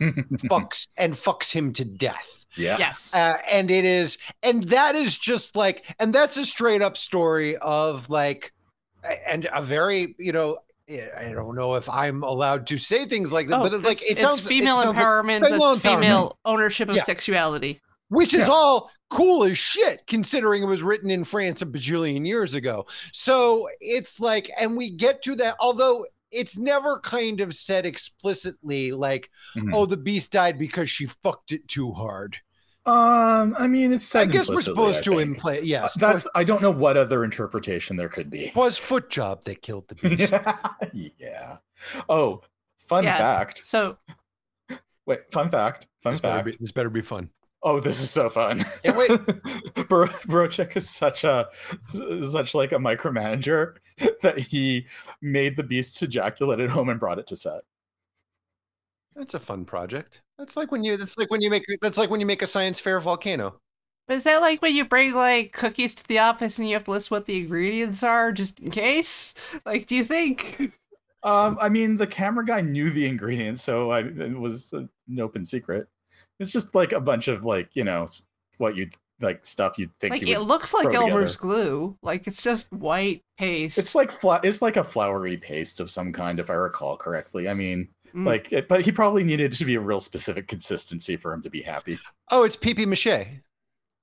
fucks and fucks him to death. yeah yes Uh, and it is, and that is just like, and that's a straight up story of like, and a very, you know, I don't know if I'm allowed to say things like that, Oh, but it's like it's- it it's sounds female it sounds like- empowerment female it's female ownership of Yeah. sexuality which is Yeah. all cool as shit considering it was written in France a bajillion years ago. So it's like, and we get to that, although it's never kind of said explicitly, like, Mhm. oh, the beast died because she fucked it too hard. um i mean it's I guess we're supposed to think. imply, yes, that's i don't know what other interpretation there could be was foot job that killed the beast. yeah oh fun Yeah. fact so wait fun fact fun this, better fact be, this better be fun. Oh, this is so fun. Can't wait. Bro- Borowczyk is such a such like a micromanager that he made the beasts ejaculate at home and brought it to set. That's a fun project. That's like when you. That's like when you make. That's like when you make a science fair volcano. But is that like when you bring like cookies to the office and you have to list what the ingredients are just in case? Like, do you think? Um, I mean, the camera guy knew the ingredients, so I, it was an open secret. It's just like a bunch of like you know what you like stuff you'd think Like you it would. looks like throw together. Elmer's glue. Like it's just white paste. It's like flat. It's like a floury paste of some kind, if I recall correctly. I mean, Mm. like, it, but he probably needed it to be a real specific consistency for him to be happy. Oh, it's PP mache.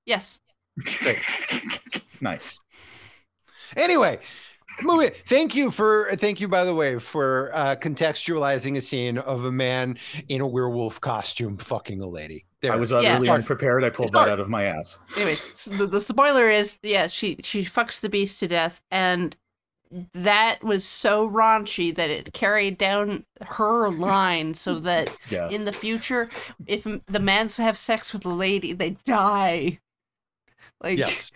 yes. nice. Anyway, movie. Thank you for thank you by the way for uh, contextualizing a scene of a man in a werewolf costume fucking a lady. There. I was utterly Sorry. unprepared. I pulled that out of my ass. Anyways, so the, the spoiler is yeah, she she fucks the beast to death, and that was so raunchy that it carried down her line, so that Yes. in the future, if the mans have sex with the lady, they die. Like yes.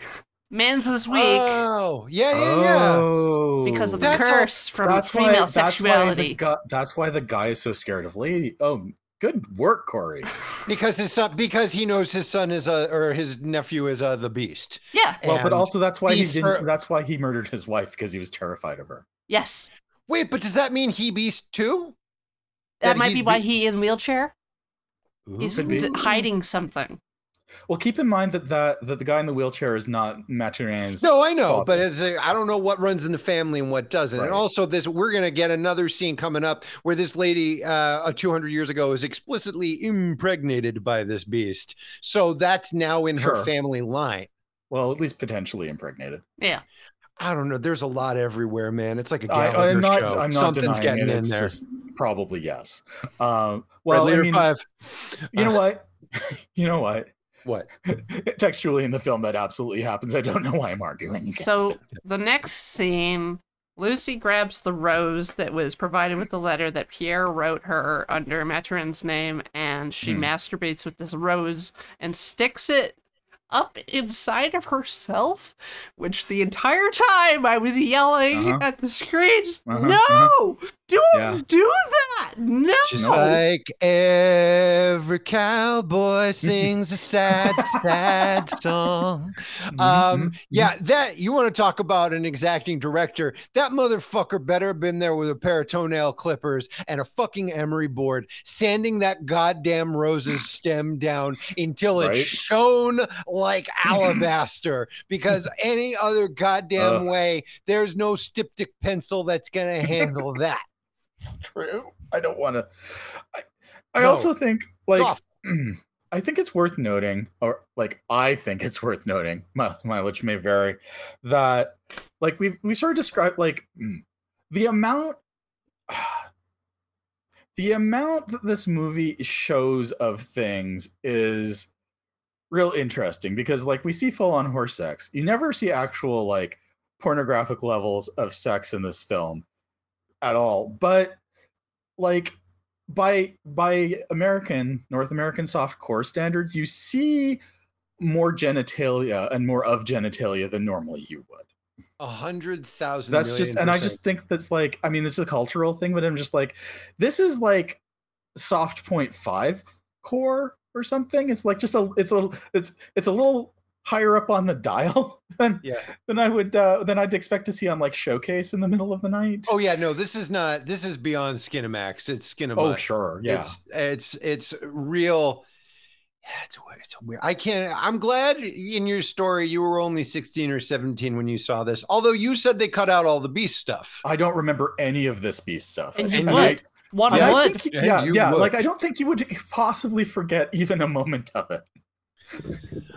Man's this weak Oh, yeah, yeah, yeah. Oh, because of the That's all- curse from that's female why. That's why the sexuality. guy. That's why the guy is so scared of lady. Oh, good work, Corey. Because his son, because he knows his son is a or his nephew is a the beast. yeah. Well, but also that's why he didn't. her- That's why he murdered his wife because he was terrified of her. Yes. Wait, but does that mean he beast too? That That might be why be- he in wheelchair. He's d- hiding something. Well, keep in mind that that, that the guy in the wheelchair is not Mathurin's. No, I know, father. but it's a, I don't know what runs in the family and what doesn't. And also, this we're gonna get another scene coming up where this lady, uh, 200 years ago, is explicitly impregnated by this beast. So that's now in her family line. Well, at least potentially impregnated. Yeah. I don't know. There's a lot everywhere, man. It's like a I, Gallagher I'm not. show. I'm not Something's getting it. in It's there. probably yes. Um, Red well, I mean, five. you know Uh, what? you know what? What? Textually in the film, that absolutely happens. I don't know why I'm arguing So it. the next scene, Lucy grabs the rose that was provided with the letter that Pierre wrote her under Mathurin's name, and she Hmm. masturbates with this rose and sticks it up inside of herself, which the entire time I was yelling Uh-huh. at the screen, just, Uh-huh, no, uh-huh. Don't Yeah. do that, no. Just like every cowboy sings a sad, sad song. Mm-hmm, Um, yeah, that you want to talk about an exacting director. That motherfucker better have been there with a pair of toenail clippers and a fucking emery board, sanding that goddamn rose's stem down until it Right. shone like alabaster. Because any other goddamn Ugh. way, there's no styptic pencil that's gonna handle that. true. I don't want to. I, I No. also think like I think it's worth noting, or like I think it's worth noting, my mileage may vary, that like we we sort of described like mm, the amount. The amount that this movie shows of things is real interesting because, like, we see full on horse sex. You never see actual, like, pornographic levels of sex in this film at all. But, like, by by American North American softcore standards, you see more genitalia and more of genitalia than normally you would. A hundred thousand. That's just, and I just think that's like, I mean, this is a cultural thing, but I'm just like, this is like soft point five core or something. It's like just a, it's a, it's, it's a little higher up on the dial than Yeah. than I would uh, than I'd expect to see on like showcase in the middle of the night. Oh yeah, no, this is not. This is beyond Skinemax. It's Skinemax. Oh, sure, yeah. It's it's it's real. Yeah, it's weird. It's weird. I can't. I'm glad in your story you were only 16 or 17 when you saw this. Although you said they cut out all the beast stuff. I don't remember any of this beast stuff. And I- you I- would. One I- I would. think- And yeah, yeah. would. Like I don't think you would possibly forget even a moment of it.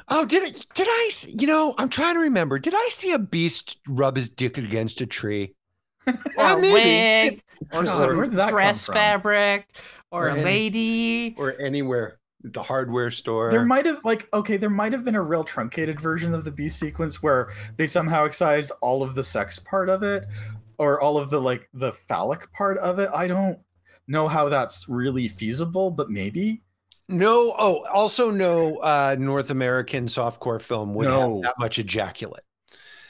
Oh, did it? Did I? s- You know, I'm trying to remember. Did I see a beast rub his dick against a tree? or a maybe. wig, or some where did that come dress fabric, or Or a any- lady. or anywhere at the hardware store. There might have like okay, there might have been a real truncated version of the beast sequence where they somehow excised all of the sex part of it or all of the like the phallic part of it. I don't know how that's really feasible, but maybe. No. Oh, also no. Uh, North American softcore film would No. have that much ejaculate.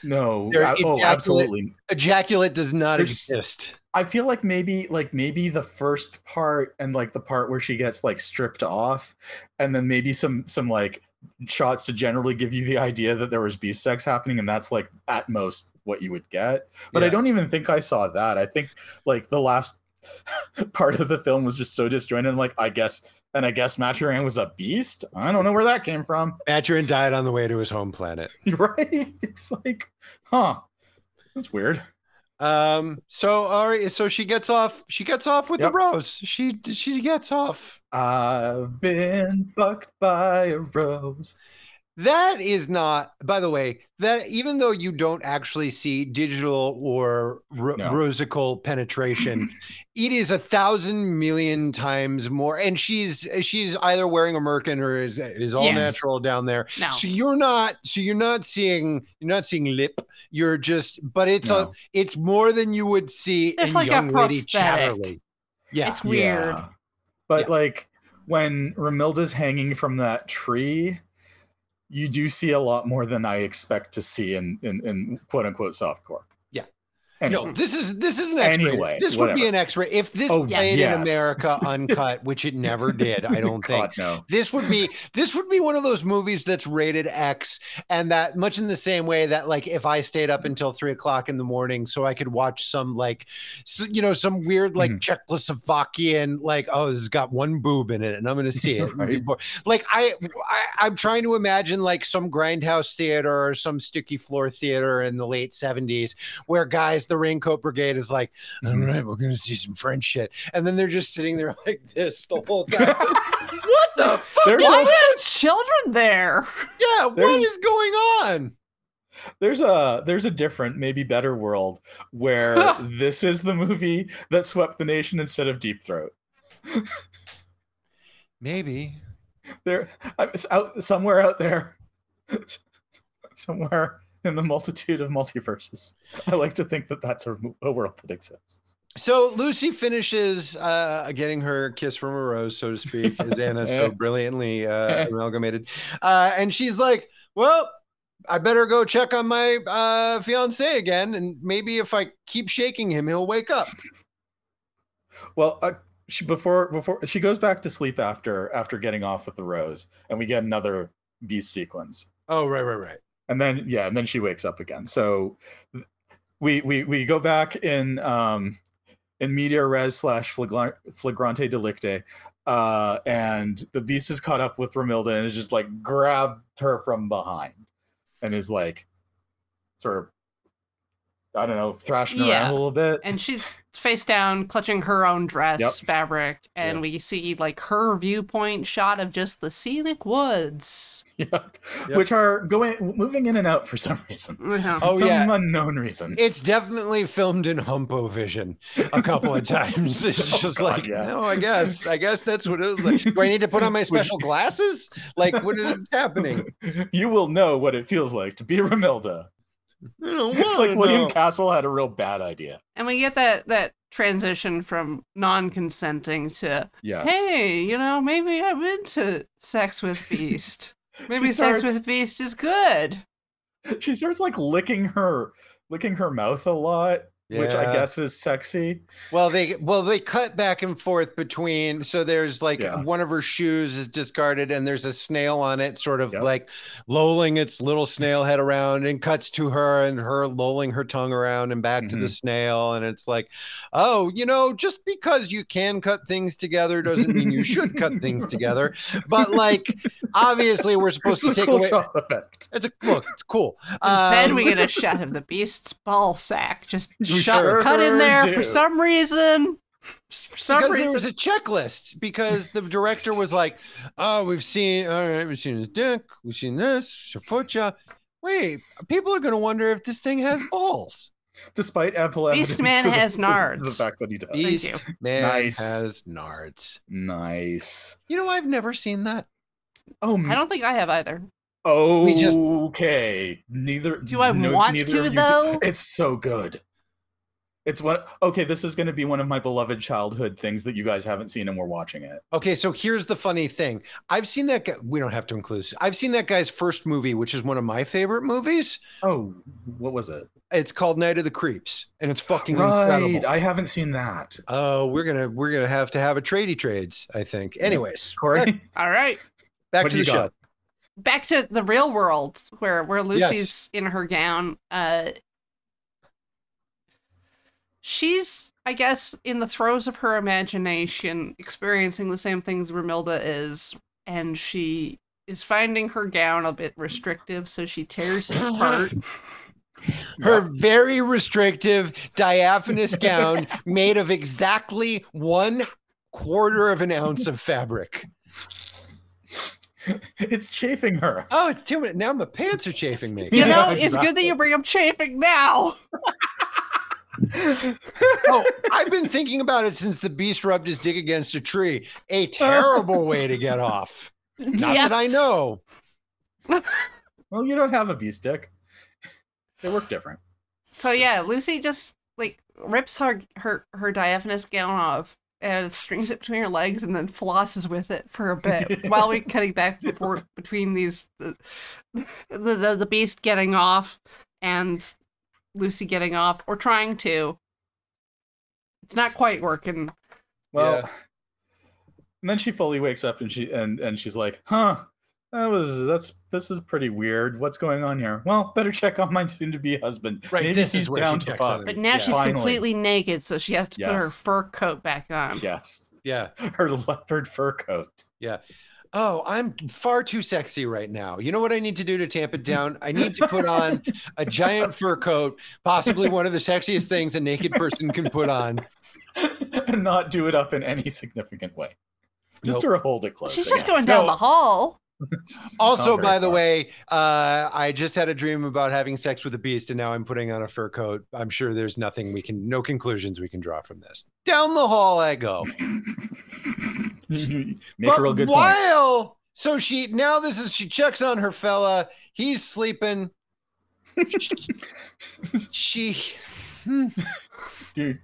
No. There- I- oh, absolutely. Ejaculate does not There's- exist. I feel like maybe like maybe the first part and like the part where she gets like stripped off and then maybe some some like shots to generally give you the idea that there was beast sex happening and that's like at most what you would get. But I don't even think I saw that. I think like the last part of the film was just so disjointed. I'm like, I guess, and I guess Mathurin was a beast. I don't know where that came from. Mathurin died on the way to his home planet. right? It's like, huh? That's weird. Um. So right. So she gets off. She gets off with Yep. the rose. She she gets off. I've been fucked by a rose. That is not. By the way, that even though you don't actually see digital or ro- No. rosical penetration, it is a thousand million times more. And she's she's either wearing a merkin or is is all Yes. natural down there. No. So you're not. So you're not seeing. You're not seeing lip. You're just. But it's a. It's more than you would see There's in like a young lady prosthetic. Chatterley. Yeah. It's weird. Yeah. But Yeah. like when Romilda's hanging from that tree, you do see a lot more than I expect to see in in, in quote unquote softcore. Anyway, No, this is this is an X-ray. Anyway, this would be an X-ray if this Oh, played yes. in America uncut, which it never did. I don't think. God, no. This would be this would be one of those movies that's rated X, and that much in the same way that like if I stayed up until three o'clock in the morning so I could watch some like s you know some weird like Mhm. Czechoslovakian like oh this has got one boob in it and I'm gonna see it. Right. Like I, I I'm trying to imagine like some grindhouse theater or some sticky floor theater in the late seventies where guys the raincoat brigade is like all Mhm. we're gonna see some French shit and then they're just sitting there like this the whole time. what the fuck? There's is Why a- there's children there? yeah, what There's- is going on? There's a there's a different, maybe better world where this is the movie that swept the nation instead of Deep Throat. Maybe. There, I- it's out somewhere out there, somewhere in the multitude of multiverses. I like to think that that's a, a world that exists. So Lucy finishes uh, getting her kiss from a rose, so to speak, as Anna so brilliantly uh, amalgamated. Uh, and she's like, Well, I better go check on my uh, fiance again. And maybe if I keep shaking him, he'll wake up. Well, uh, she before before she goes back to sleep after after getting off with the rose, and we get another beast sequence. Oh, right, right, right. And then yeah and then she wakes up again. So we we we go back in um in media res slash flagrante delicto uh and the beast is caught up with Romilda and is just like grabbed her from behind and is like sort of i don't know thrashing Yeah. around a little bit And she's face down, clutching her own dress Yep. fabric, and Yep. we see like her viewpoint shot of just the scenic woods. yeah. Yep. which are going moving in and out for some reason Yeah. Oh, some yeah. unknown reason It's definitely filmed in Humpo Vision a couple of times. It's Oh, just God, like, yeah. no, I guess, I guess that's what it was like. Do I need to put on my special glasses? Like, what is happening? you will know what it feels like to be Romilda. I don't It's like wanna William know. Castle had a real bad idea. And we get that that transition from non-consenting to Yes. hey, you know, maybe I'm into sex with Beast. Maybe She sex with Beast is good. She starts like licking her licking her mouth a lot, which I guess is sexy. Well, they well they cut back and forth between. So there's like Yeah. one of her shoes is discarded, and there's a snail on it, sort of Yep. like lolling its little snail head around, and cuts to her and her lolling her tongue around and back to the Mhm. snail, and it's like, oh, you know, just because you can cut things together doesn't mean you should cut things together. But like, obviously, we're supposed to It's a take cool away. cross effect. It's a look. It's cool. And then Um, we get a shot of the Beast's ball sack just We shut, sure cut in there do. for some reason. For some because reason. there was a checklist because the director was like, "Oh, we've seen all right, we've seen his dick, we've seen this, Shafucha. Wait, people are going to wonder if this thing has balls." Despite ample evidence. Beast Man the- has to the fact that he does. you. Beast man Nice. has nards. Nice. You know, I've never seen that. Oh, I don't think I have either. Oh okay. just- Neither Do I no- want to, of you do- though? It's so good. It's what okay, this is gonna be one of my beloved childhood things that you guys haven't seen and we're watching it. Okay, so here's the funny thing. I've seen that guy. We don't have to include this. I've seen that guy's first movie, which is one of my favorite movies. Oh, what was it? It's called Night of the Creeps, and it's fucking Right. incredible. I haven't seen that. Oh, we're gonna we're gonna have to have a tradie trades, I think. Anyways, Corey. All right. back What to the show. got? Back to the real world where where Lucy's in her gown. Uh she's, I guess, in the throes of her imagination, experiencing the same things Romilda is, and she is finding her gown a bit restrictive, so she tears it apart. Her very restrictive diaphanous gown made of exactly one quarter of an ounce of fabric. It's chafing her. Oh, it's too much. Now my pants are chafing me. You Yeah, know, it's good that you bring up chafing now. oh, I've been thinking about it since the beast rubbed his dick against a tree. A terrible way to get off. Not yeah. that I know. Well, you don't have a beast dick. They work different. So yeah, Lucy just like rips her her her diaphanous gown off and strings it between her legs and then flosses with it for a bit while we're cutting back and forth between these the, the the the beast getting off and Lucy getting off or trying to. It's not quite working. Well, Yeah. and then she fully wakes up and she and and she's like, "Huh, that was that's this is pretty weird. What's going on here? Well, better check on my soon-to-be husband. Right, Maybe this he's is where she down to checks fuck." on But now Yeah. she's Finally. completely naked, so she has to put her fur coat back on. Yes, Yeah. her leopard fur coat. Oh, I'm far too sexy right now. You know what I need to do to tamp it down? I need to put on a giant fur coat, possibly one of the sexiest things a naked person can put on. and not do it up in any significant way. Just Nope. to hold it close. She's just going down No. the hall. Also, by the far. way, uh, I just had a dream about having sex with a beast, and now I'm putting on a fur coat. I'm sure there's nothing we can, no conclusions we can draw from this. Down the hall I go. make but a real good point. while, so she now this is she checks on her fella. He's sleeping. she, Dude,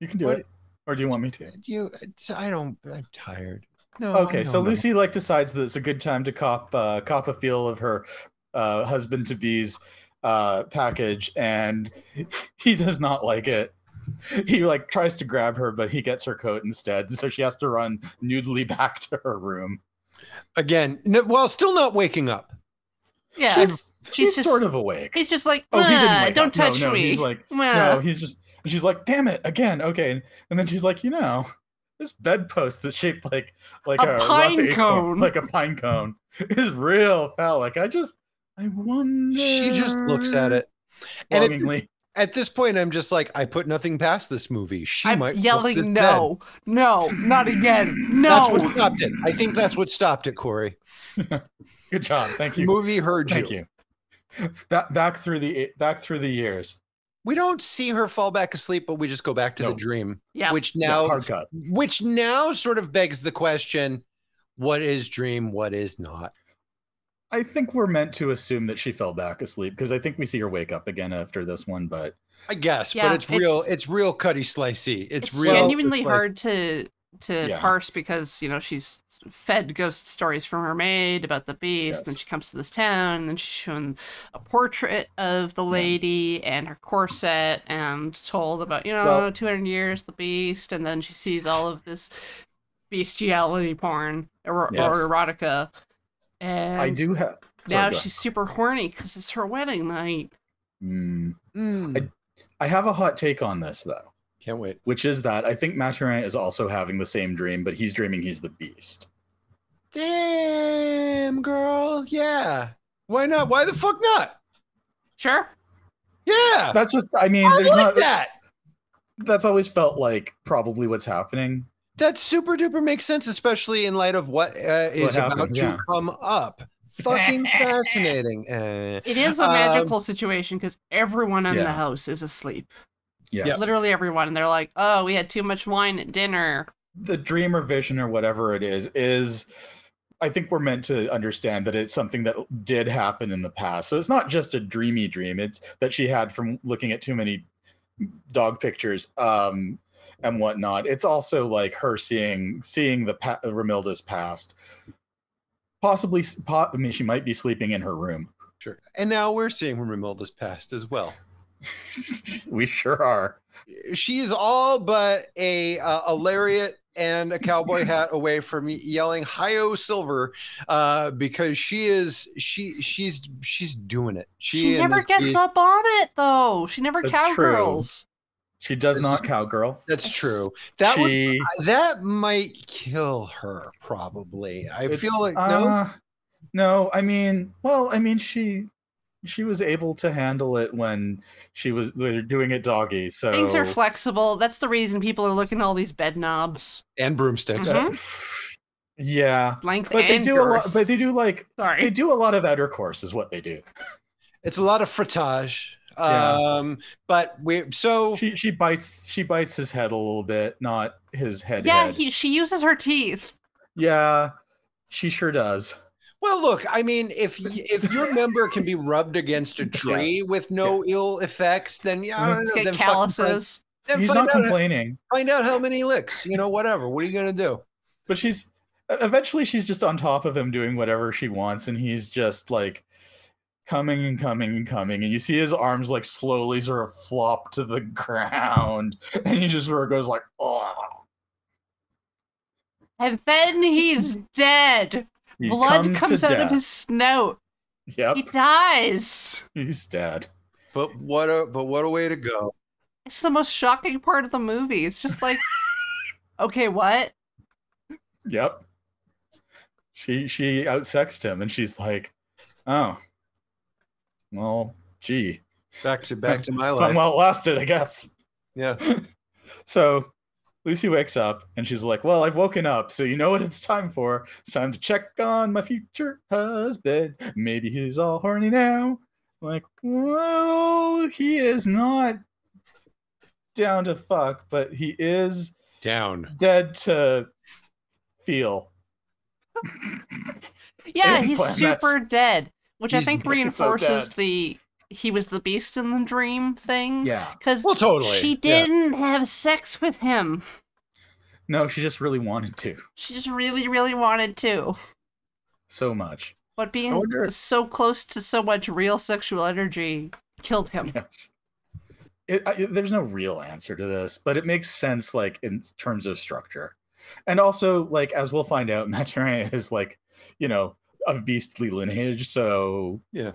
you can do What- it. Or do you want me to? you, I don't. I'm tired. No. Okay, so don't. Lucy like decides that it's a good time to cop uh, cop a feel of her uh, husband to be's uh, package, and he does not like it. He like tries to grab her, but he gets her coat instead, so she has to run nudely back to her room. again. No, well, still not waking up. Yeah. She's, she's just- sort of awake. He's just like, Oh, he didn't "Ah, wake don't up. Touch no, me. He's like, Well, no, he's just. and She's like, damn it, again, okay. And then she's like, you know, this bedpost that's shaped like like A a, rough pine acorn- cone. like a pine cone, is real phallic. I just, I wonder. She just looks at it. And at, longingly. At this point, I'm just like, I put nothing past this movie. She I'm might fuck yelling, this bed. no, no, not again, no. That's what stopped it. I think that's what stopped it, Corey. Good job, thank The you, movie heard thank you. you. Back, back through the back through the years. We don't see her fall back asleep, but we just go back to the dream, yeah, which Yeah, now, hard cut. which now sort of begs the question: What is dream? What is not? I think we're meant to assume that she fell back asleep because I think we see her wake up again after this one, but I guess, Yeah, but it's real. it's- It's, real cutty slicey. It's, it's real. genuinely it's like- hard to to Yeah. parse because you know she's fed ghost stories from her maid about the beast then Yes. she comes to this town and then she's shown a portrait of the lady and her corset and told about you know Well- 200 years the beast and then she sees all of this bestiality porn or, Yes. or erotica and I do have. now she's super horny because it's her wedding night Mm. Mm, I have a hot take on this though, can't wait. which is that I think Mathurin is also having the same dream, but he's dreaming he's the beast. Damn, girl. Yeah. Why not? Why the fuck not? sure Yeah. That's just. I mean, I there's like not. that. That's always felt like probably what's happening. That super duper makes sense, especially in light of what uh, is about happens, to yeah. come up. Fucking fascinating. Uh, it is a Um, magical situation because everyone in the house is asleep Yes. literally everyone and they're like oh we had too much wine at dinner the dream or vision or whatever it is is i think we're meant to understand that it's something that did happen in the past so it's not just a dreamy dream it's that she had from looking at too many dog pictures um and whatnot it's also like her seeing seeing the pa- Romilda's past possibly po- i mean she might be sleeping in her room sure. And now we're seeing Romilda's past as well. we sure are She is all but a uh, a lariat and a cowboy hat away from yelling "Hi-Yo Silver," uh, because she is she she's she's doing it. She, she, never gets beast- up on it though she never That's true. cowgirls She does This not is- cowgirl. That's true. That would she, that might kill her probably. I feel like no. uh, no. I mean, well, I mean, she she was able to handle it when she was they were doing it doggy. So Things are flexible. That's the reason people are looking at all these bed knobs. And broomsticks. Mhm. Uh, yeah, Length but they and do a lot. But they do like Sorry. they do a lot of intercourse, is what they do. It's a lot of frottage. Yeah. Um, but we so She she bites she bites his head a little bit, not his head. Yeah, head. he, she uses her teeth. yeah, she sure does. well look, I mean, if if your member can be rubbed against a tree with no ill effects, then yeah, I don't know. Get Then, fucking find, calluses. then He's not out, complaining, find out how many licks. You know, whatever. What are you gonna do? but she's eventually she's just on top of him doing whatever she wants, and he's just like coming and coming and coming, and you see his arms like slowly sort of flop to the ground, and he just sort of goes like, oh. And then he's dead. He Blood comes comes to out of his snout. Yep, He dies. he's dead. But what a but what a way to go. It's the most shocking part of the movie. It's just like, okay, what? Yep. She she outsexed him, and she's like, "Oh, well, gee, Back to back to my if life. I'm outlasted, I guess." Yeah. So Lucy wakes up, and she's like, "Well, I've woken up, so you know what it's time for? It's time to check on my future husband. Maybe he's all horny now." Like, well, he is not down to fuck, but he is Down. dead to feel. Yeah, he's super dead, which I think really so reinforces the he was the beast in the dream thing. Yeah. Because Well, totally. she didn't have sex with him. No, she just really wanted to She just really, really wanted to. so much. But being so close to so much real sexual energy killed him. Yes. It, I, there's no real answer to this, but it makes sense, like in terms of structure, and also like as we'll find out, Mathurin is like, you know, of beastly lineage. So Yeah.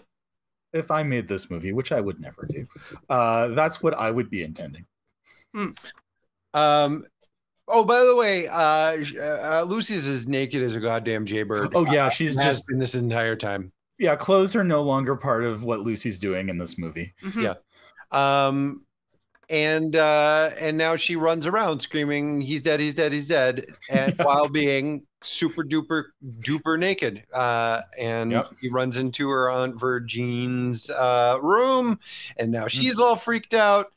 if I made this movie, which I would never do, uh, that's what I would be intending. Um. Oh, by the way, uh, uh, Lucy's as naked as a goddamn jaybird. Oh yeah, she's has just been this entire time. yeah. Clothes are no longer part of what Lucy's doing in this movie. Mhm. Yeah. Um, and uh, and now she runs around screaming, "He's dead! He's dead! He's dead!" And while being super duper duper naked. Uh, and Yep. he runs into her aunt Virgine's uh, room, and now she's all freaked out,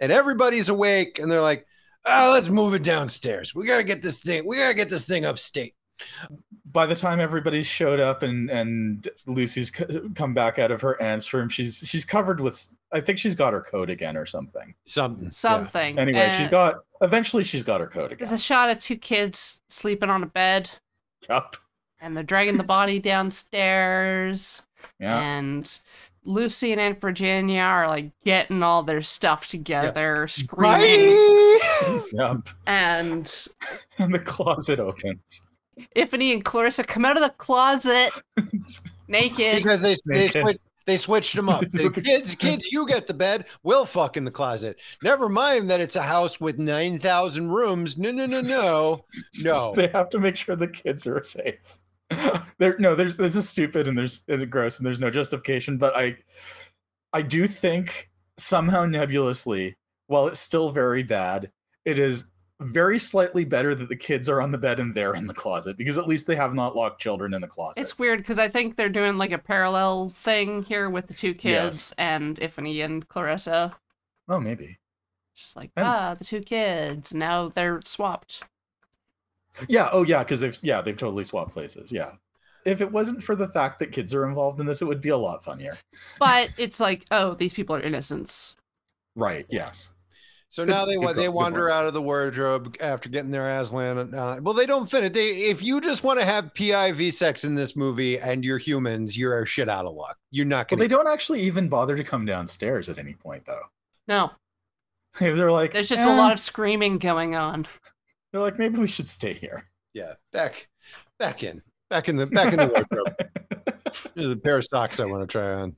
and everybody's awake, and they're like, "Oh, let's move it downstairs. We gotta get this thing. We gotta get this thing upstate." By the time everybody showed up and and Lucy's c- come back out of her aunt's room, she's she's covered with. I think she's got her coat again or something. Something. Yeah. Something. Anyway, she's eh. got. Eventually, she's got her coat again. There's a shot of two kids sleeping on a bed, Yep. and they're dragging the body downstairs. Yeah. And Lucy and Aunt Virginia are like getting all their stuff together, screaming. Yep. And And the closet opens. Ifany and Clarissa come out of the closet naked. because they they, switch, they switched them up. They, kids, kids, you get the bed. We'll fuck in the closet. Never mind that it's a house with nine thousand rooms. No, no, no, no, no. they have to make sure the kids are safe. There, no, there's this is stupid and there's it's gross and there's no justification. But I, I do think somehow nebulously, while it's still very bad, it is very slightly better that the kids are on the bed and they're in the closet because at least they have not locked children in the closet. It's weird because I think they're doing like a parallel thing here with the two kids Yes. and Ifany and Clarissa. oh, maybe. Just like, And- ah, the two kids. Now they're swapped. Yeah. Oh, yeah. Because they've yeah they've totally swapped places. Yeah. If it wasn't for the fact that kids are involved in this, it would be a lot funnier. But it's like, oh, these people are innocents. Right. Yes. So now they good they good wander point. out of the wardrobe after getting their ass landed. Uh, well, they don't fit it. They if you just want to have PIV sex in this movie and you're humans, you're shit out of luck. You're not Well, gonna. they don't actually even bother to come downstairs at any point, though. No, They're like, there's just "Eh." a lot of screaming going on. They're like, maybe we should stay here. yeah, back, back in, back in the back in the wardrobe. There's a pair of socks I want to try on.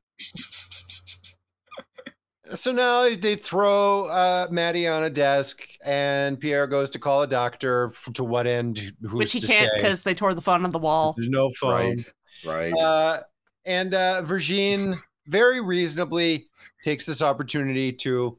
So now they throw uh, Maddie on a desk, and Pierre goes to call a doctor. f- To what end? Who's Which he to can't because they tore the phone on the wall. There's no phone. Right. Right. Uh, and uh, Virgin very reasonably takes this opportunity to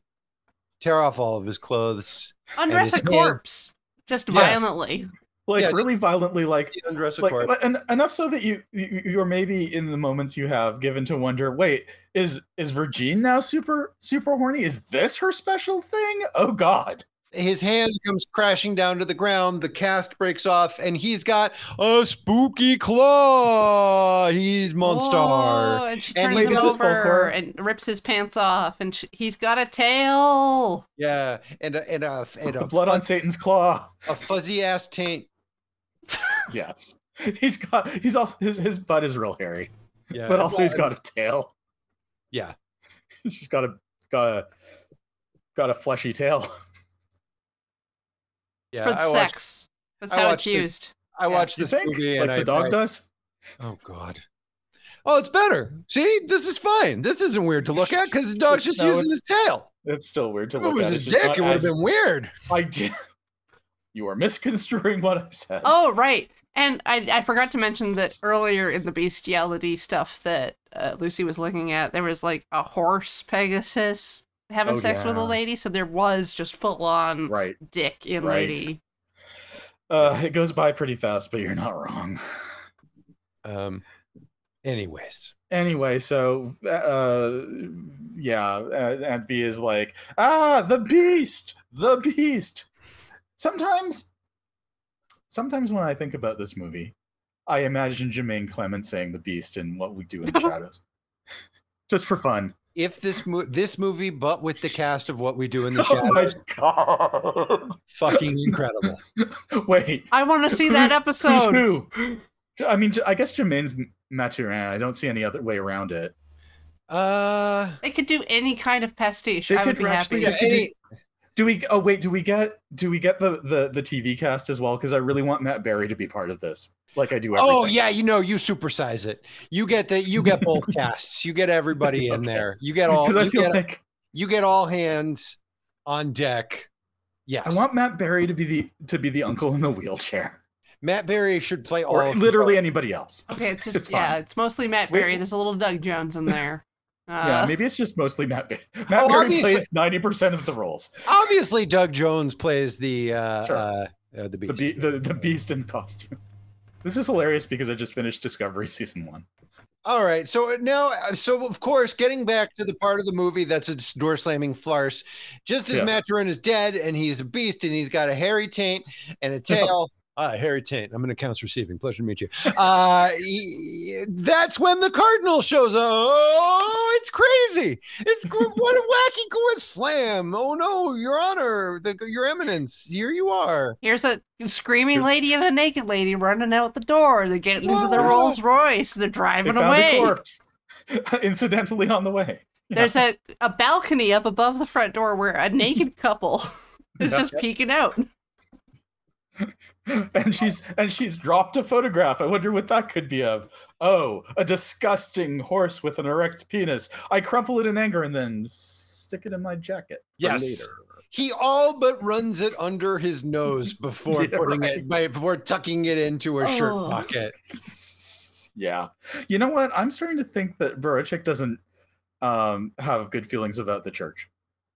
tear off all of his clothes, Undress his a hand- corpse. Just Yes. violently. Like yeah, really violently like undress like, like- en- enough so that you, you you're maybe in the moments you have given to wonder wait is is Virgin now super super horny is this her special thing oh god His hand comes crashing down to the ground. The cast breaks off, and he's got a spooky claw. He's monster. Oh, and she turns wait, him over and rips his pants off, and sh- he's got a tail. Yeah, and a, and a, and a, blood on Satan's claw a fuzzy ass taint. yes he's got he's also his, his butt is real hairy Yeah, but also he's got a tail yeah. she's got a got a got a fleshy tail Yeah, for I watched, sex. That's I how it's watched it. used. I Yeah. watched you this movie like and the I, dog I- does Oh God. Oh, it's better. See, this is fine. This isn't weird to look at because the dog's just No, using his tail. it's still weird to If it look was at his It's just dick, not it would have been weird. I did you are misconstruing what I said Oh, right. And I, I forgot to mention that earlier in the bestiality stuff that uh, Lucy was looking at, there was like a horse Pegasus having Oh, sex with a lady. So there was just full on right dick in Right. lady. Uh, it goes by pretty fast, but you're not wrong. Um. Anyways, Anyway, so uh, yeah, uh, Aunt V is like, ah, the beast, the beast. Sometimes, sometimes when I think about this movie, I imagine Jemaine Clement saying the beast and What We Do in the Shadows, just for fun. if this mo- this movie, but with the cast of What We Do in the Oh my Shadows, god! fucking incredible. Wait, I want to see that Who's episode. who? I mean, I guess Jemaine's Mathurin. I don't see any other way around it. Uh, They could do any kind of pastiche. They I would could be actually happy. Yeah, yeah, could any, Do we? Oh wait, do we get? Do we get the the the TV cast as well? Because I really want Matt Berry to be part of this, like I do. Oh, everything. oh yeah, you know, you supersize it. You get the you get both casts. You get everybody in Okay. there. You get all because I you feel get, like you get all hands on deck. Yes, I want Matt Berry to be the to be the uncle in the wheelchair, Matt Berry should play all or literally anybody else. Okay, it's just It's yeah, it's mostly Matt Wait. Berry. There's a little Doug Jones in there. Uh, yeah, maybe it's just mostly Matt Berry. Matt Oh, Berry plays ninety percent of the roles. Obviously, Doug Jones plays the uh, Sure. uh, uh the The beast. be- the the beast in costume. This is hilarious because I just finished Discovery season one. All right. So now, so of course, getting back to the part of the movie that's a door slamming farce, just as Yes. Mathurin is dead and he's a beast and he's got a hairy taint and a tail. Ah, hairy taint. I'm an accounts receiving. Pleasure to meet you. Uh, that's when the cardinal shows up. Oh, it's crazy. It's gr- what a wacky coincidence. Slam. Oh no, Your Honor, the, Your Eminence, here you are. Here's a screaming lady and a naked lady running out the door. They're getting into their Whoa. Rolls Royce. They're driving found away. a corpse, incidentally on the way. Yeah. There's a, a balcony up above the front door where a naked couple is Yeah. just peeking out. and she's and she's dropped a photograph. I wonder what that could be of. Oh, a disgusting horse with an erect penis. I crumple it in anger and then stick it in my jacket. for Yes. later. He all but runs it under his nose before Yeah, putting right. it by, before tucking it into a shirt Oh. pocket. Yeah. You know what? I'm starting to think that Borowczyk doesn't um have good feelings about the church.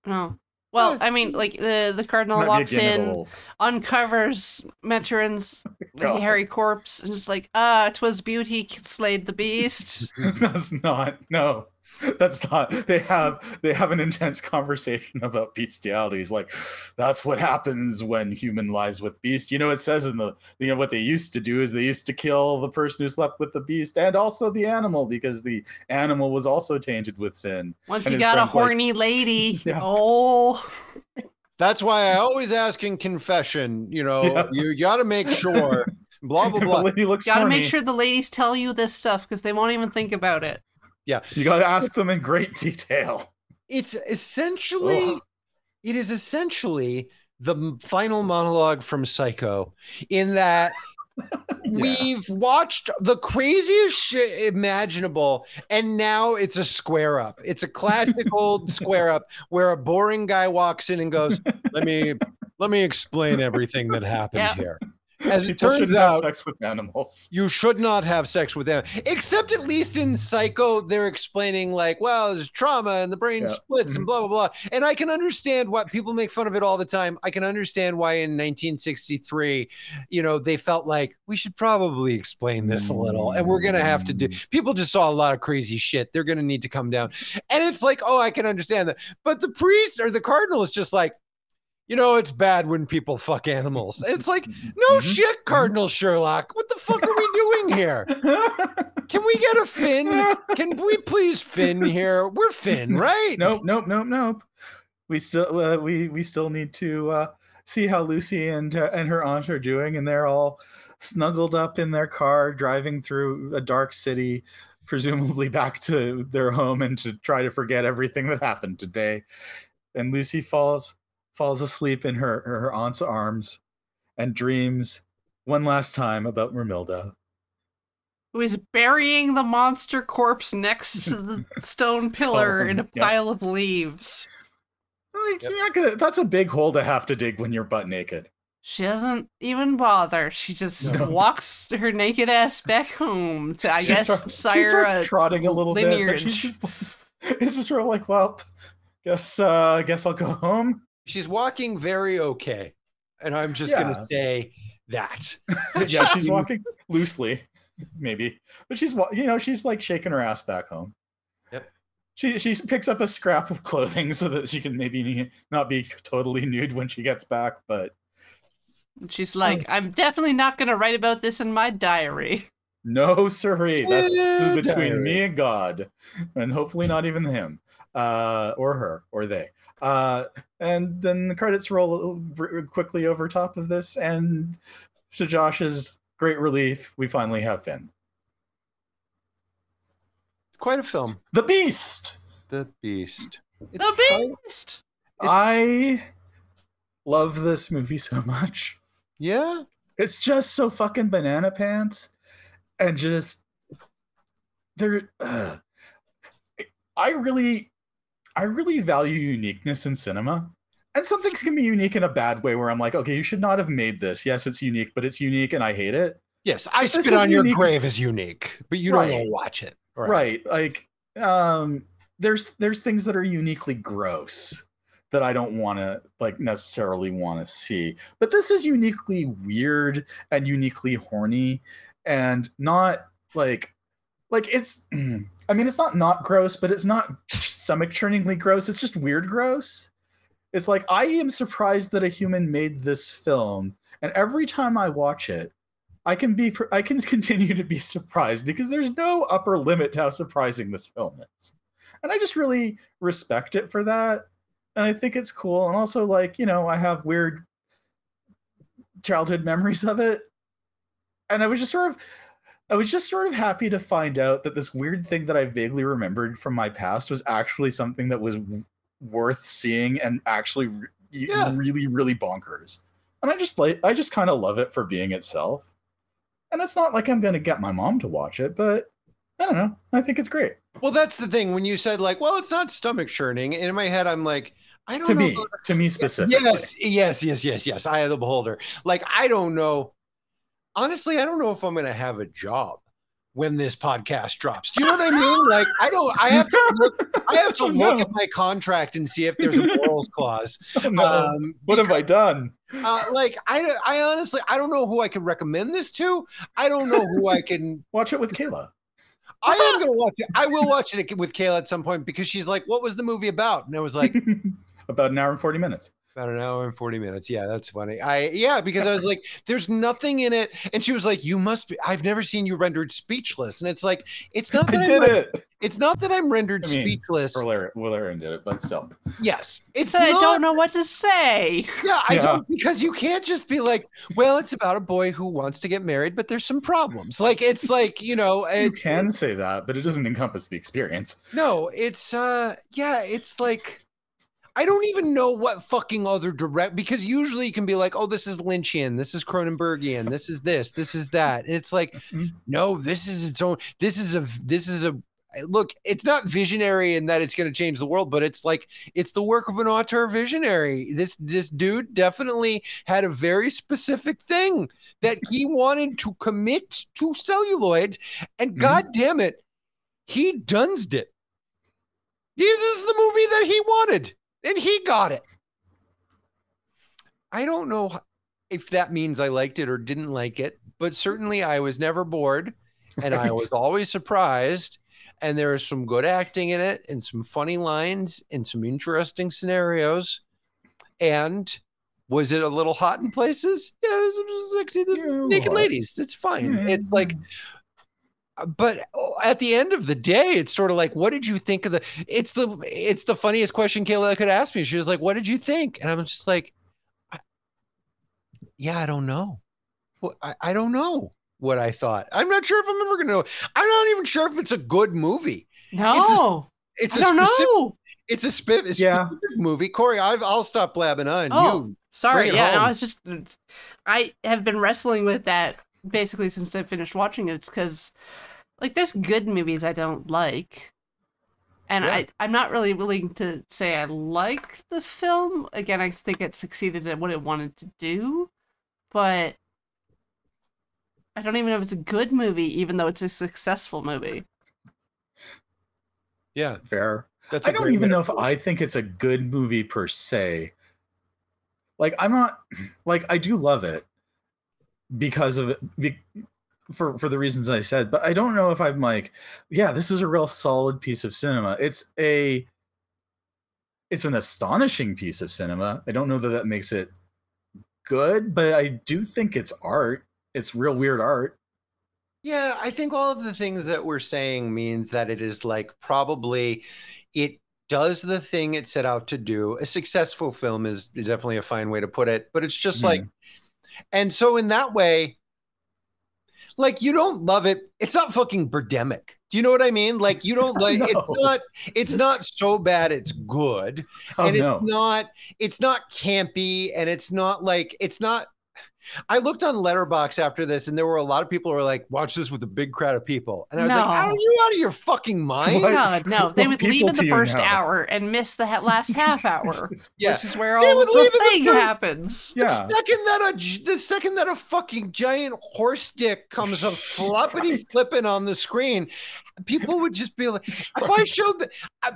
Oh. Well. I mean, like the the cardinal Might walks in, uncovers Mathurin's God. hairy corpse, and just like, ah, 'twas beauty slayed the beast. That's not. No. That's not. They have they have an intense conversation about bestiality. He's like, that's what happens when human lies with beast. You know, it says in the you know what they used to do is they used to kill the person who slept with the beast and also the animal because the animal was also tainted with sin. Once And you got a friend's like- horny lady, Yeah. oh, That's why I always ask in confession, you know, Yeah. you got to make sure, blah, blah, If a blah. lady looks gotta horny, make sure the ladies tell you this stuff because they won't even think about it. You gotta ask them in great detail. It's essentially, Ugh. it is essentially the final monologue from Psycho in that We've watched the craziest shit imaginable, and now it's a square up. It's a classic old square up where a boring guy walks in and goes, "Let me let me explain everything that happened Yeah. here." As it turns shouldn't have out, sex with animals. you should not have sex with them. Except at least in Psycho, they're explaining like, well, there's trauma and the brain Yeah. Mm-hmm. splits and blah blah blah. And I can understand what people make fun of it all the time. I can understand why in 1963, you know, they felt like we should probably explain this a little, and we're gonna have to do. Mm. People just saw a lot of crazy shit. They're gonna need to come down, and it's like, oh, I can understand that. But the priest or the cardinal is just like. You know, it's bad when people fuck animals. And it's like, no Mhm. shit, Cardinal Sherlock. What the fuck are we doing here? Can we get a Finn? Can we please Finn here? We're Finn, right? nope, nope, nope, nope. We still uh, we we still need to uh, see how Lucy and uh, and her aunt are doing, and they're all snuggled up in their car, driving through a dark city, presumably back to their home, and to try to forget everything that happened today. And Lucy falls falls asleep in her her aunt's arms, and dreams one last time about Romilda. Who is burying the monster corpse next to the stone pillar in a Yep. pile of leaves. Like, Yep. you're not gonna, that's a big hole to have to dig when you're butt naked. She doesn't even bother. She just No. walks her naked ass back home to, I She guess, starts- she starts trotting a little bit, but she's just it's just sort of like, well, guess uh guess I'll go home. She's walking very okay. And I'm just Yeah. gonna say that. yeah, she's walking loosely, maybe, but she's you know she's like shaking her ass back home. Yep. She she picks up a scrap of clothing so that she can maybe not be totally nude when she gets back, but She's like, I'm definitely not going to write about this in my diary. no, sirree, that's this between diary. me and God, and hopefully not even him, uh, or her, or they. Uh, and then the credits roll quickly over top of this, and to Josh's great relief, we finally have Finn, It's quite a film. the Beast. The Beast. It's the quite- beast! I love this movie so much. yeah. It's just so fucking banana pants, and just there. Uh, I really, I really value uniqueness in cinema. And some things can be unique in a bad way, where I'm like, okay, you should not have made this. Yes, it's unique, but it's unique, and I hate it. Yes, I This spit on your unique- grave is unique, but you don't want to watch it. right like um there's there's things that are uniquely gross that i don't want to like necessarily want to see but this is uniquely weird and uniquely horny and not like like it's i mean it's not not gross but it's not stomach churningly gross it's just weird gross it's like i am surprised that a human made this film and every time i watch it I can be I can continue to be surprised because there's no upper limit to how surprising this film is. And I just really respect it for that. And I think it's cool. And also like, you know, I have weird childhood memories of it. And I was just sort of I was just sort of happy to find out that this weird thing that I vaguely remembered from my past was actually something that was worth seeing and actually re- Yeah. really really bonkers. And I just like I just kind of love it for being itself. And it's not like I'm going to get my mom to watch it, but I don't know. I think it's great. Well, that's the thing. When you said like, well, it's not stomach churning, in my head, I'm like, I don't To know. me, to me specifically. Yes, yes, yes, yes, yes. I am the beholder. Like, I don't know. Honestly, I don't know if I'm going to have a job when this podcast drops. Do you know what I mean? Like, I don't. I have to look. I have to look at my contract and see if there's a morals clause. Oh, no. Um, what have I done? uh, like, I, I honestly, I don't know who I can recommend this to. I don't know who I can. Watch it with Kayla. I am going to watch it. I will watch it with Kayla at some point because she's like, "What was the movie about?" And I was like, About an hour and 40 minutes. About an hour and 40 minutes. Yeah, that's funny. I yeah, because I was like, there's nothing in it. And she was like, You must be I've never seen you rendered speechless. And it's like, it's not that I I'm did it. it's not that I'm rendered I mean, speechless. Walerian, Walerian did it, but still. Yes. It's I don't know what to say. Yeah, I Yeah. don't because you can't just be like, well, it's about a boy who wants to get married, but there's some problems. Like it's like, you know, You it's can say that, but it doesn't encompass the experience. no, it's uh yeah, it's like I don't even know what fucking other direct because usually you can be like, oh, this is Lynchian, this is Cronenbergian, this is this, this is that. And it's like, Mhm. no, this is its own. This is a. This is a. Look, it's not visionary in that it's going to change the world, but it's like it's the work of an auteur visionary. This this dude definitely had a very specific thing that he wanted to commit to celluloid, and Mhm. god damn it, he dunsed it. This is the movie that he wanted, and he got it. I don't know if that means I liked it or didn't like it, but certainly I was never bored, and I was always surprised. And there is some good acting in it, and some funny lines, and some interesting scenarios. And was it a little hot in places? Yeah, there's some sexy, there's Yeah, naked hot. ladies. It's fine. Yeah, It's like uh, Uh, but oh, at the end of the day, it's sort of like, what did you think of the? It's the it's the funniest question Kayla could ask me. She was like, "What did you think?" And I'm just like, I- "Yeah, I don't know. Well, I, I don't know what I thought. I'm not sure if I'm ever gonna know. I'm not even sure if it's a good movie. No, It's I a don't specific, know. It's a spe- specific Yeah. movie. Corey, I've, I'll stop blabbing on. Oh, You, sorry. Yeah, no. I was just. I have been wrestling with that basically since I finished watching it. It's because, like, there's good movies I don't like, and Yeah. I I'm not really willing to say I like the film. Again, I think it succeeded at what it wanted to do, but. I don't even know if it's a good movie, even though it's a successful movie. yeah, Fair. that's. I a don't even know if. I think it's a good movie per se. Like I'm not like I do love it because of be, for for the reasons I said, but I don't know if I'm like, yeah, this is a real solid piece of cinema. It's a it's an astonishing piece of cinema. I don't know that that makes it good, but I do think it's art. It's real weird art. Yeah, I think all of the things that we're saying means that it is like probably it does the thing it set out to do. A successful film is definitely a fine way to put it, but it's just Mhm. like, and so in that way, like you don't love it. It's not fucking Birdemic. Do you know what I mean? Like you don't like it's not it's not so bad it's good Oh and no. it's not it's not campy and it's not like it's not I looked on Letterboxd after this, and there were a lot of people who were like, "Watch this with a big crowd of people," and I was like, No. "Are you out of your fucking mind?" What? God, no. They would leave in the first know? hour and miss the ha- last half hour, Yeah. which is where all the leave in the thing third- happens. The yeah. second that a j- the second that a fucking giant horse dick comes up floppity Right. flipping on the screen, people would just be like, "If I showed that,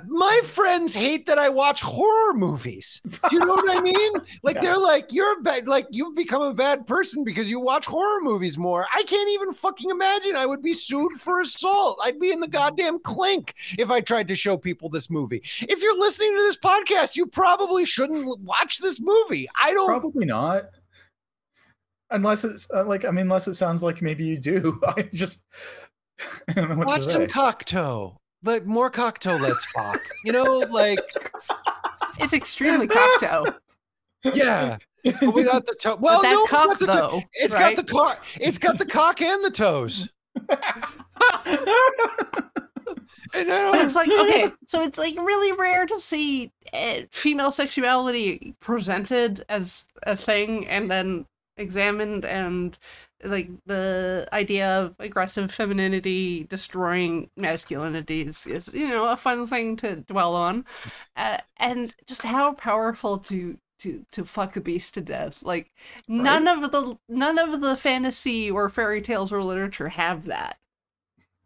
my friends hate that I watch horror movies." Do you know what I mean? Like Yeah. they're like, "You're a bad, like you've become a bad person because you watch horror movies more." I can't even fucking imagine. I would be sued for assault. I'd be in the goddamn clink if I tried to show people this movie. If you're listening to this podcast, you probably shouldn't watch this movie. I don't. Probably not. Unless it's uh, like I mean, unless it sounds like maybe you do. I just I don't know what watch to some say. cocktail but more cocktail less fuck you know like It's extremely cocktail. yeah but without the toe well but that no it's cock got the toe though, It's right? got the cock it's got the cock and the toes and I But don't, it's like okay, so it's like really rare to see uh, female sexuality presented as a thing and then examined and like the idea of aggressive femininity destroying masculinity is, is you know a fun thing to dwell on. Uh, and just how powerful to to to fuck a beast to death. Like none of the none of the fantasy or fairy tales or literature have that.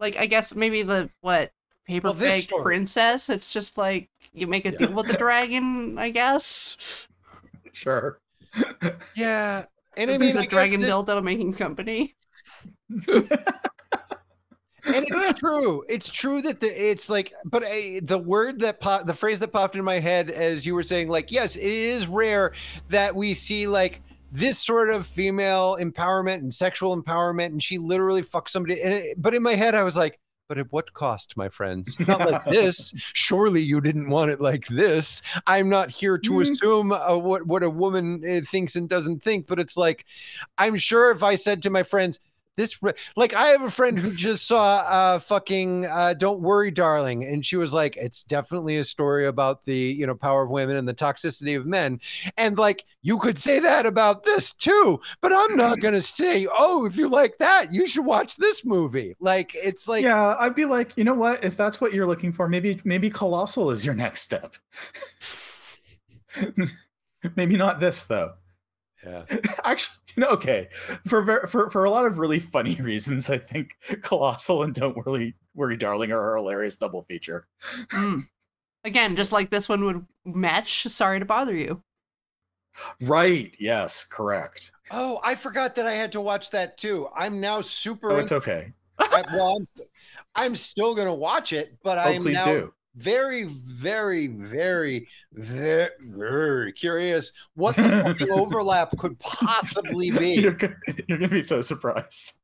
Like i guess maybe the what paper Well, bag princess it's just like you make a Yeah. deal with the dragon i guess? Sure. yeah and i mean the I dragon this- dildo making company? And it's true. It's true that the, it's like but uh, the word that pop, the phrase that popped in my head as you were saying like yes it is rare that we see like this sort of female empowerment and sexual empowerment and she literally fucks somebody and it, but in my head i was like but at what cost my friends? Not like this. Surely you didn't want it like this. I'm not here to Mm. assume uh, what what a woman uh, thinks and doesn't think but it's like i'm sure if i said to my friends this re- like I have a friend who just saw uh fucking uh Don't Worry Darling and she was like it's definitely a story about the you know power of women and the toxicity of men and like you could say that about this too but I'm not going to say oh if you like that you should watch this movie like it's like yeah, I'd be like, you know what? If that's what you're looking for, maybe maybe Colossal is your next step. maybe not this though. yeah. Actually, okay. For for for a lot of really funny reasons, I think Colossal and Don't Worry Worry Darling are a hilarious double feature. Mm. Again, just like this one would match. Sorry to bother you. Right. Yes. Correct. oh I forgot that I had to watch that too I'm now super Oh, it's okay. I, well I'm, I'm still going to watch it but Oh, I'm please now do. Very, very, very, very, very curious what the overlap could possibly be. You're gonna, you're gonna be so surprised.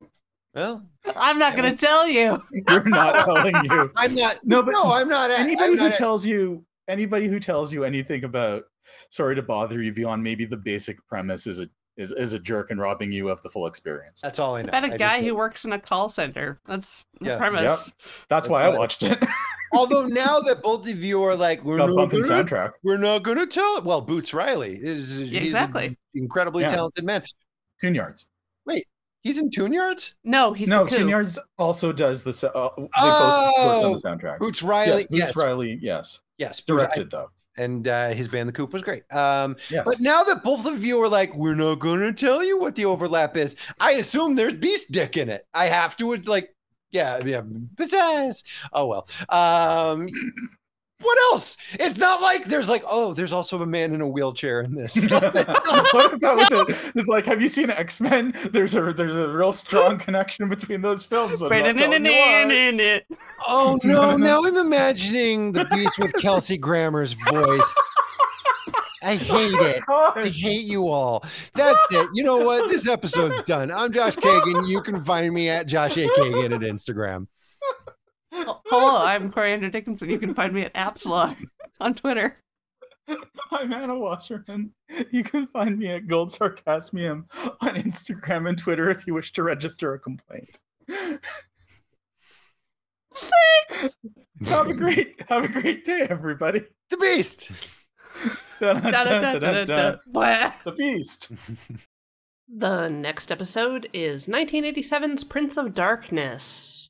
Well, I'm not going to tell you. You're not telling you. I'm not. No, but no, I'm not. Anybody I'm who not, tells you anybody who tells you anything about sorry to bother you beyond maybe the basic premise is a is, is a jerk and robbing you of the full experience. That's all I know. About I a just guy know. who works in a call center. That's the Yeah. premise. That's why I watched it. Although now that both of you are like, we're Got not, gonna, soundtrack. we're not gonna tell. Well, Boots Riley is he's exactly. incredibly Yeah. talented man. Tune Yards. Wait, he's in Tune Yards. No, he's no, the. Tune Yards also does the. sa- Uh, they both worked on the soundtrack. Boots Riley. yes, Boots Yes, Riley. Yes, yes. Boots- directed though. and uh, his band, The Coup, was great. Um, Yes, But now that both of you are like, we're not going to tell you what the overlap is, I assume there's beast dick in it. I have to, like, yeah, yeah, pizzazz. Oh, well. Um, what else? It's not like there's like, oh, there's also a man in a wheelchair in this. what if that was it? It's like, have you seen X Men? There's a there's a real strong connection between those films. I'm not telling you why. oh, no. Now I'm imagining the beast with Kelsey Grammer's voice. I hate it. I hate you all. That's it. You know what? This episode's done. I'm Josh Kagan. You can find me at Josh A. Kagan at Instagram. Hello, I'm Coriander Dickinson. You can find me at Appslog on Twitter. I'm Anna Wasserman. You can find me at Gold Sarcasmium on Instagram and Twitter if you wish to register a complaint. Thanks. Have a great have a great day, everybody. The Beast. The Beast. The next episode is 1987's Prince of Darkness.